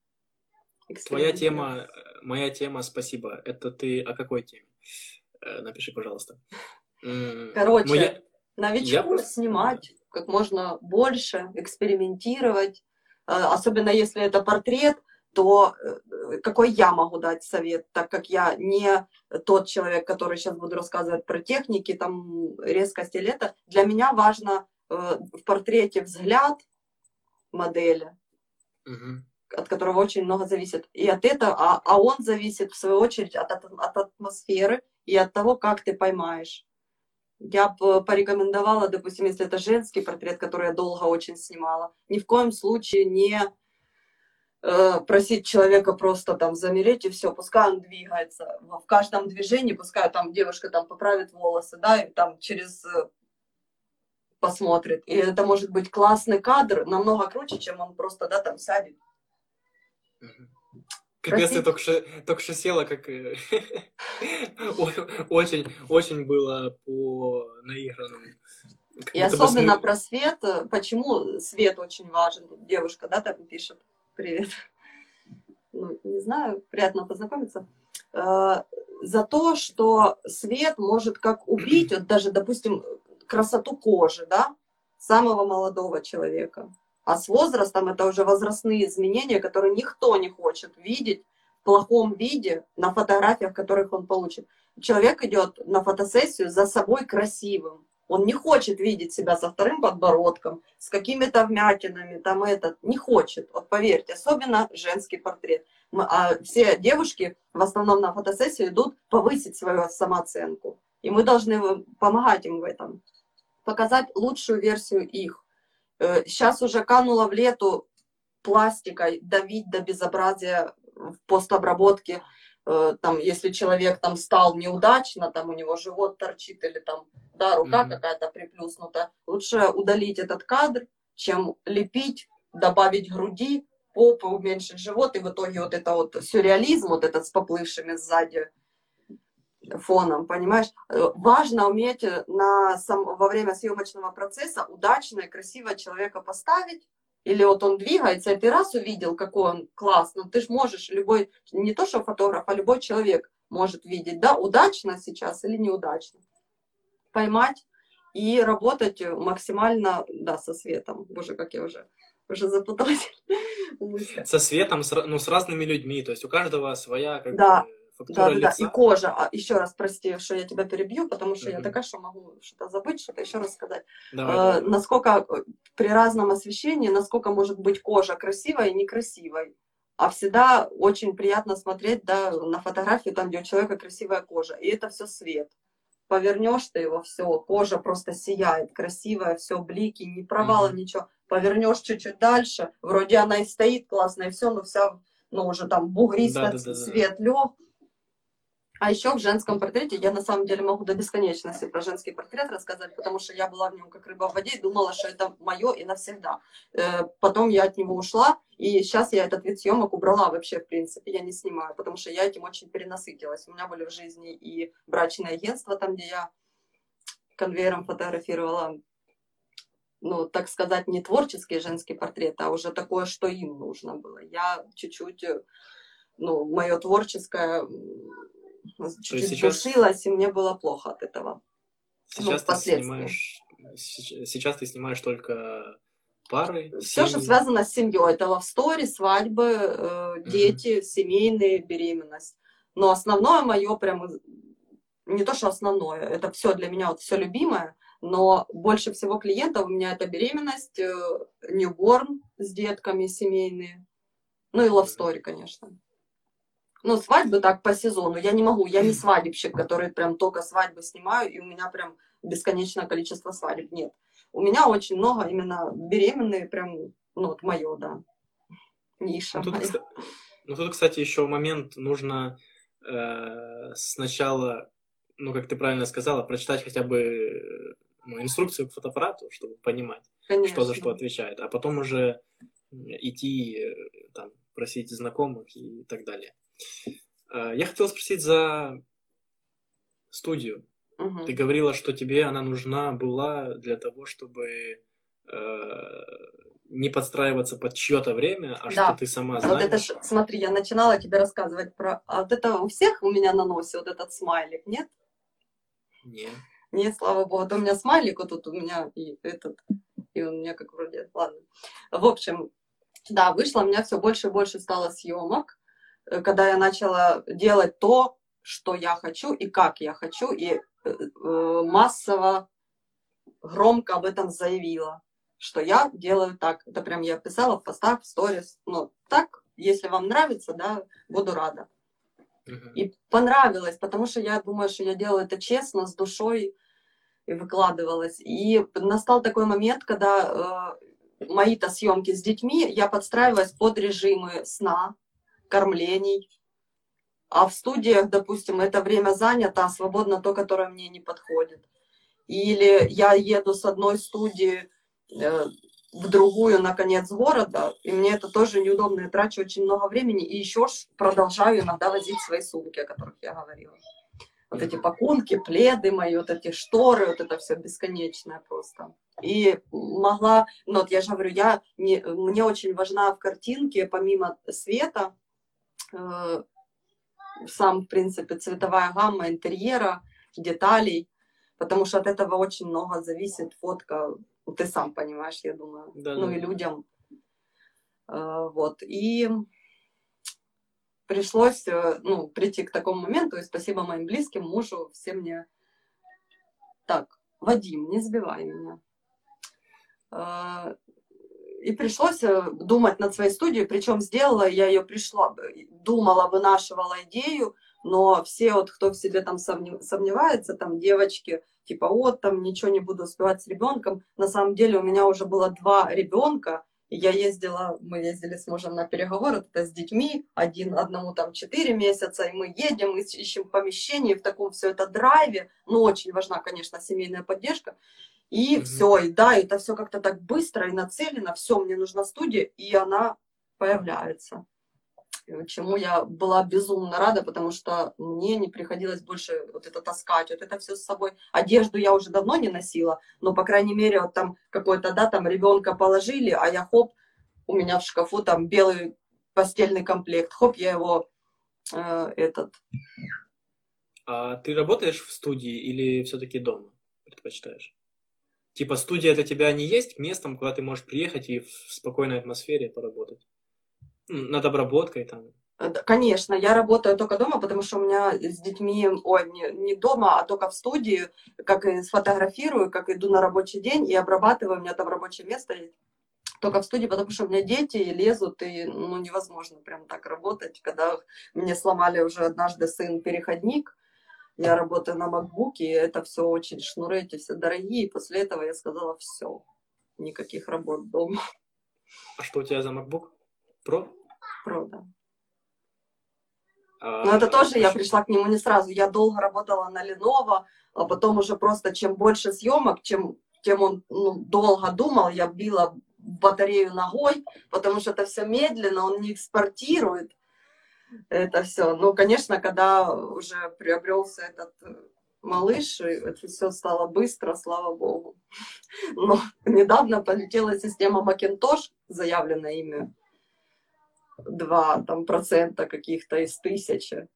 Твоя тема, моя тема, спасибо. Это ты о какой теме? Э, напиши, пожалуйста. Короче, ну, я... новичку я... снимать как можно больше, экспериментировать. Э, особенно если это портрет, то э, какой я могу дать совет, так как я не тот человек, который сейчас буду рассказывать про техники, там, резкость или это. Для меня важно в портрете взгляд модели, угу. от которого очень много зависит. И от этого, а, а он зависит, в свою очередь, от, от, от атмосферы и от того, как ты поймаешь. Я бы порекомендовала, допустим, если это женский портрет, который я долго очень снимала, ни в коем случае не э, просить человека просто там замереть и все, пускай он двигается. В каждом движении, пускай там девушка там поправит волосы, да, и там через э, посмотрит. И это может быть классный кадр, намного круче, чем он просто, да, там сядет. Капец, ты только что, только что села, как э, очень, очень было по наигранному. И особенно про свет. Почему свет очень важен? Девушка, да, так пишет. Привет. Ну, не знаю, приятно познакомиться. Э, за то, что свет может как убить, вот даже, допустим, красоту кожи, да, самого молодого человека. А с возрастом это уже возрастные изменения, которые никто не хочет видеть в плохом виде на фотографиях, которых он получит. Человек идет на фотосессию за собой красивым. Он не хочет видеть себя со вторым подбородком, с какими-то вмятинами, там этот, не хочет. Вот поверьте, особенно женский портрет. Мы, а все девушки в основном на фотосессию идут повысить свою самооценку. И мы должны помогать им в этом, показать лучшую версию их. Сейчас э, уже канула в лету пластикой давить до безобразия в постобработке. Э, там, если человек там стал неудачно, там у него живот торчит или там, да, рука mm-hmm. какая-то приплюснута, лучше удалить этот кадр, чем лепить, добавить груди, попы, уменьшить живот, и в итоге вот это вот сюрреализм, вот этот с поплывшими сзади фоном, понимаешь? Э, важно уметь э, на сам, во время съемочного процесса удачно и красиво человека поставить, или вот он двигается, и ты раз увидел, какой он классный, ты же можешь, любой, не то что фотограф, а любой человек может видеть, да, удачно сейчас или неудачно. Поймать и работать максимально, да, со светом. Боже, как я уже уже запуталась. Со светом, с, ну, с разными людьми, то есть у каждого своя как да. бы, фактура да, лица. Да, и кожа. А, еще раз прости, что я тебя перебью, потому что mm-hmm. я такая, что могу что-то забыть, что-то еще рассказать. Давай, э, давай. Насколько э, при разном освещении, насколько может быть кожа красивой и некрасивой. А всегда очень приятно смотреть да, на фотографии, там, где у человека красивая кожа. И это все свет. Повернешь ты его, все, кожа просто сияет, красивая, все, блики, ни провала, mm-hmm. ничего. Повернешь чуть-чуть дальше, вроде она и стоит классно, и все, но вся, ну, уже там бугристый да, да, да, цвет да. лег, а еще в женском портрете я на самом деле могу до бесконечности про женский портрет рассказать, потому что я была в нем как рыба в воде и думала, что это мое и навсегда. Э, потом я от него ушла, и сейчас я этот вид съемок убрала вообще, в принципе, я не снимаю, потому что я этим очень перенасытилась. У меня были в жизни и брачное агентство, там, где я конвейером фотографировала, ну, так сказать, не творческие женские портреты, а уже такое, что им нужно было. Я чуть-чуть, ну, мое творческое чуть-чуть сейчас... душилась, и мне было плохо от этого. Сейчас, ну, ты снимаешь, сейчас ты снимаешь только пары? Все, что семьи? связано с семьей. Это story, свадьбы, э, дети, семейные, беременность. Но основное мое прям не то, что основное, это все для меня вот все любимое, но больше всего клиентов у меня это беременность, э, ньюборн с детками семейные, ну и love story, конечно. Ну, свадьбы так по сезону. Я не могу, я не свадебщик, который прям только свадьбы снимаю, и у меня прям бесконечное количество свадеб. Нет. У меня очень много именно беременные, прям, ну, вот мое, да, ниша. Ну тут, моя. ну, тут, кстати, еще момент нужно э, сначала, ну, как ты правильно сказала, прочитать хотя бы э, ну, инструкцию к фотоаппарату, чтобы понимать, Конечно. что за что отвечает, а потом уже идти, э, там, просить знакомых и так далее. Э, Я хотел спросить за студию. Мгм. Ты говорила, что тебе она нужна была для того, чтобы э, не подстраиваться под чье-то время, а Да. что ты сама Вот знаешь. это ж, смотри, я начинала тебе рассказывать про... А вот это у всех у меня на носе вот этот смайлик, нет? Не. Нет, слава богу, это у меня смайлик, вот тут у меня и этот, и он у меня как вроде, ладно. В общем, да, вышло, у меня все больше и больше стало съемок, когда я начала делать то, что я хочу и как я хочу, и э, э, массово, громко об этом заявила, что я делаю так. Это прям я писала в постах, в сторис. Ну, так, если вам нравится, да, буду рада. И понравилось, потому что я думаю, что я делаю это честно, с душой и выкладывалась. И настал такой момент, когда э, мои-то съемки с детьми, я подстраивалась под режимы сна, кормлений. А в студиях, допустим, это время занято, а свободно то, которое мне не подходит. Или я еду с одной студии э, в другую на конец города, и мне это тоже неудобно, я трачу очень много времени, и еще продолжаю иногда возить свои сумки, о которых я говорила. Вот эти пакунки, пледы мои, вот эти шторы, вот это все бесконечное просто. И могла, ну вот я же говорю, я не, мне очень важна в картинке, помимо света, сам, в принципе, цветовая гамма интерьера, деталей, потому что от этого очень много зависит фотка, ну, ты сам понимаешь, я думаю, Да, ну да, и людям. Э, Вот, и пришлось, э, ну, прийти к такому моменту, и спасибо моим близким, мужу, все мне... Так, Вадим, не сбивай меня. И пришлось э, думать над своей студией, причем сделала я ее, пришла, думала, вынашивала идею, но все вот, кто в себе там сомнев- сомневается, там девочки, типа, вот, там ничего не буду успевать с ребенком. На самом деле у меня уже было два ребенка, я ездила, мы ездили с мужем на переговоры, это с детьми, один, одному там 4 месяца, и мы едем, ищ- ищем помещение в таком все это драйве, ну, очень важна, конечно, семейная поддержка, и Мгм. все, и да, это все как-то так быстро и нацелено, все, мне нужна студия, и она появляется. Чему я была безумно рада, потому что мне не приходилось больше вот это таскать, вот это все с собой. Одежду я уже давно не носила, но, по крайней мере, вот там какой-то, да, там ребенка положили, а я хоп, у меня в шкафу там белый постельный комплект, хоп, я его э, этот, А ты работаешь в студии или все-таки дома предпочитаешь? Типа студия для тебя не есть местом, куда ты можешь приехать и в спокойной атмосфере поработать? М, Над обработкой там. Э, Конечно, я работаю только дома, потому что у меня с детьми, ой, не, не дома, а только в студии, как и сфотографирую, как иду на рабочий день и обрабатываю, у меня там рабочее место. Только в студии, потому что у меня дети и лезут, и ну, невозможно прям так работать. Когда мне сломали уже однажды сын переходник, я работаю на макбуке, и это все очень шнуры, эти все дорогие, и после этого я сказала, все, никаких работ дома. А что у тебя за MacBook Pro? Правда. А, Но Ну, это тоже я пришла к нему не сразу. Я долго работала на Lenovo, а потом уже просто чем больше съемок, чем, тем он ну, долго думал, я била батарею ногой, потому что это все медленно, он не экспортирует это все. Ну, конечно, когда уже приобрелся этот э, малыш, и это все стало быстро, слава богу. Но недавно полетела система Macintosh, заявленное имя, 2 там, процента каких-то из тысячи.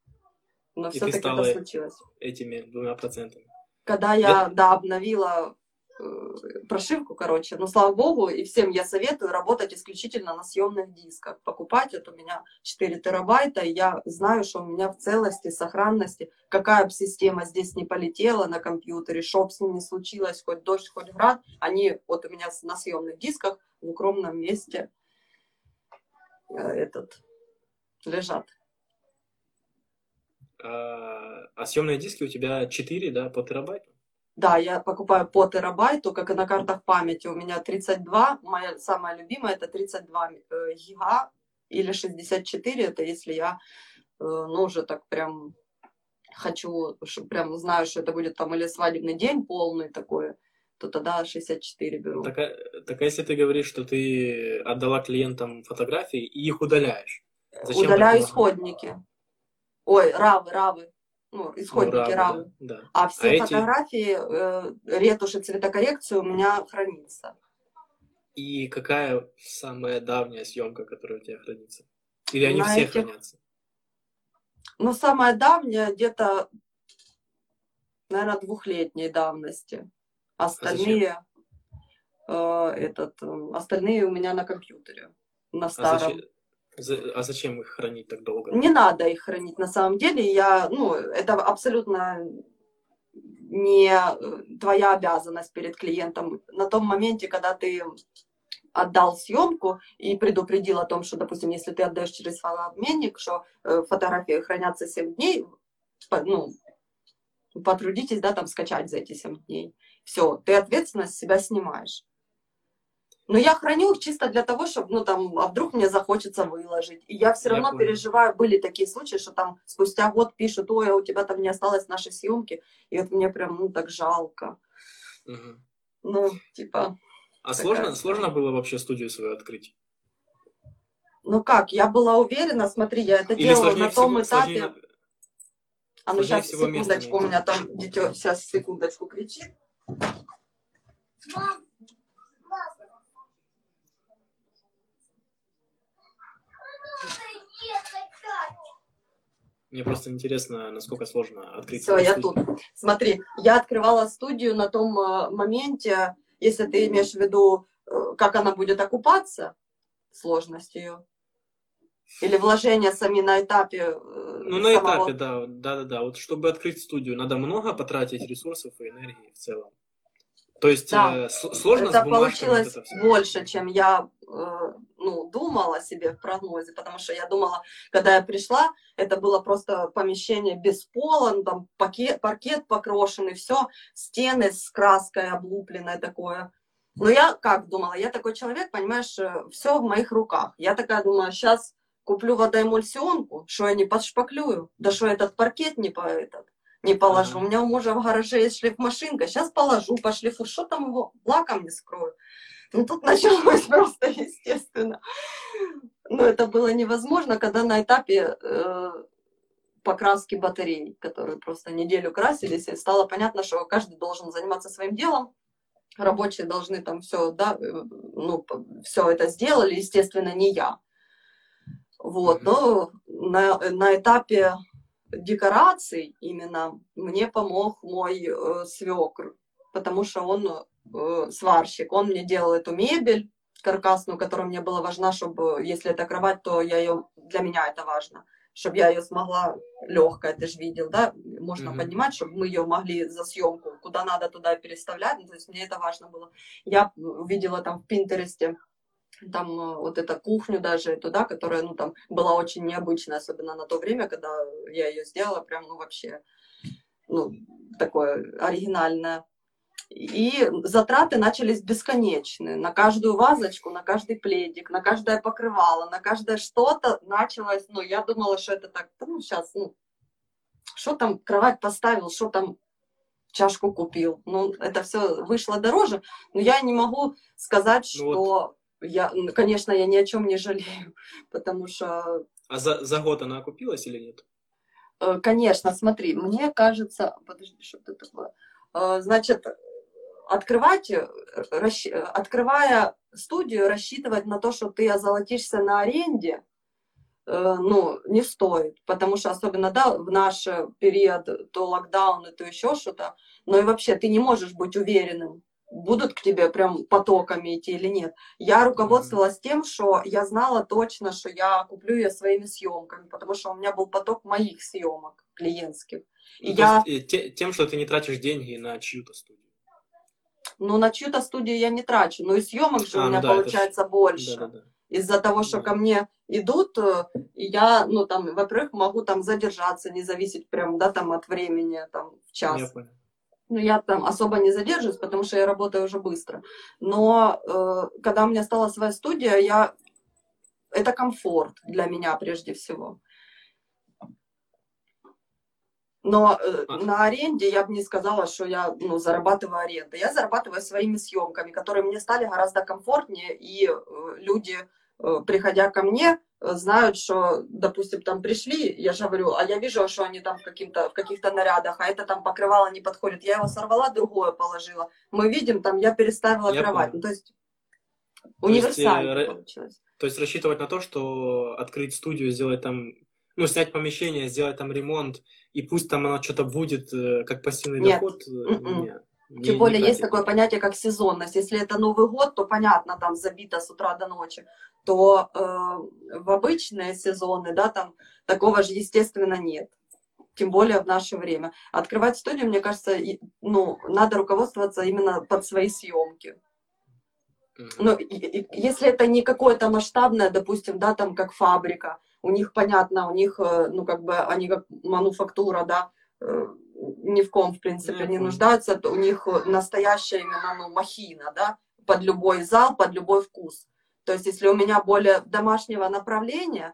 Но все-таки это случилось. этими двумя процентами. Когда я, да, обновила прошивку, короче. Но слава богу, и всем я советую работать исключительно на съемных дисках. Покупать это у меня 4 терабайта, и я знаю, что у меня в целости, сохранности, какая бы система здесь не полетела на компьютере, что бы с ним не случилось, хоть дождь, хоть град, они вот у меня на съемных дисках в укромном месте э, этот лежат. А, а съемные диски у тебя 4, да, по терабайту? Да, я покупаю по терабайту, как и на картах памяти. У меня 32, моя самая любимая это 32 э, гига или 64, это если я, э, ну, уже так прям хочу, прям знаю, что это будет там или свадебный день полный такой, то тогда 64 беру. Так, а, так а если ты говоришь, что ты отдала клиентам фотографии и их удаляешь? Зачем Удаляю исходники. Ой, равы, равы. Ну, исходники ну, равы. Да, да. А все а фотографии, эти... э, ретушь и цветокоррекцию у меня хранится. И какая самая давняя съемка, которая у тебя хранится? Или они На все этих... хранятся? Ну, самая давняя где-то, наверное, двухлетней давности. Остальные, а э, этот, э, остальные у меня на компьютере, на а старом. А зачем, а зачем их хранить так долго? Не надо их хранить на самом деле. Я, ну, это абсолютно не э, твоя обязанность перед клиентом. На том моменте, когда ты отдал съемку и предупредил о том, что, допустим, если ты отдаешь через фотообменник, что э, фотографии хранятся 7 дней, ну, потрудитесь, да, там скачать за эти 7 дней. Все, ты ответственность себя снимаешь. Но я храню их чисто для того, чтобы, ну там, а вдруг мне захочется выложить. И я все равно я переживаю. Были такие случаи, что там спустя год пишут, ой, а у тебя там не осталось нашей съемки. И вот мне прям, ну, так жалко. Угу. Ну, типа... А сложно, сложно было вообще студию свою открыть? Ну как, я была уверена, смотри, я это Или делала на том всего, этапе. Сложнее... А ну сейчас, секундочку, у меня там дитё, сейчас, секундочку, кричит. Мам, Мне просто интересно, насколько сложно открыть. Все, я тут. Смотри, я открывала студию на том э, моменте, если ты имеешь в виду, э, как она будет окупаться, сложность ее. Или вложение сами на этапе. Э, ну, на самого... этапе, да, да, да, да. Вот чтобы открыть студию, надо много потратить ресурсов и энергии в целом. То есть да. э, сложно это получилось это больше, чем я э, ну, думала себе в прогнозе, потому что я думала, когда я пришла, это было просто помещение без пола, ну, там пакет, паркет покрошенный, все, стены с краской облупленной такое. Но я как думала, я такой человек, понимаешь, э, все в моих руках. Я такая думаю, сейчас куплю водоэмульсионку, что я не подшпаклюю, да что этот паркет не по этот не положу. У меня у мужа в гараже есть шлифмашинка, сейчас положу, пошлифу, что там его лаком не скрою. Ну, тут началось просто естественно. Но это было невозможно, когда на этапе э, покраски батарей, которые просто неделю красились, и стало понятно, что каждый должен заниматься своим делом, рабочие должны там все, да, э, ну, все это сделали, естественно, не я. Вот, но на, на этапе декораций именно мне помог мой э, свекр, потому что он э, сварщик. Он мне делал эту мебель каркасную, которая мне была важна, чтобы, если это кровать, то я ее, для меня это важно, чтобы я ее смогла легкая, ты же видел, да, можно mm-hmm. поднимать, чтобы мы ее могли за съемку куда надо туда переставлять, ну, то есть мне это важно было. Я увидела там в Пинтересте там э, вот эта кухню даже эту, да, которая, ну, там была очень необычная, особенно на то время, когда я ее сделала, прям, ну, вообще, ну, такое оригинальное. И затраты начались бесконечные. На каждую вазочку, на каждый пледик, на каждое покрывало, на каждое что-то началось. Ну, я думала, что это так, ну, сейчас, ну, что там кровать поставил, что там чашку купил. Ну, это все вышло дороже. Но я не могу сказать, ну, что вот я, конечно, я ни о чем не жалею, потому что... А за, за год она окупилась или нет? Э, конечно, смотри, мне кажется... Подожди, что это такое? Э, значит, открывать, э, расщ... открывая студию, рассчитывать на то, что ты озолотишься на аренде, ну, не стоит, потому что особенно, да, в наш период, то локдауны, то еще что-то, но и вообще ты не можешь быть уверенным, будут к тебе прям потоками идти или нет. Я руководствовалась тем, что я знала точно, что я куплю ее своими съемками, потому что у меня был поток моих съемок клиентских. И ну, я... есть, э, тем, что ты не тратишь деньги на чью-то студию. Ну, на чью-то студию я не трачу, но и съемок же а, у меня ну, да, получается это... больше. Да, да, да. Из-за того, что ко мне идут, э, я, ну, там, во-первых, могу там задержаться, не зависеть прям, да, там, от времени, там, в час. Я понял. Ну, я там особо не задерживаюсь, потому что я работаю уже быстро. Но э, когда у меня стала своя студия, я... это комфорт для меня прежде всего. Но э, а. на аренде я бы не сказала, что я ну, зарабатываю аренду. Я зарабатываю своими съемками, которые мне стали гораздо комфортнее, и э, люди, э, приходя ко мне, знают, что, допустим, там пришли, я же говорю, а я вижу, что они там в, каким-то, в каких-то нарядах, а это там покрывало не подходит. Я его сорвала, другое положила. Мы видим, там я переставила я кровать. Ну, то есть то универсально есть, получилось. То есть рассчитывать на то, что открыть студию, сделать там, ну, снять помещение, сделать там ремонт, и пусть там оно что-то будет э, как пассивный нет. доход. М-м. Нет. Тем не, более не есть такое понятие, как сезонность. Если это Новый год, то понятно, там забито с утра до ночи. То э, в обычные сезоны, да, там такого же, естественно, нет. Тем более в наше время. Открывать студию, мне кажется, и, ну, надо руководствоваться именно под свои съемки. Но если это не какое-то масштабное, допустим, да, там как фабрика, у них понятно, у них, э, ну, как бы, они как мануфактура, да, э, ни в ком, в принципе, не нуждаются. У них настоящая именно ну, махина, да, под любой зал, под любой вкус. То есть, если у меня более домашнего направления,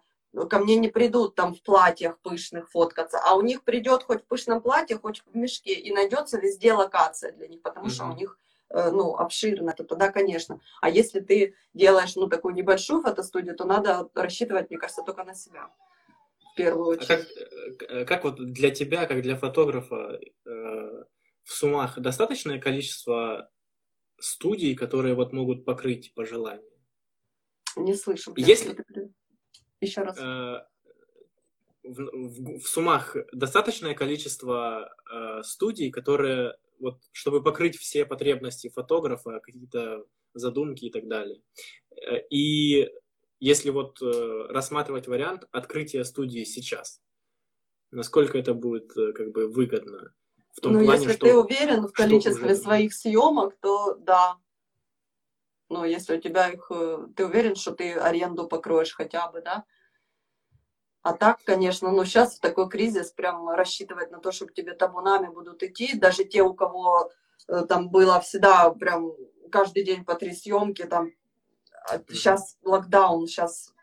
ко мне не придут там в платьях пышных фоткаться, а у них придет хоть в пышном платье, хоть в мешке, и найдется везде локация для них, потому mm-hmm. что у них э, ну, обширно, то тогда, конечно. А если ты делаешь, ну, такую небольшую фотостудию, то надо рассчитывать, мне кажется, только на себя первую очередь. А как, э, как вот для тебя, как для фотографа, э, в суммах достаточное количество студий, которые вот могут покрыть по желанию? Не слышу. Если... Еще раз. Э, в, в, в суммах достаточное количество э, студий, которые вот, чтобы покрыть все потребности фотографа, какие-то задумки и так далее. Э, и если вот э, рассматривать вариант открытия студии сейчас, насколько это будет э, как бы выгодно? В том ну, плане, если что, ты уверен в количестве уже... своих съемок, то да. Ну, если у тебя их, э, ты уверен, что ты аренду покроешь хотя бы, да? А так, конечно, ну сейчас в такой кризис прям рассчитывать на то, чтобы тебе табунами будут идти, даже те, у кого э, там было всегда прям каждый день по три съемки, там сейчас локдаун, сейчас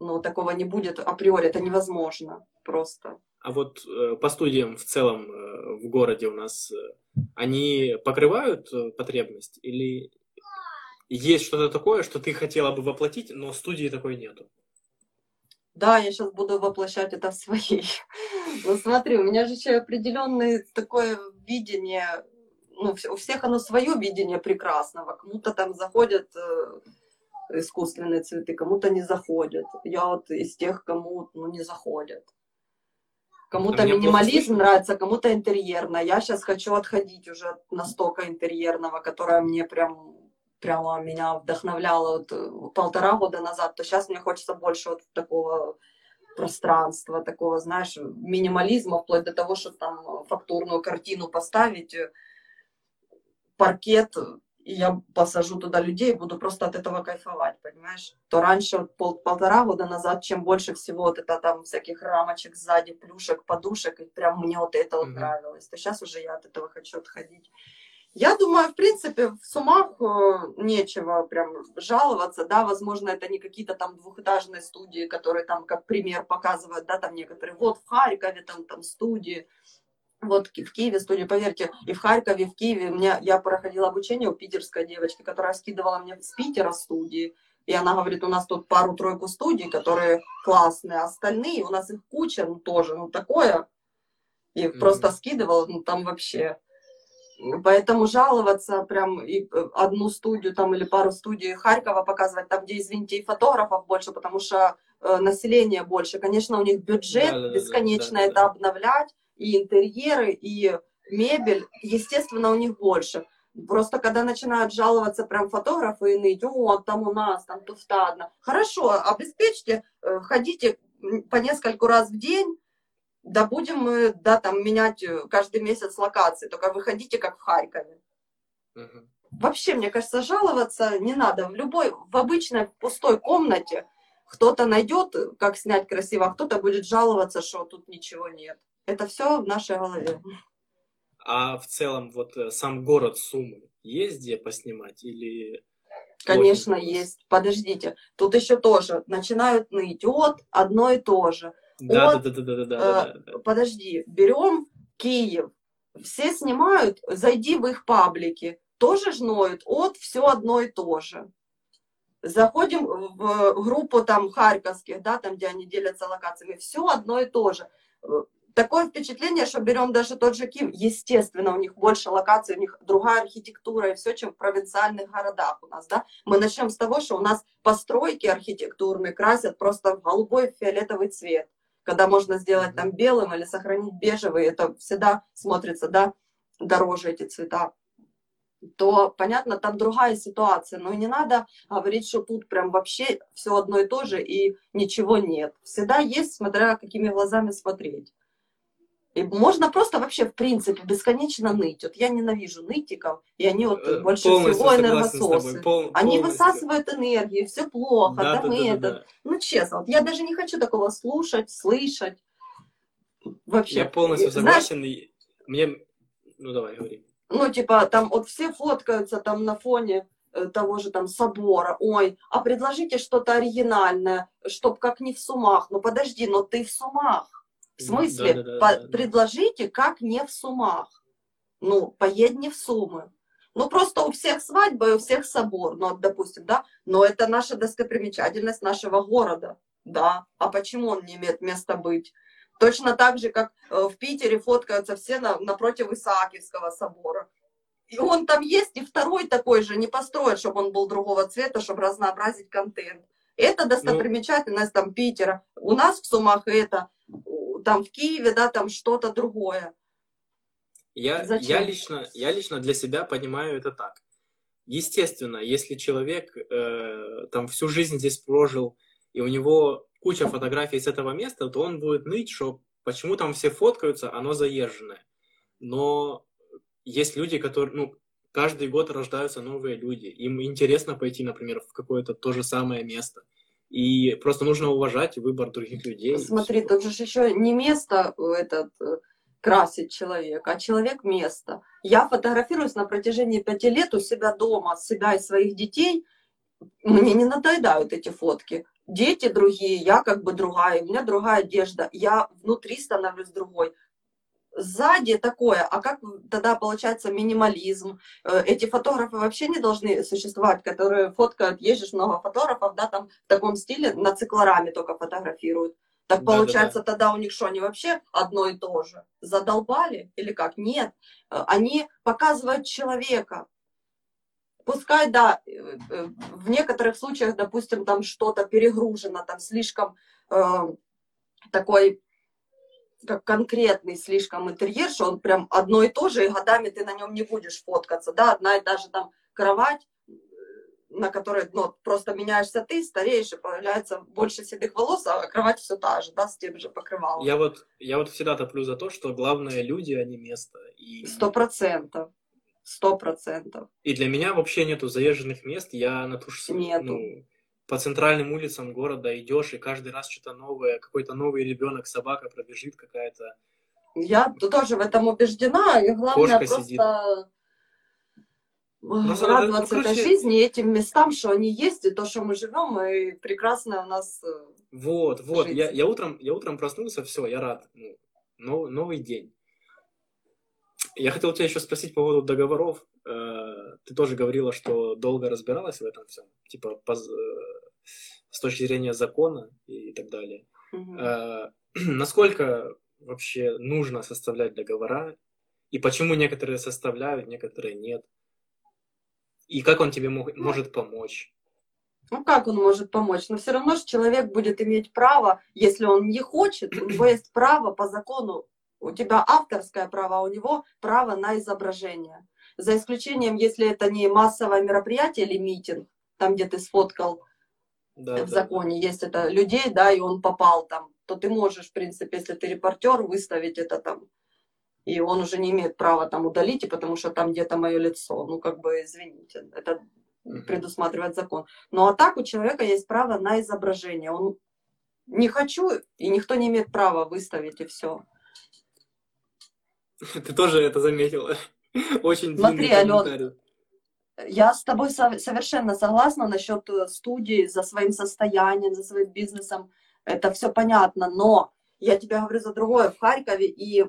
ну, такого не будет априори, это невозможно просто. А вот э, по студиям в целом э, в городе у нас, э, они покрывают э, потребность или есть что-то такое, что ты хотела бы воплотить, но студии такой нету? Да, я сейчас буду воплощать это в своей. Ну смотри, у меня же еще определенное такое видение, ну, у всех оно свое видение прекрасного. Кому-то там заходят э, искусственные цветы, кому-то не заходят. Я вот из тех, кому ну, не заходят. Кому-то а минимализм нравится, кому-то интерьерно. Я сейчас хочу отходить уже от настолько интерьерного, которое мне прям прямо меня вдохновляло вот э, полтора года назад, то сейчас мне хочется больше вот такого пространства, такого, знаешь, минимализма, вплоть до того, что там фактурную картину поставить, э, паркет, и я посажу туда людей, буду просто от этого кайфовать, понимаешь? То раньше, пол, полтора года назад, чем больше всего вот это там всяких рамочек сзади, плюшек, подушек, и прям мне вот это вот mm-hmm. нравилось, то сейчас уже я от этого хочу отходить. Я думаю, в принципе, в сумах э, нечего прям жаловаться, да, возможно, это не какие-то там двухэтажные студии, которые там как пример показывают, да, там некоторые, вот в Харькове там, там студии, вот в Киеве студии, поверьте, и в Харькове, и в Киеве, меня, я проходила обучение у питерской девочки, которая скидывала мне с Питера студии, и она говорит, у нас тут пару-тройку студий, которые классные, а остальные, у нас их куча, ну тоже, ну такое, и mm-hmm. просто скидывала, ну там вообще. Поэтому жаловаться прям и э, одну студию там или пару студий Харькова показывать, там, где, извините, и фотографов больше, потому что э, население больше. Конечно, у них бюджет да, бесконечно да, да, это да. обновлять, и интерьеры, и мебель, естественно, у них больше. Просто когда начинают жаловаться прям фотографы и ныть, о, там у нас, там туфтадно. Хорошо, обеспечьте, э, ходите по нескольку раз в день, да будем мы, да, там менять э, каждый месяц локации, только выходите как в Харькове. Угу. Вообще, мне кажется, жаловаться не надо. В любой, в обычной пустой комнате кто-то найдет, как снять красиво, а кто-то будет жаловаться, что тут ничего нет. Это все в нашей голове. А в целом вот э, сам город Сумы есть где поснимать или... Конечно, есть. Подождите. Тут еще тоже начинают ныть. Вот одно и то же. Да, вот, да, да, да, да, да, э, да. Подожди, берем Киев. Все снимают, зайди в их паблики. Тоже жноют. от все одно и то же. Заходим в группу там харьковских, да, там, где они делятся локациями. Все одно и то же такое впечатление, что берем даже тот же Киев, естественно, у них больше локаций, у них другая архитектура и все, чем в провинциальных городах у нас, да. Мы начнем с того, что у нас постройки архитектурные красят просто в голубой фиолетовый цвет, когда можно сделать там белым или сохранить бежевый, это всегда смотрится, да, дороже эти цвета то, понятно, там другая ситуация. Но не надо говорить, что тут прям вообще все одно и то же и ничего нет. Всегда есть, смотря какими глазами смотреть. И можно просто вообще, в принципе, бесконечно ныть. Вот я ненавижу нытиков, и они вот э, больше всего энергососы. Пол, они высасывают энергию, все плохо, да, да, да мы да, это. Да. Ну, честно, вот я даже не хочу такого слушать, слышать. Вообще. Я полностью согласен. Знаешь, мне... Ну, давай, говори. Ну, типа, там вот все фоткаются там на фоне э, того же там собора, ой, а предложите что-то оригинальное, чтоб как не в сумах. Ну подожди, но ты в сумах. В смысле, да, да, да, предложите, как не в сумах. Ну, поедь не в суммы. Ну, просто у всех свадьба и у всех собор, ну, допустим, да, но это наша достопримечательность нашего города, да, а почему он не имеет места быть? Точно так же, как э, в Питере фоткаются все на, напротив Исаакиевского собора. И он там есть, и второй такой же не построят, чтобы он был другого цвета, чтобы разнообразить контент. Это ну, достопримечательность там Питера. У нас в Сумах это, там в Киеве, да, там что-то другое. Я, я, лично, я лично для себя понимаю это так. Естественно, если человек э, там всю жизнь здесь прожил, и у него куча фотографий с этого места, то он будет ныть, что почему там все фоткаются, оно заезженное. Но есть люди, которые, ну, каждый год рождаются новые люди. Им интересно пойти, например, в какое-то то же самое место. И просто нужно уважать выбор других людей. Смотри, тут же еще не место этот э, красит человек, а человек место. Я фотографируюсь на протяжении пяти лет у себя дома, себя и своих детей. Мне не надоедают эти фотки. Дети другие, я как бы другая, у меня другая одежда, я внутри становлюсь другой сзади такое, а как тогда получается минимализм? Э, эти фотографы вообще не должны существовать, которые фоткают, есть много фотографов, да, там в таком стиле на циклораме только фотографируют. Так да, получается, да, да. тогда у них что, они вообще одно и то же? Задолбали или как? Нет. Э, они показывают человека. Пускай, да, э, в некоторых случаях, допустим, там что-то перегружено, там слишком э, такой как конкретный слишком интерьер, что он прям одно и то же, и годами ты на нем не будешь фоткаться, да, одна и та же там кровать, э, на которой ну, просто меняешься ты, стареешь, и появляется больше седых волос, а кровать все та же, да, с тем же покрывалом. Я вот, я вот всегда топлю за то, что главное люди, а не место. Сто процентов. Сто процентов. И для меня вообще нету заезженных мест, я на ту же... Нету. Ну, по центральным улицам города идешь, и каждый раз что-то новое, какой-то новый ребенок, собака пробежит какая-то. Я тоже в этом убеждена, и главное Кошка просто сидит. Просто радоваться ну, короче... этой жизни, этим местам, что они есть, и то, что мы живем, и прекрасная у нас э, Вот, вот, я, я, утром, я утром проснулся, все, я рад, ну, новый день. Я хотел тебя еще спросить по поводу договоров. Э, ты тоже говорила, что долго разбиралась в этом всем, типа э, с точки зрения закона и так далее. Угу. Насколько вообще нужно составлять договора и почему некоторые составляют, некоторые нет? И как он тебе мог, может помочь? Ну как он может помочь? Но все равно же человек будет иметь право, если он не хочет, у него есть право по закону у тебя авторское право, а у него право на изображение. За исключением, если это не массовое мероприятие или митинг, там, где ты сфоткал да, в да. законе, есть это людей, да, и он попал там, то ты можешь, в принципе, если ты репортер, выставить это там. И он уже не имеет права там удалить, и потому что там где-то мое лицо. Ну, как бы, извините, это предусматривает закон. Ну, а так у человека есть право на изображение. Он не хочу, и никто не имеет права выставить, и все. Ты тоже это заметила. Очень Смотри, Ален, я с тобой совершенно согласна насчет э, студии за своим состоянием, за своим бизнесом. Это все понятно, но я тебе говорю за другое. В Харькове и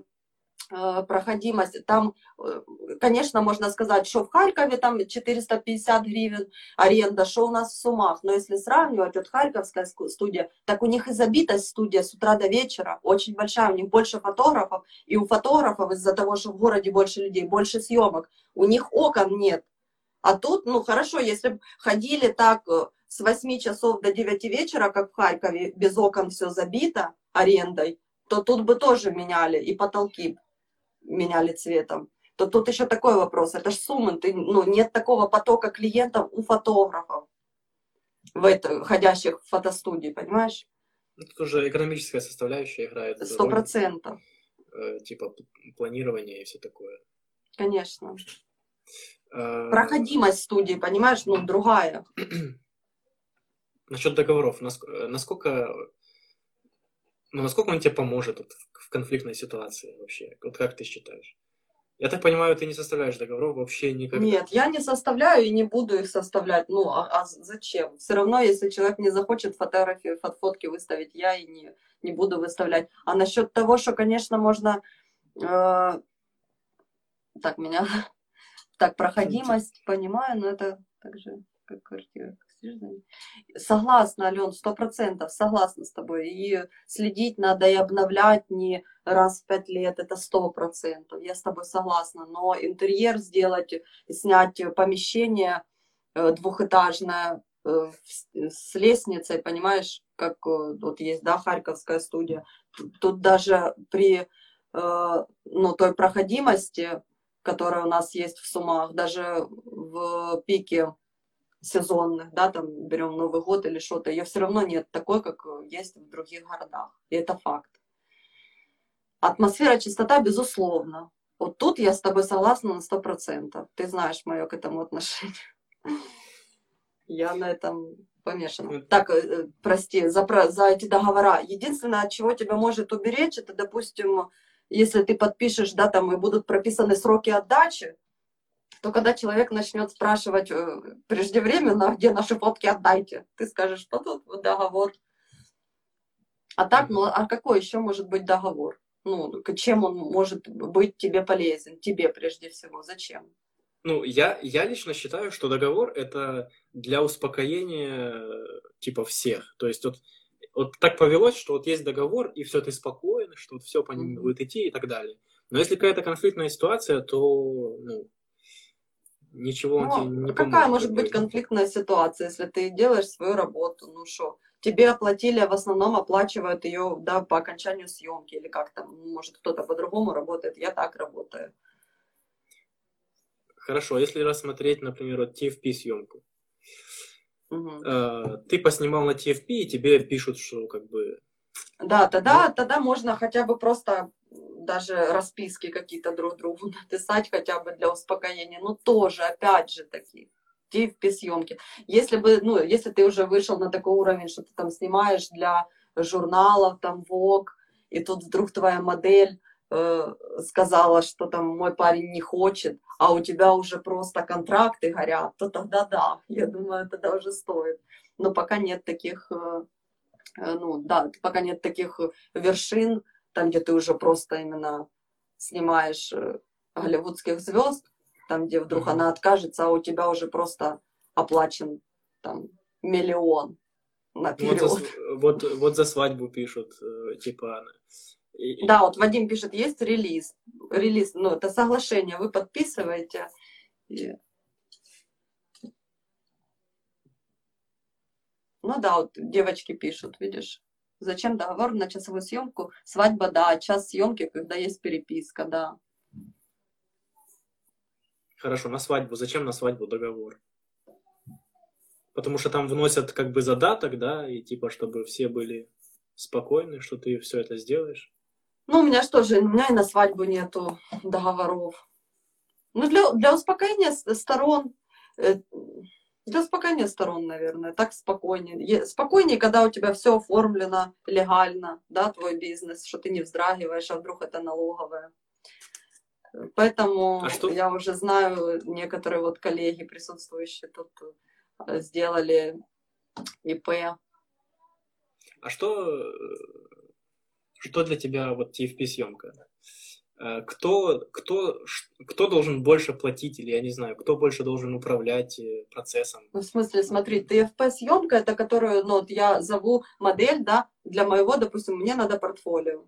Э, проходимость. Там, э, конечно, можно сказать, что в Харькове там 450 гривен аренда, что у нас в Сумах. Но если сравнивать, вот Харьковская студия, так у них и забитость студия с утра до вечера очень большая. У них больше фотографов, и у фотографов из-за того, что в городе больше людей, больше съемок, у них окон нет. А тут, ну хорошо, если бы ходили так э, с 8 часов до 9 вечера, как в Харькове, без окон все забито арендой, то тут бы тоже меняли и потолки меняли цветом, то тут еще такой вопрос. Это ж суммы, ты, ну, нет такого потока клиентов у фотографов в это, ходящих в фотостудии, понимаешь? Тут уже экономическая составляющая играет. Сто процентов. Э, типа планирование и все такое. Конечно. А... Проходимость студии, понимаешь, ну, другая. Насчет договоров. Насколько, ну, насколько он тебе поможет вот, в конфликтной ситуации вообще? Вот как ты считаешь? Я так понимаю, ты не составляешь договоров вообще никогда? Нет, я не составляю и не буду их составлять. Ну, а, а зачем? Все равно, если человек не захочет фотографии, фотки выставить, я и не, не буду выставлять. А насчет того, что, конечно, можно... Э, так, меня... Так, проходимость, понимаю, но это также как квартира. Согласна, Ален, сто процентов, согласна с тобой. И следить надо и обновлять не раз в пять лет, это сто процентов. Я с тобой согласна. Но интерьер сделать, снять помещение э, двухэтажное э, с лестницей, понимаешь, как э, вот есть, да, Харьковская студия. Тут даже при ну, той проходимости, которая у нас есть в Сумах, даже в пике сезонных, да, там берем Новый год или что-то, ее все равно нет такой, как есть в других городах. И это факт. Атмосфера, чистота, безусловно. Вот тут я с тобой согласна на сто процентов. Ты знаешь мое к этому отношение. Я на этом помешана. Так, э, прости, за, за эти договора. Единственное, от чего тебя может уберечь, это, допустим, если ты подпишешь, да, там и будут прописаны сроки отдачи, то когда человек начнет спрашивать э, преждевременно, где наши фотки отдайте, ты скажешь, что тут договор. А так, ну а какой еще может быть договор? Ну, чем он может быть тебе полезен? Тебе прежде всего. Зачем? Ну, я, я лично считаю, что договор это для успокоения типа всех. То есть вот, вот так повелось, что вот есть договор, и все, ты спокоен, что вот все по ним mm-hmm. будет идти и так далее. Но если какая-то конфликтная ситуация, то ну, ничего ну, тебе не Какая может быть конфликтная ситуация, если ты делаешь свою работу? Ну что, тебе оплатили, а в основном оплачивают ее да, по окончанию съемки или как там, может кто-то по-другому работает, я так работаю. Хорошо, если рассмотреть, например, вот TFP съемку. Угу. Э, ты поснимал на TFP, и тебе пишут, что как бы... Да, тогда, ну... тогда можно хотя бы просто даже расписки какие-то друг другу написать хотя бы для успокоения. Ну, тоже, опять же таки, TFP съемки. Если бы, ну, если ты уже вышел на такой уровень, что ты там снимаешь для журналов, там, Vogue, и тут вдруг твоя модель э, сказала, что там мой парень не хочет, а у тебя уже просто контракты горят, то тогда да, я думаю, тогда уже стоит. Но пока нет таких, э, э ну да, пока нет таких вершин, там, где ты уже просто именно снимаешь э, голливудских звезд, там, где вдруг mm-hmm. она откажется, а у тебя уже просто оплачен там миллион наперед. Вот за, вот, вот за свадьбу пишут, типа... Да, вот Вадим пишет, есть релиз. Релиз, ну, это соглашение, вы подписываете. Ну да, вот девочки пишут, видишь. Зачем договор на часовую съемку? Свадьба, да, час съемки, когда есть переписка, да. Хорошо, на свадьбу. Зачем на свадьбу договор? Потому что там вносят как бы задаток, да, и типа, чтобы все были спокойны, что ты все это сделаешь. Ну, у меня что же, у меня и на свадьбу нету договоров. Ну, для, для успокоения сторон, э, для успокоения сторон, наверное, так спокойнее. Спокойнее, когда у тебя все оформлено легально, да, твой бизнес, что ты не вздрагиваешь, а вдруг это налоговое. Поэтому а что? я уже знаю, некоторые вот коллеги, присутствующие тут, э, сделали ИП. А что, что для тебя вот TFP-съемка? Э, кто, кто, кто должен больше платить, или я не знаю, кто больше должен управлять э, процессом? Ну, в смысле, смотри, TFP-съемка, это которую, ну, вот я зову модель, да, для моего, допустим, мне надо портфолио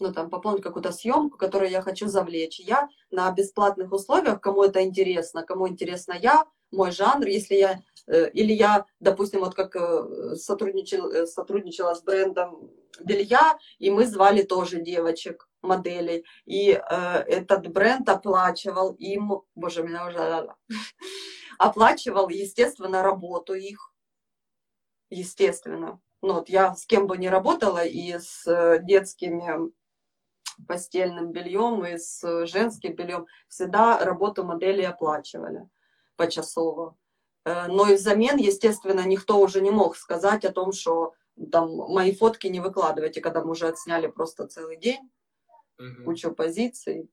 ну, там, пополнить какую-то съемку, которую я хочу завлечь. Я на бесплатных условиях, кому это интересно, кому интересно я, мой жанр, если я, э, или я, допустим, вот как э, сотрудничал, э, сотрудничала с брендом белья, и мы звали тоже девочек, моделей, и э, этот бренд оплачивал им, боже, меня уже оплачивал, естественно, работу их, естественно. Ну, вот я с кем бы ни работала, и с детскими постельным бельем и с женским бельем, всегда работу модели оплачивали почасово. Э, но и взамен, естественно, никто уже не мог сказать о том, что там мои фотки не выкладывайте, когда мы уже отсняли просто целый день, угу. кучу позиций.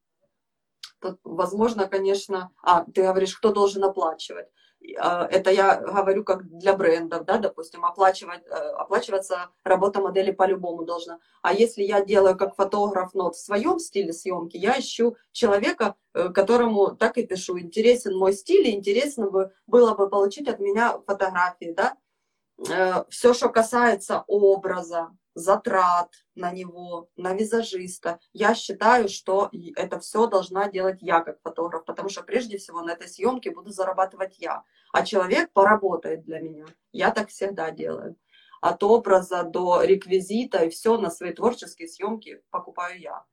Тут, возможно, конечно... А, ты говоришь, кто должен оплачивать? А, это я говорю как для брендов, да, допустим, оплачивать, э, оплачиваться работа модели по-любому должна. А если я делаю как фотограф, но в своем стиле съемки, я ищу человека, э, которому так и пишу, интересен мой стиль, и интересно бы, было бы получить от меня фотографии, да. Э, Все, что касается образа, затрат на него, на визажиста. Я считаю, что это все должна делать я как фотограф, потому что прежде всего на этой съемке буду зарабатывать я, а человек поработает для меня. Я так всегда делаю. От образа до реквизита и все на свои творческие съемки покупаю я.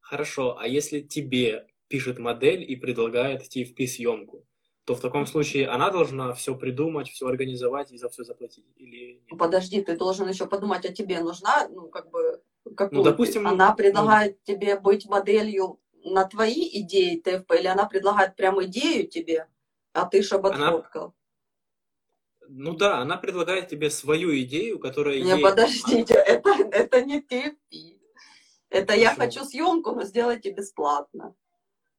Хорошо, а если тебе пишет модель и предлагает TFP съемку, то в таком случае она должна все придумать, все организовать и за все заплатить? Или нет? Подожди, ты должен еще подумать, а тебе нужна, ну, как бы, какую ну, допустим, она ну, предлагает ну... тебе быть моделью на твои идеи ТФП, или она предлагает прям идею тебе, а ты чтобы отфоткал? Она... Ну да, она предлагает тебе свою идею, которая Не, ей... подождите, это, это не ТФП. Это Почему? я хочу съемку, но сделайте бесплатно.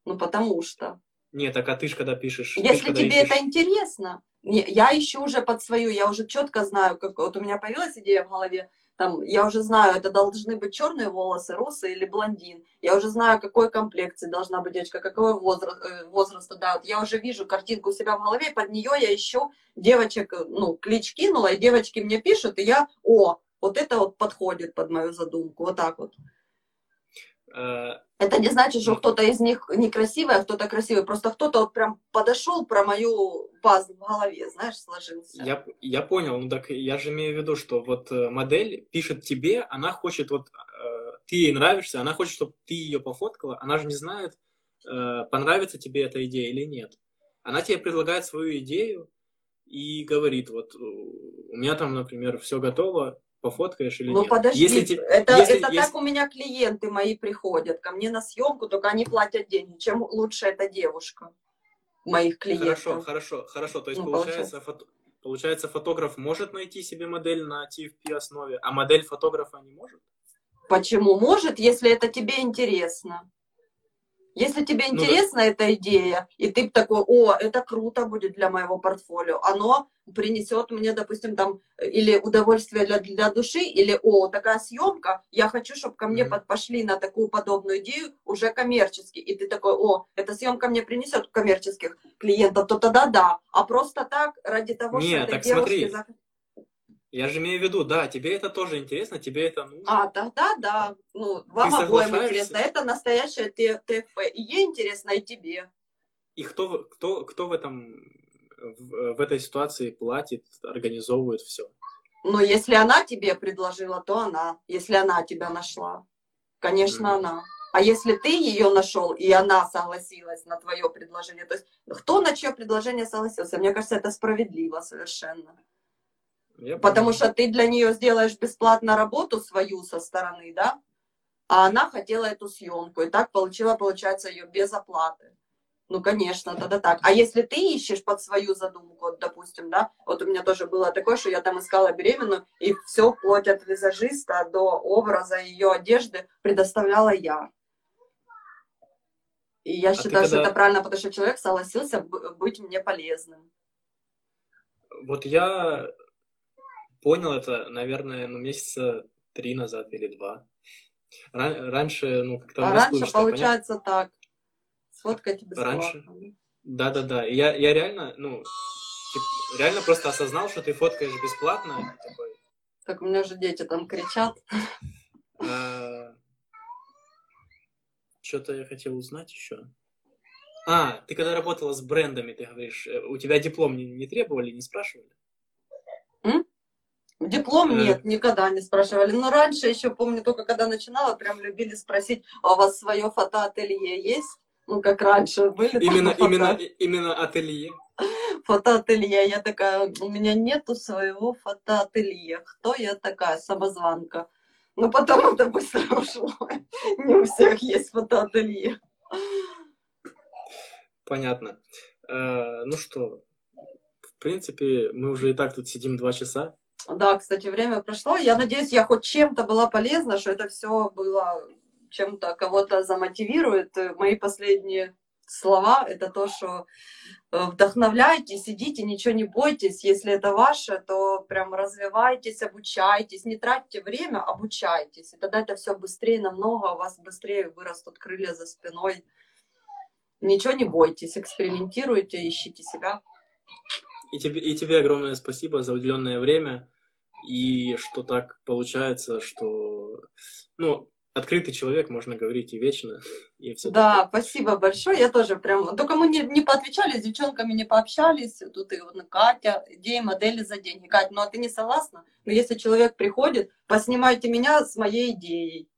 Ну, потому что. Нет, так а ты же когда пишешь... Если когда тебе ищешь... это интересно, я ищу уже под свою, я уже четко знаю, как вот у меня появилась идея в голове, там, я уже знаю, это должны быть черные волосы, русые или блондин. Я уже знаю, какой комплекции должна быть девочка, какого возраста, э, возраста, да. Вот я уже вижу картинку у себя в голове, под нее я ищу девочек, ну, клич кинула, и девочки мне пишут, и я, о, вот это вот подходит под мою задумку, вот так вот. Э, это не значит, что кто-то из них некрасивый, а кто-то красивый. Просто кто-то вот прям подошел про мою базу в голове, знаешь, сложился. Я, я понял, ну так я же имею в виду, что вот э, модель пишет тебе, она хочет вот, э, ты ей нравишься, она хочет, чтобы ты ее пофоткала, она же не знает, понравится тебе эта идея или нет. Она тебе предлагает свою идею и говорит, вот у меня там, например, все готово, пофоткаешь или ну, нет. подожди, если, это, если, это если... так у меня клиенты мои приходят ко мне на съемку, только они платят деньги. Чем лучше эта девушка моих клиентов. Хорошо, хорошо, хорошо. То есть ну, получается, фото... получается, фотограф может найти себе модель на TFP основе, а модель фотографа не может? Почему может, если это тебе интересно? Если тебе ну, интересна да. эта идея, и ты такой, о, это круто будет для моего портфолио, оно принесет мне, допустим, там, или удовольствие для, для души, или, о, такая съемка, я хочу, чтобы ко мне mm-hmm. под, пошли на такую подобную идею уже коммерчески, и ты такой, о, эта съемка мне принесет коммерческих клиентов, то тогда да, а просто так, ради того, Нет, что этой девушке... Я же имею в виду, да, тебе это тоже интересно, тебе это нужно. А, тогда да. Ну, вам обоим интересно. Это настоящее ТФП. И ей интересно, и тебе. И кто, кто, кто в, этом, в, в этой ситуации платит, организовывает все? Ну, если она тебе предложила, то она. Если она тебя нашла. Конечно, mm. она. А если ты ее нашел, и она согласилась на твое предложение, то есть кто на чье предложение согласился? Мне кажется, это справедливо совершенно. Я Потому понимаю. что ты для нее сделаешь бесплатно работу свою со стороны, да? А она хотела эту съемку, и так получила, получается, ее без оплаты. Ну, конечно, тогда так. А если ты ищешь под свою задумку, вот, допустим, да, вот у меня тоже было такое, что я там искала беременную, и все, вплоть от визажиста до образа ее одежды предоставляла я. И я а считаю, когда... что это правильно, потому что человек согласился быть мне полезным. Вот я понял это, наверное, ну, месяца три назад или два. Ран- раньше, ну, как-то... А раньше, получается, понять... так. Сфоткать бесплатно. Раньше? Да-да-да. Я, я реально, ну, реально просто осознал, что ты фоткаешь бесплатно. Такой... Так у меня же дети там кричат. А, что-то я хотел узнать еще. А, ты когда работала с брендами, ты говоришь, э, у тебя диплом не, не требовали, не спрашивали? М? Диплом э. нет, никогда не спрашивали. Но раньше еще помню, только когда начинала, прям любили спросить, а у вас свое фотоателье есть? Ну, как раньше были. Именно, именно, именно ателье. Фотоателье. Я такая, у меня нету своего фотоателье. Кто я такая? Самозванка. Но потом это быстро ушло. Не у всех есть фотоателье. Понятно. Э, ну что, в принципе, мы уже и так тут сидим два часа. Да, кстати, время прошло. Я надеюсь, я хоть чем-то была полезна, что это все было чем-то кого-то замотивирует. Мои последние слова это то, что э, вдохновляйтесь, идите, ничего не бойтесь. Если это ваше, то прям развивайтесь, обучайтесь, не тратьте время, обучайтесь. И тогда это все быстрее намного, у вас быстрее вырастут крылья за спиной. Ничего не бойтесь, экспериментируйте, ищите себя. И тебе, и тебе огромное спасибо за уделенное время. И что так получается, что ну, открытый человек, можно говорить и вечно. И все да, такое. спасибо большое. Я тоже прям... Только мы не, не поотвечали, с девчонками не пообщались. Тут и вот Катя, идеи модели за деньги. Катя, ну а ты не согласна? Но ну, если человек приходит, поснимайте меня с моей идеей.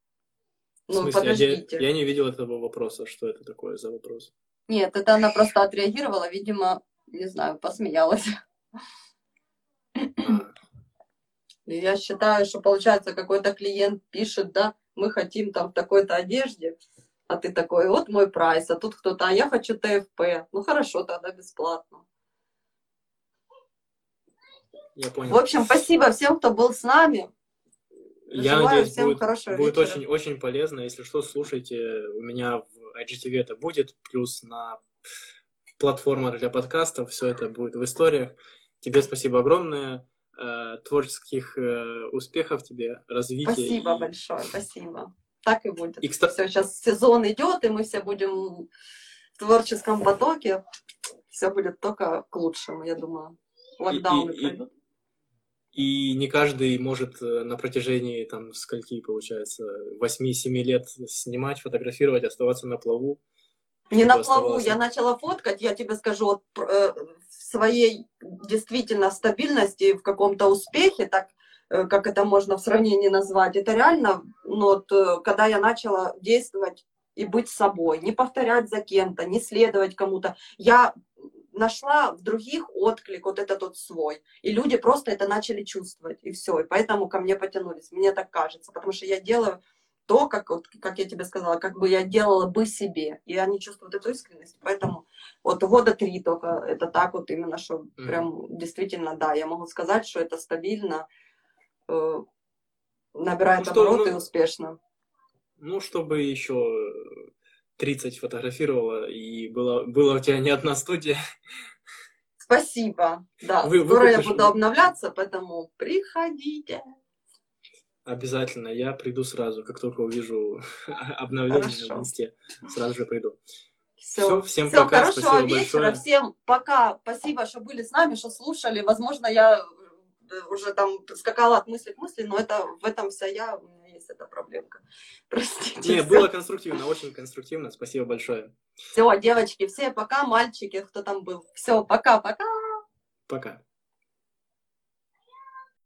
Ну, в смысле, подождите. Я, я не видел этого вопроса. Что это такое за вопрос? Нет, это она просто отреагировала, видимо, не знаю, посмеялась. Я считаю, что получается какой-то клиент пишет, да, мы хотим там в такой-то одежде, а ты такой, вот мой прайс, а тут кто-то, а я хочу ТФП. Ну хорошо, тогда бесплатно. Я понял. В общем, спасибо всем, кто был с нами. Я Желаю надеюсь, всем будет, хорошего будет очень, очень полезно. Если что, слушайте, у меня в IGTV это будет, плюс на платформах для подкастов, все это будет в историях. Тебе спасибо огромное. Э, творческих э, успехов тебе, развития. Спасибо и... большое, спасибо. Так и будет. И, кстати... Все, сейчас сезон идет, и мы все будем в творческом потоке. Все будет только к лучшему, я думаю. Локдауны и, и, пройдут. И, и не каждый может э, на протяжении, там, скольки, получается, 8-7 лет снимать, фотографировать, оставаться на плаву. Не на плаву, я начала фоткать, я тебе скажу, вот, э, своей действительно стабильности, в каком-то успехе, так э, как это можно в сравнении назвать, это реально, ну, вот, э, когда я начала действовать и быть собой, не повторять за кем-то, не следовать кому-то, я нашла в других отклик вот этот вот свой. И люди просто это начали чувствовать, и все. И поэтому ко мне потянулись. Мне так кажется, потому что я делаю то, как, вот, как я тебе сказала, как бы я делала бы себе. И они чувствуют эту искренность. Поэтому вот года три только это так вот именно, что mm-hmm. прям действительно, да, я могу сказать, что это стабильно, э, набирает ну, обороты ну, успешно. Ну, чтобы еще 30 фотографировала, и было, было у тебя не одна студия. Спасибо. Да, вы, скоро вы я буду обновляться, поэтому приходите. Обязательно, я приду сразу, как только увижу обновление Хорошо. в инсте, сразу же приду. Все, Все всем Все, пока, хорошего спасибо вечера, большое. всем пока, спасибо, что были с нами, что слушали. Возможно, я э, уже там скакала от мысли к мысли, но это в этом вся я, у меня есть эта проблемка. Простите. Не, было конструктивно, очень конструктивно. Спасибо большое. Все, девочки, все пока, мальчики, кто там был. Все, пока-пока. Пока. пока.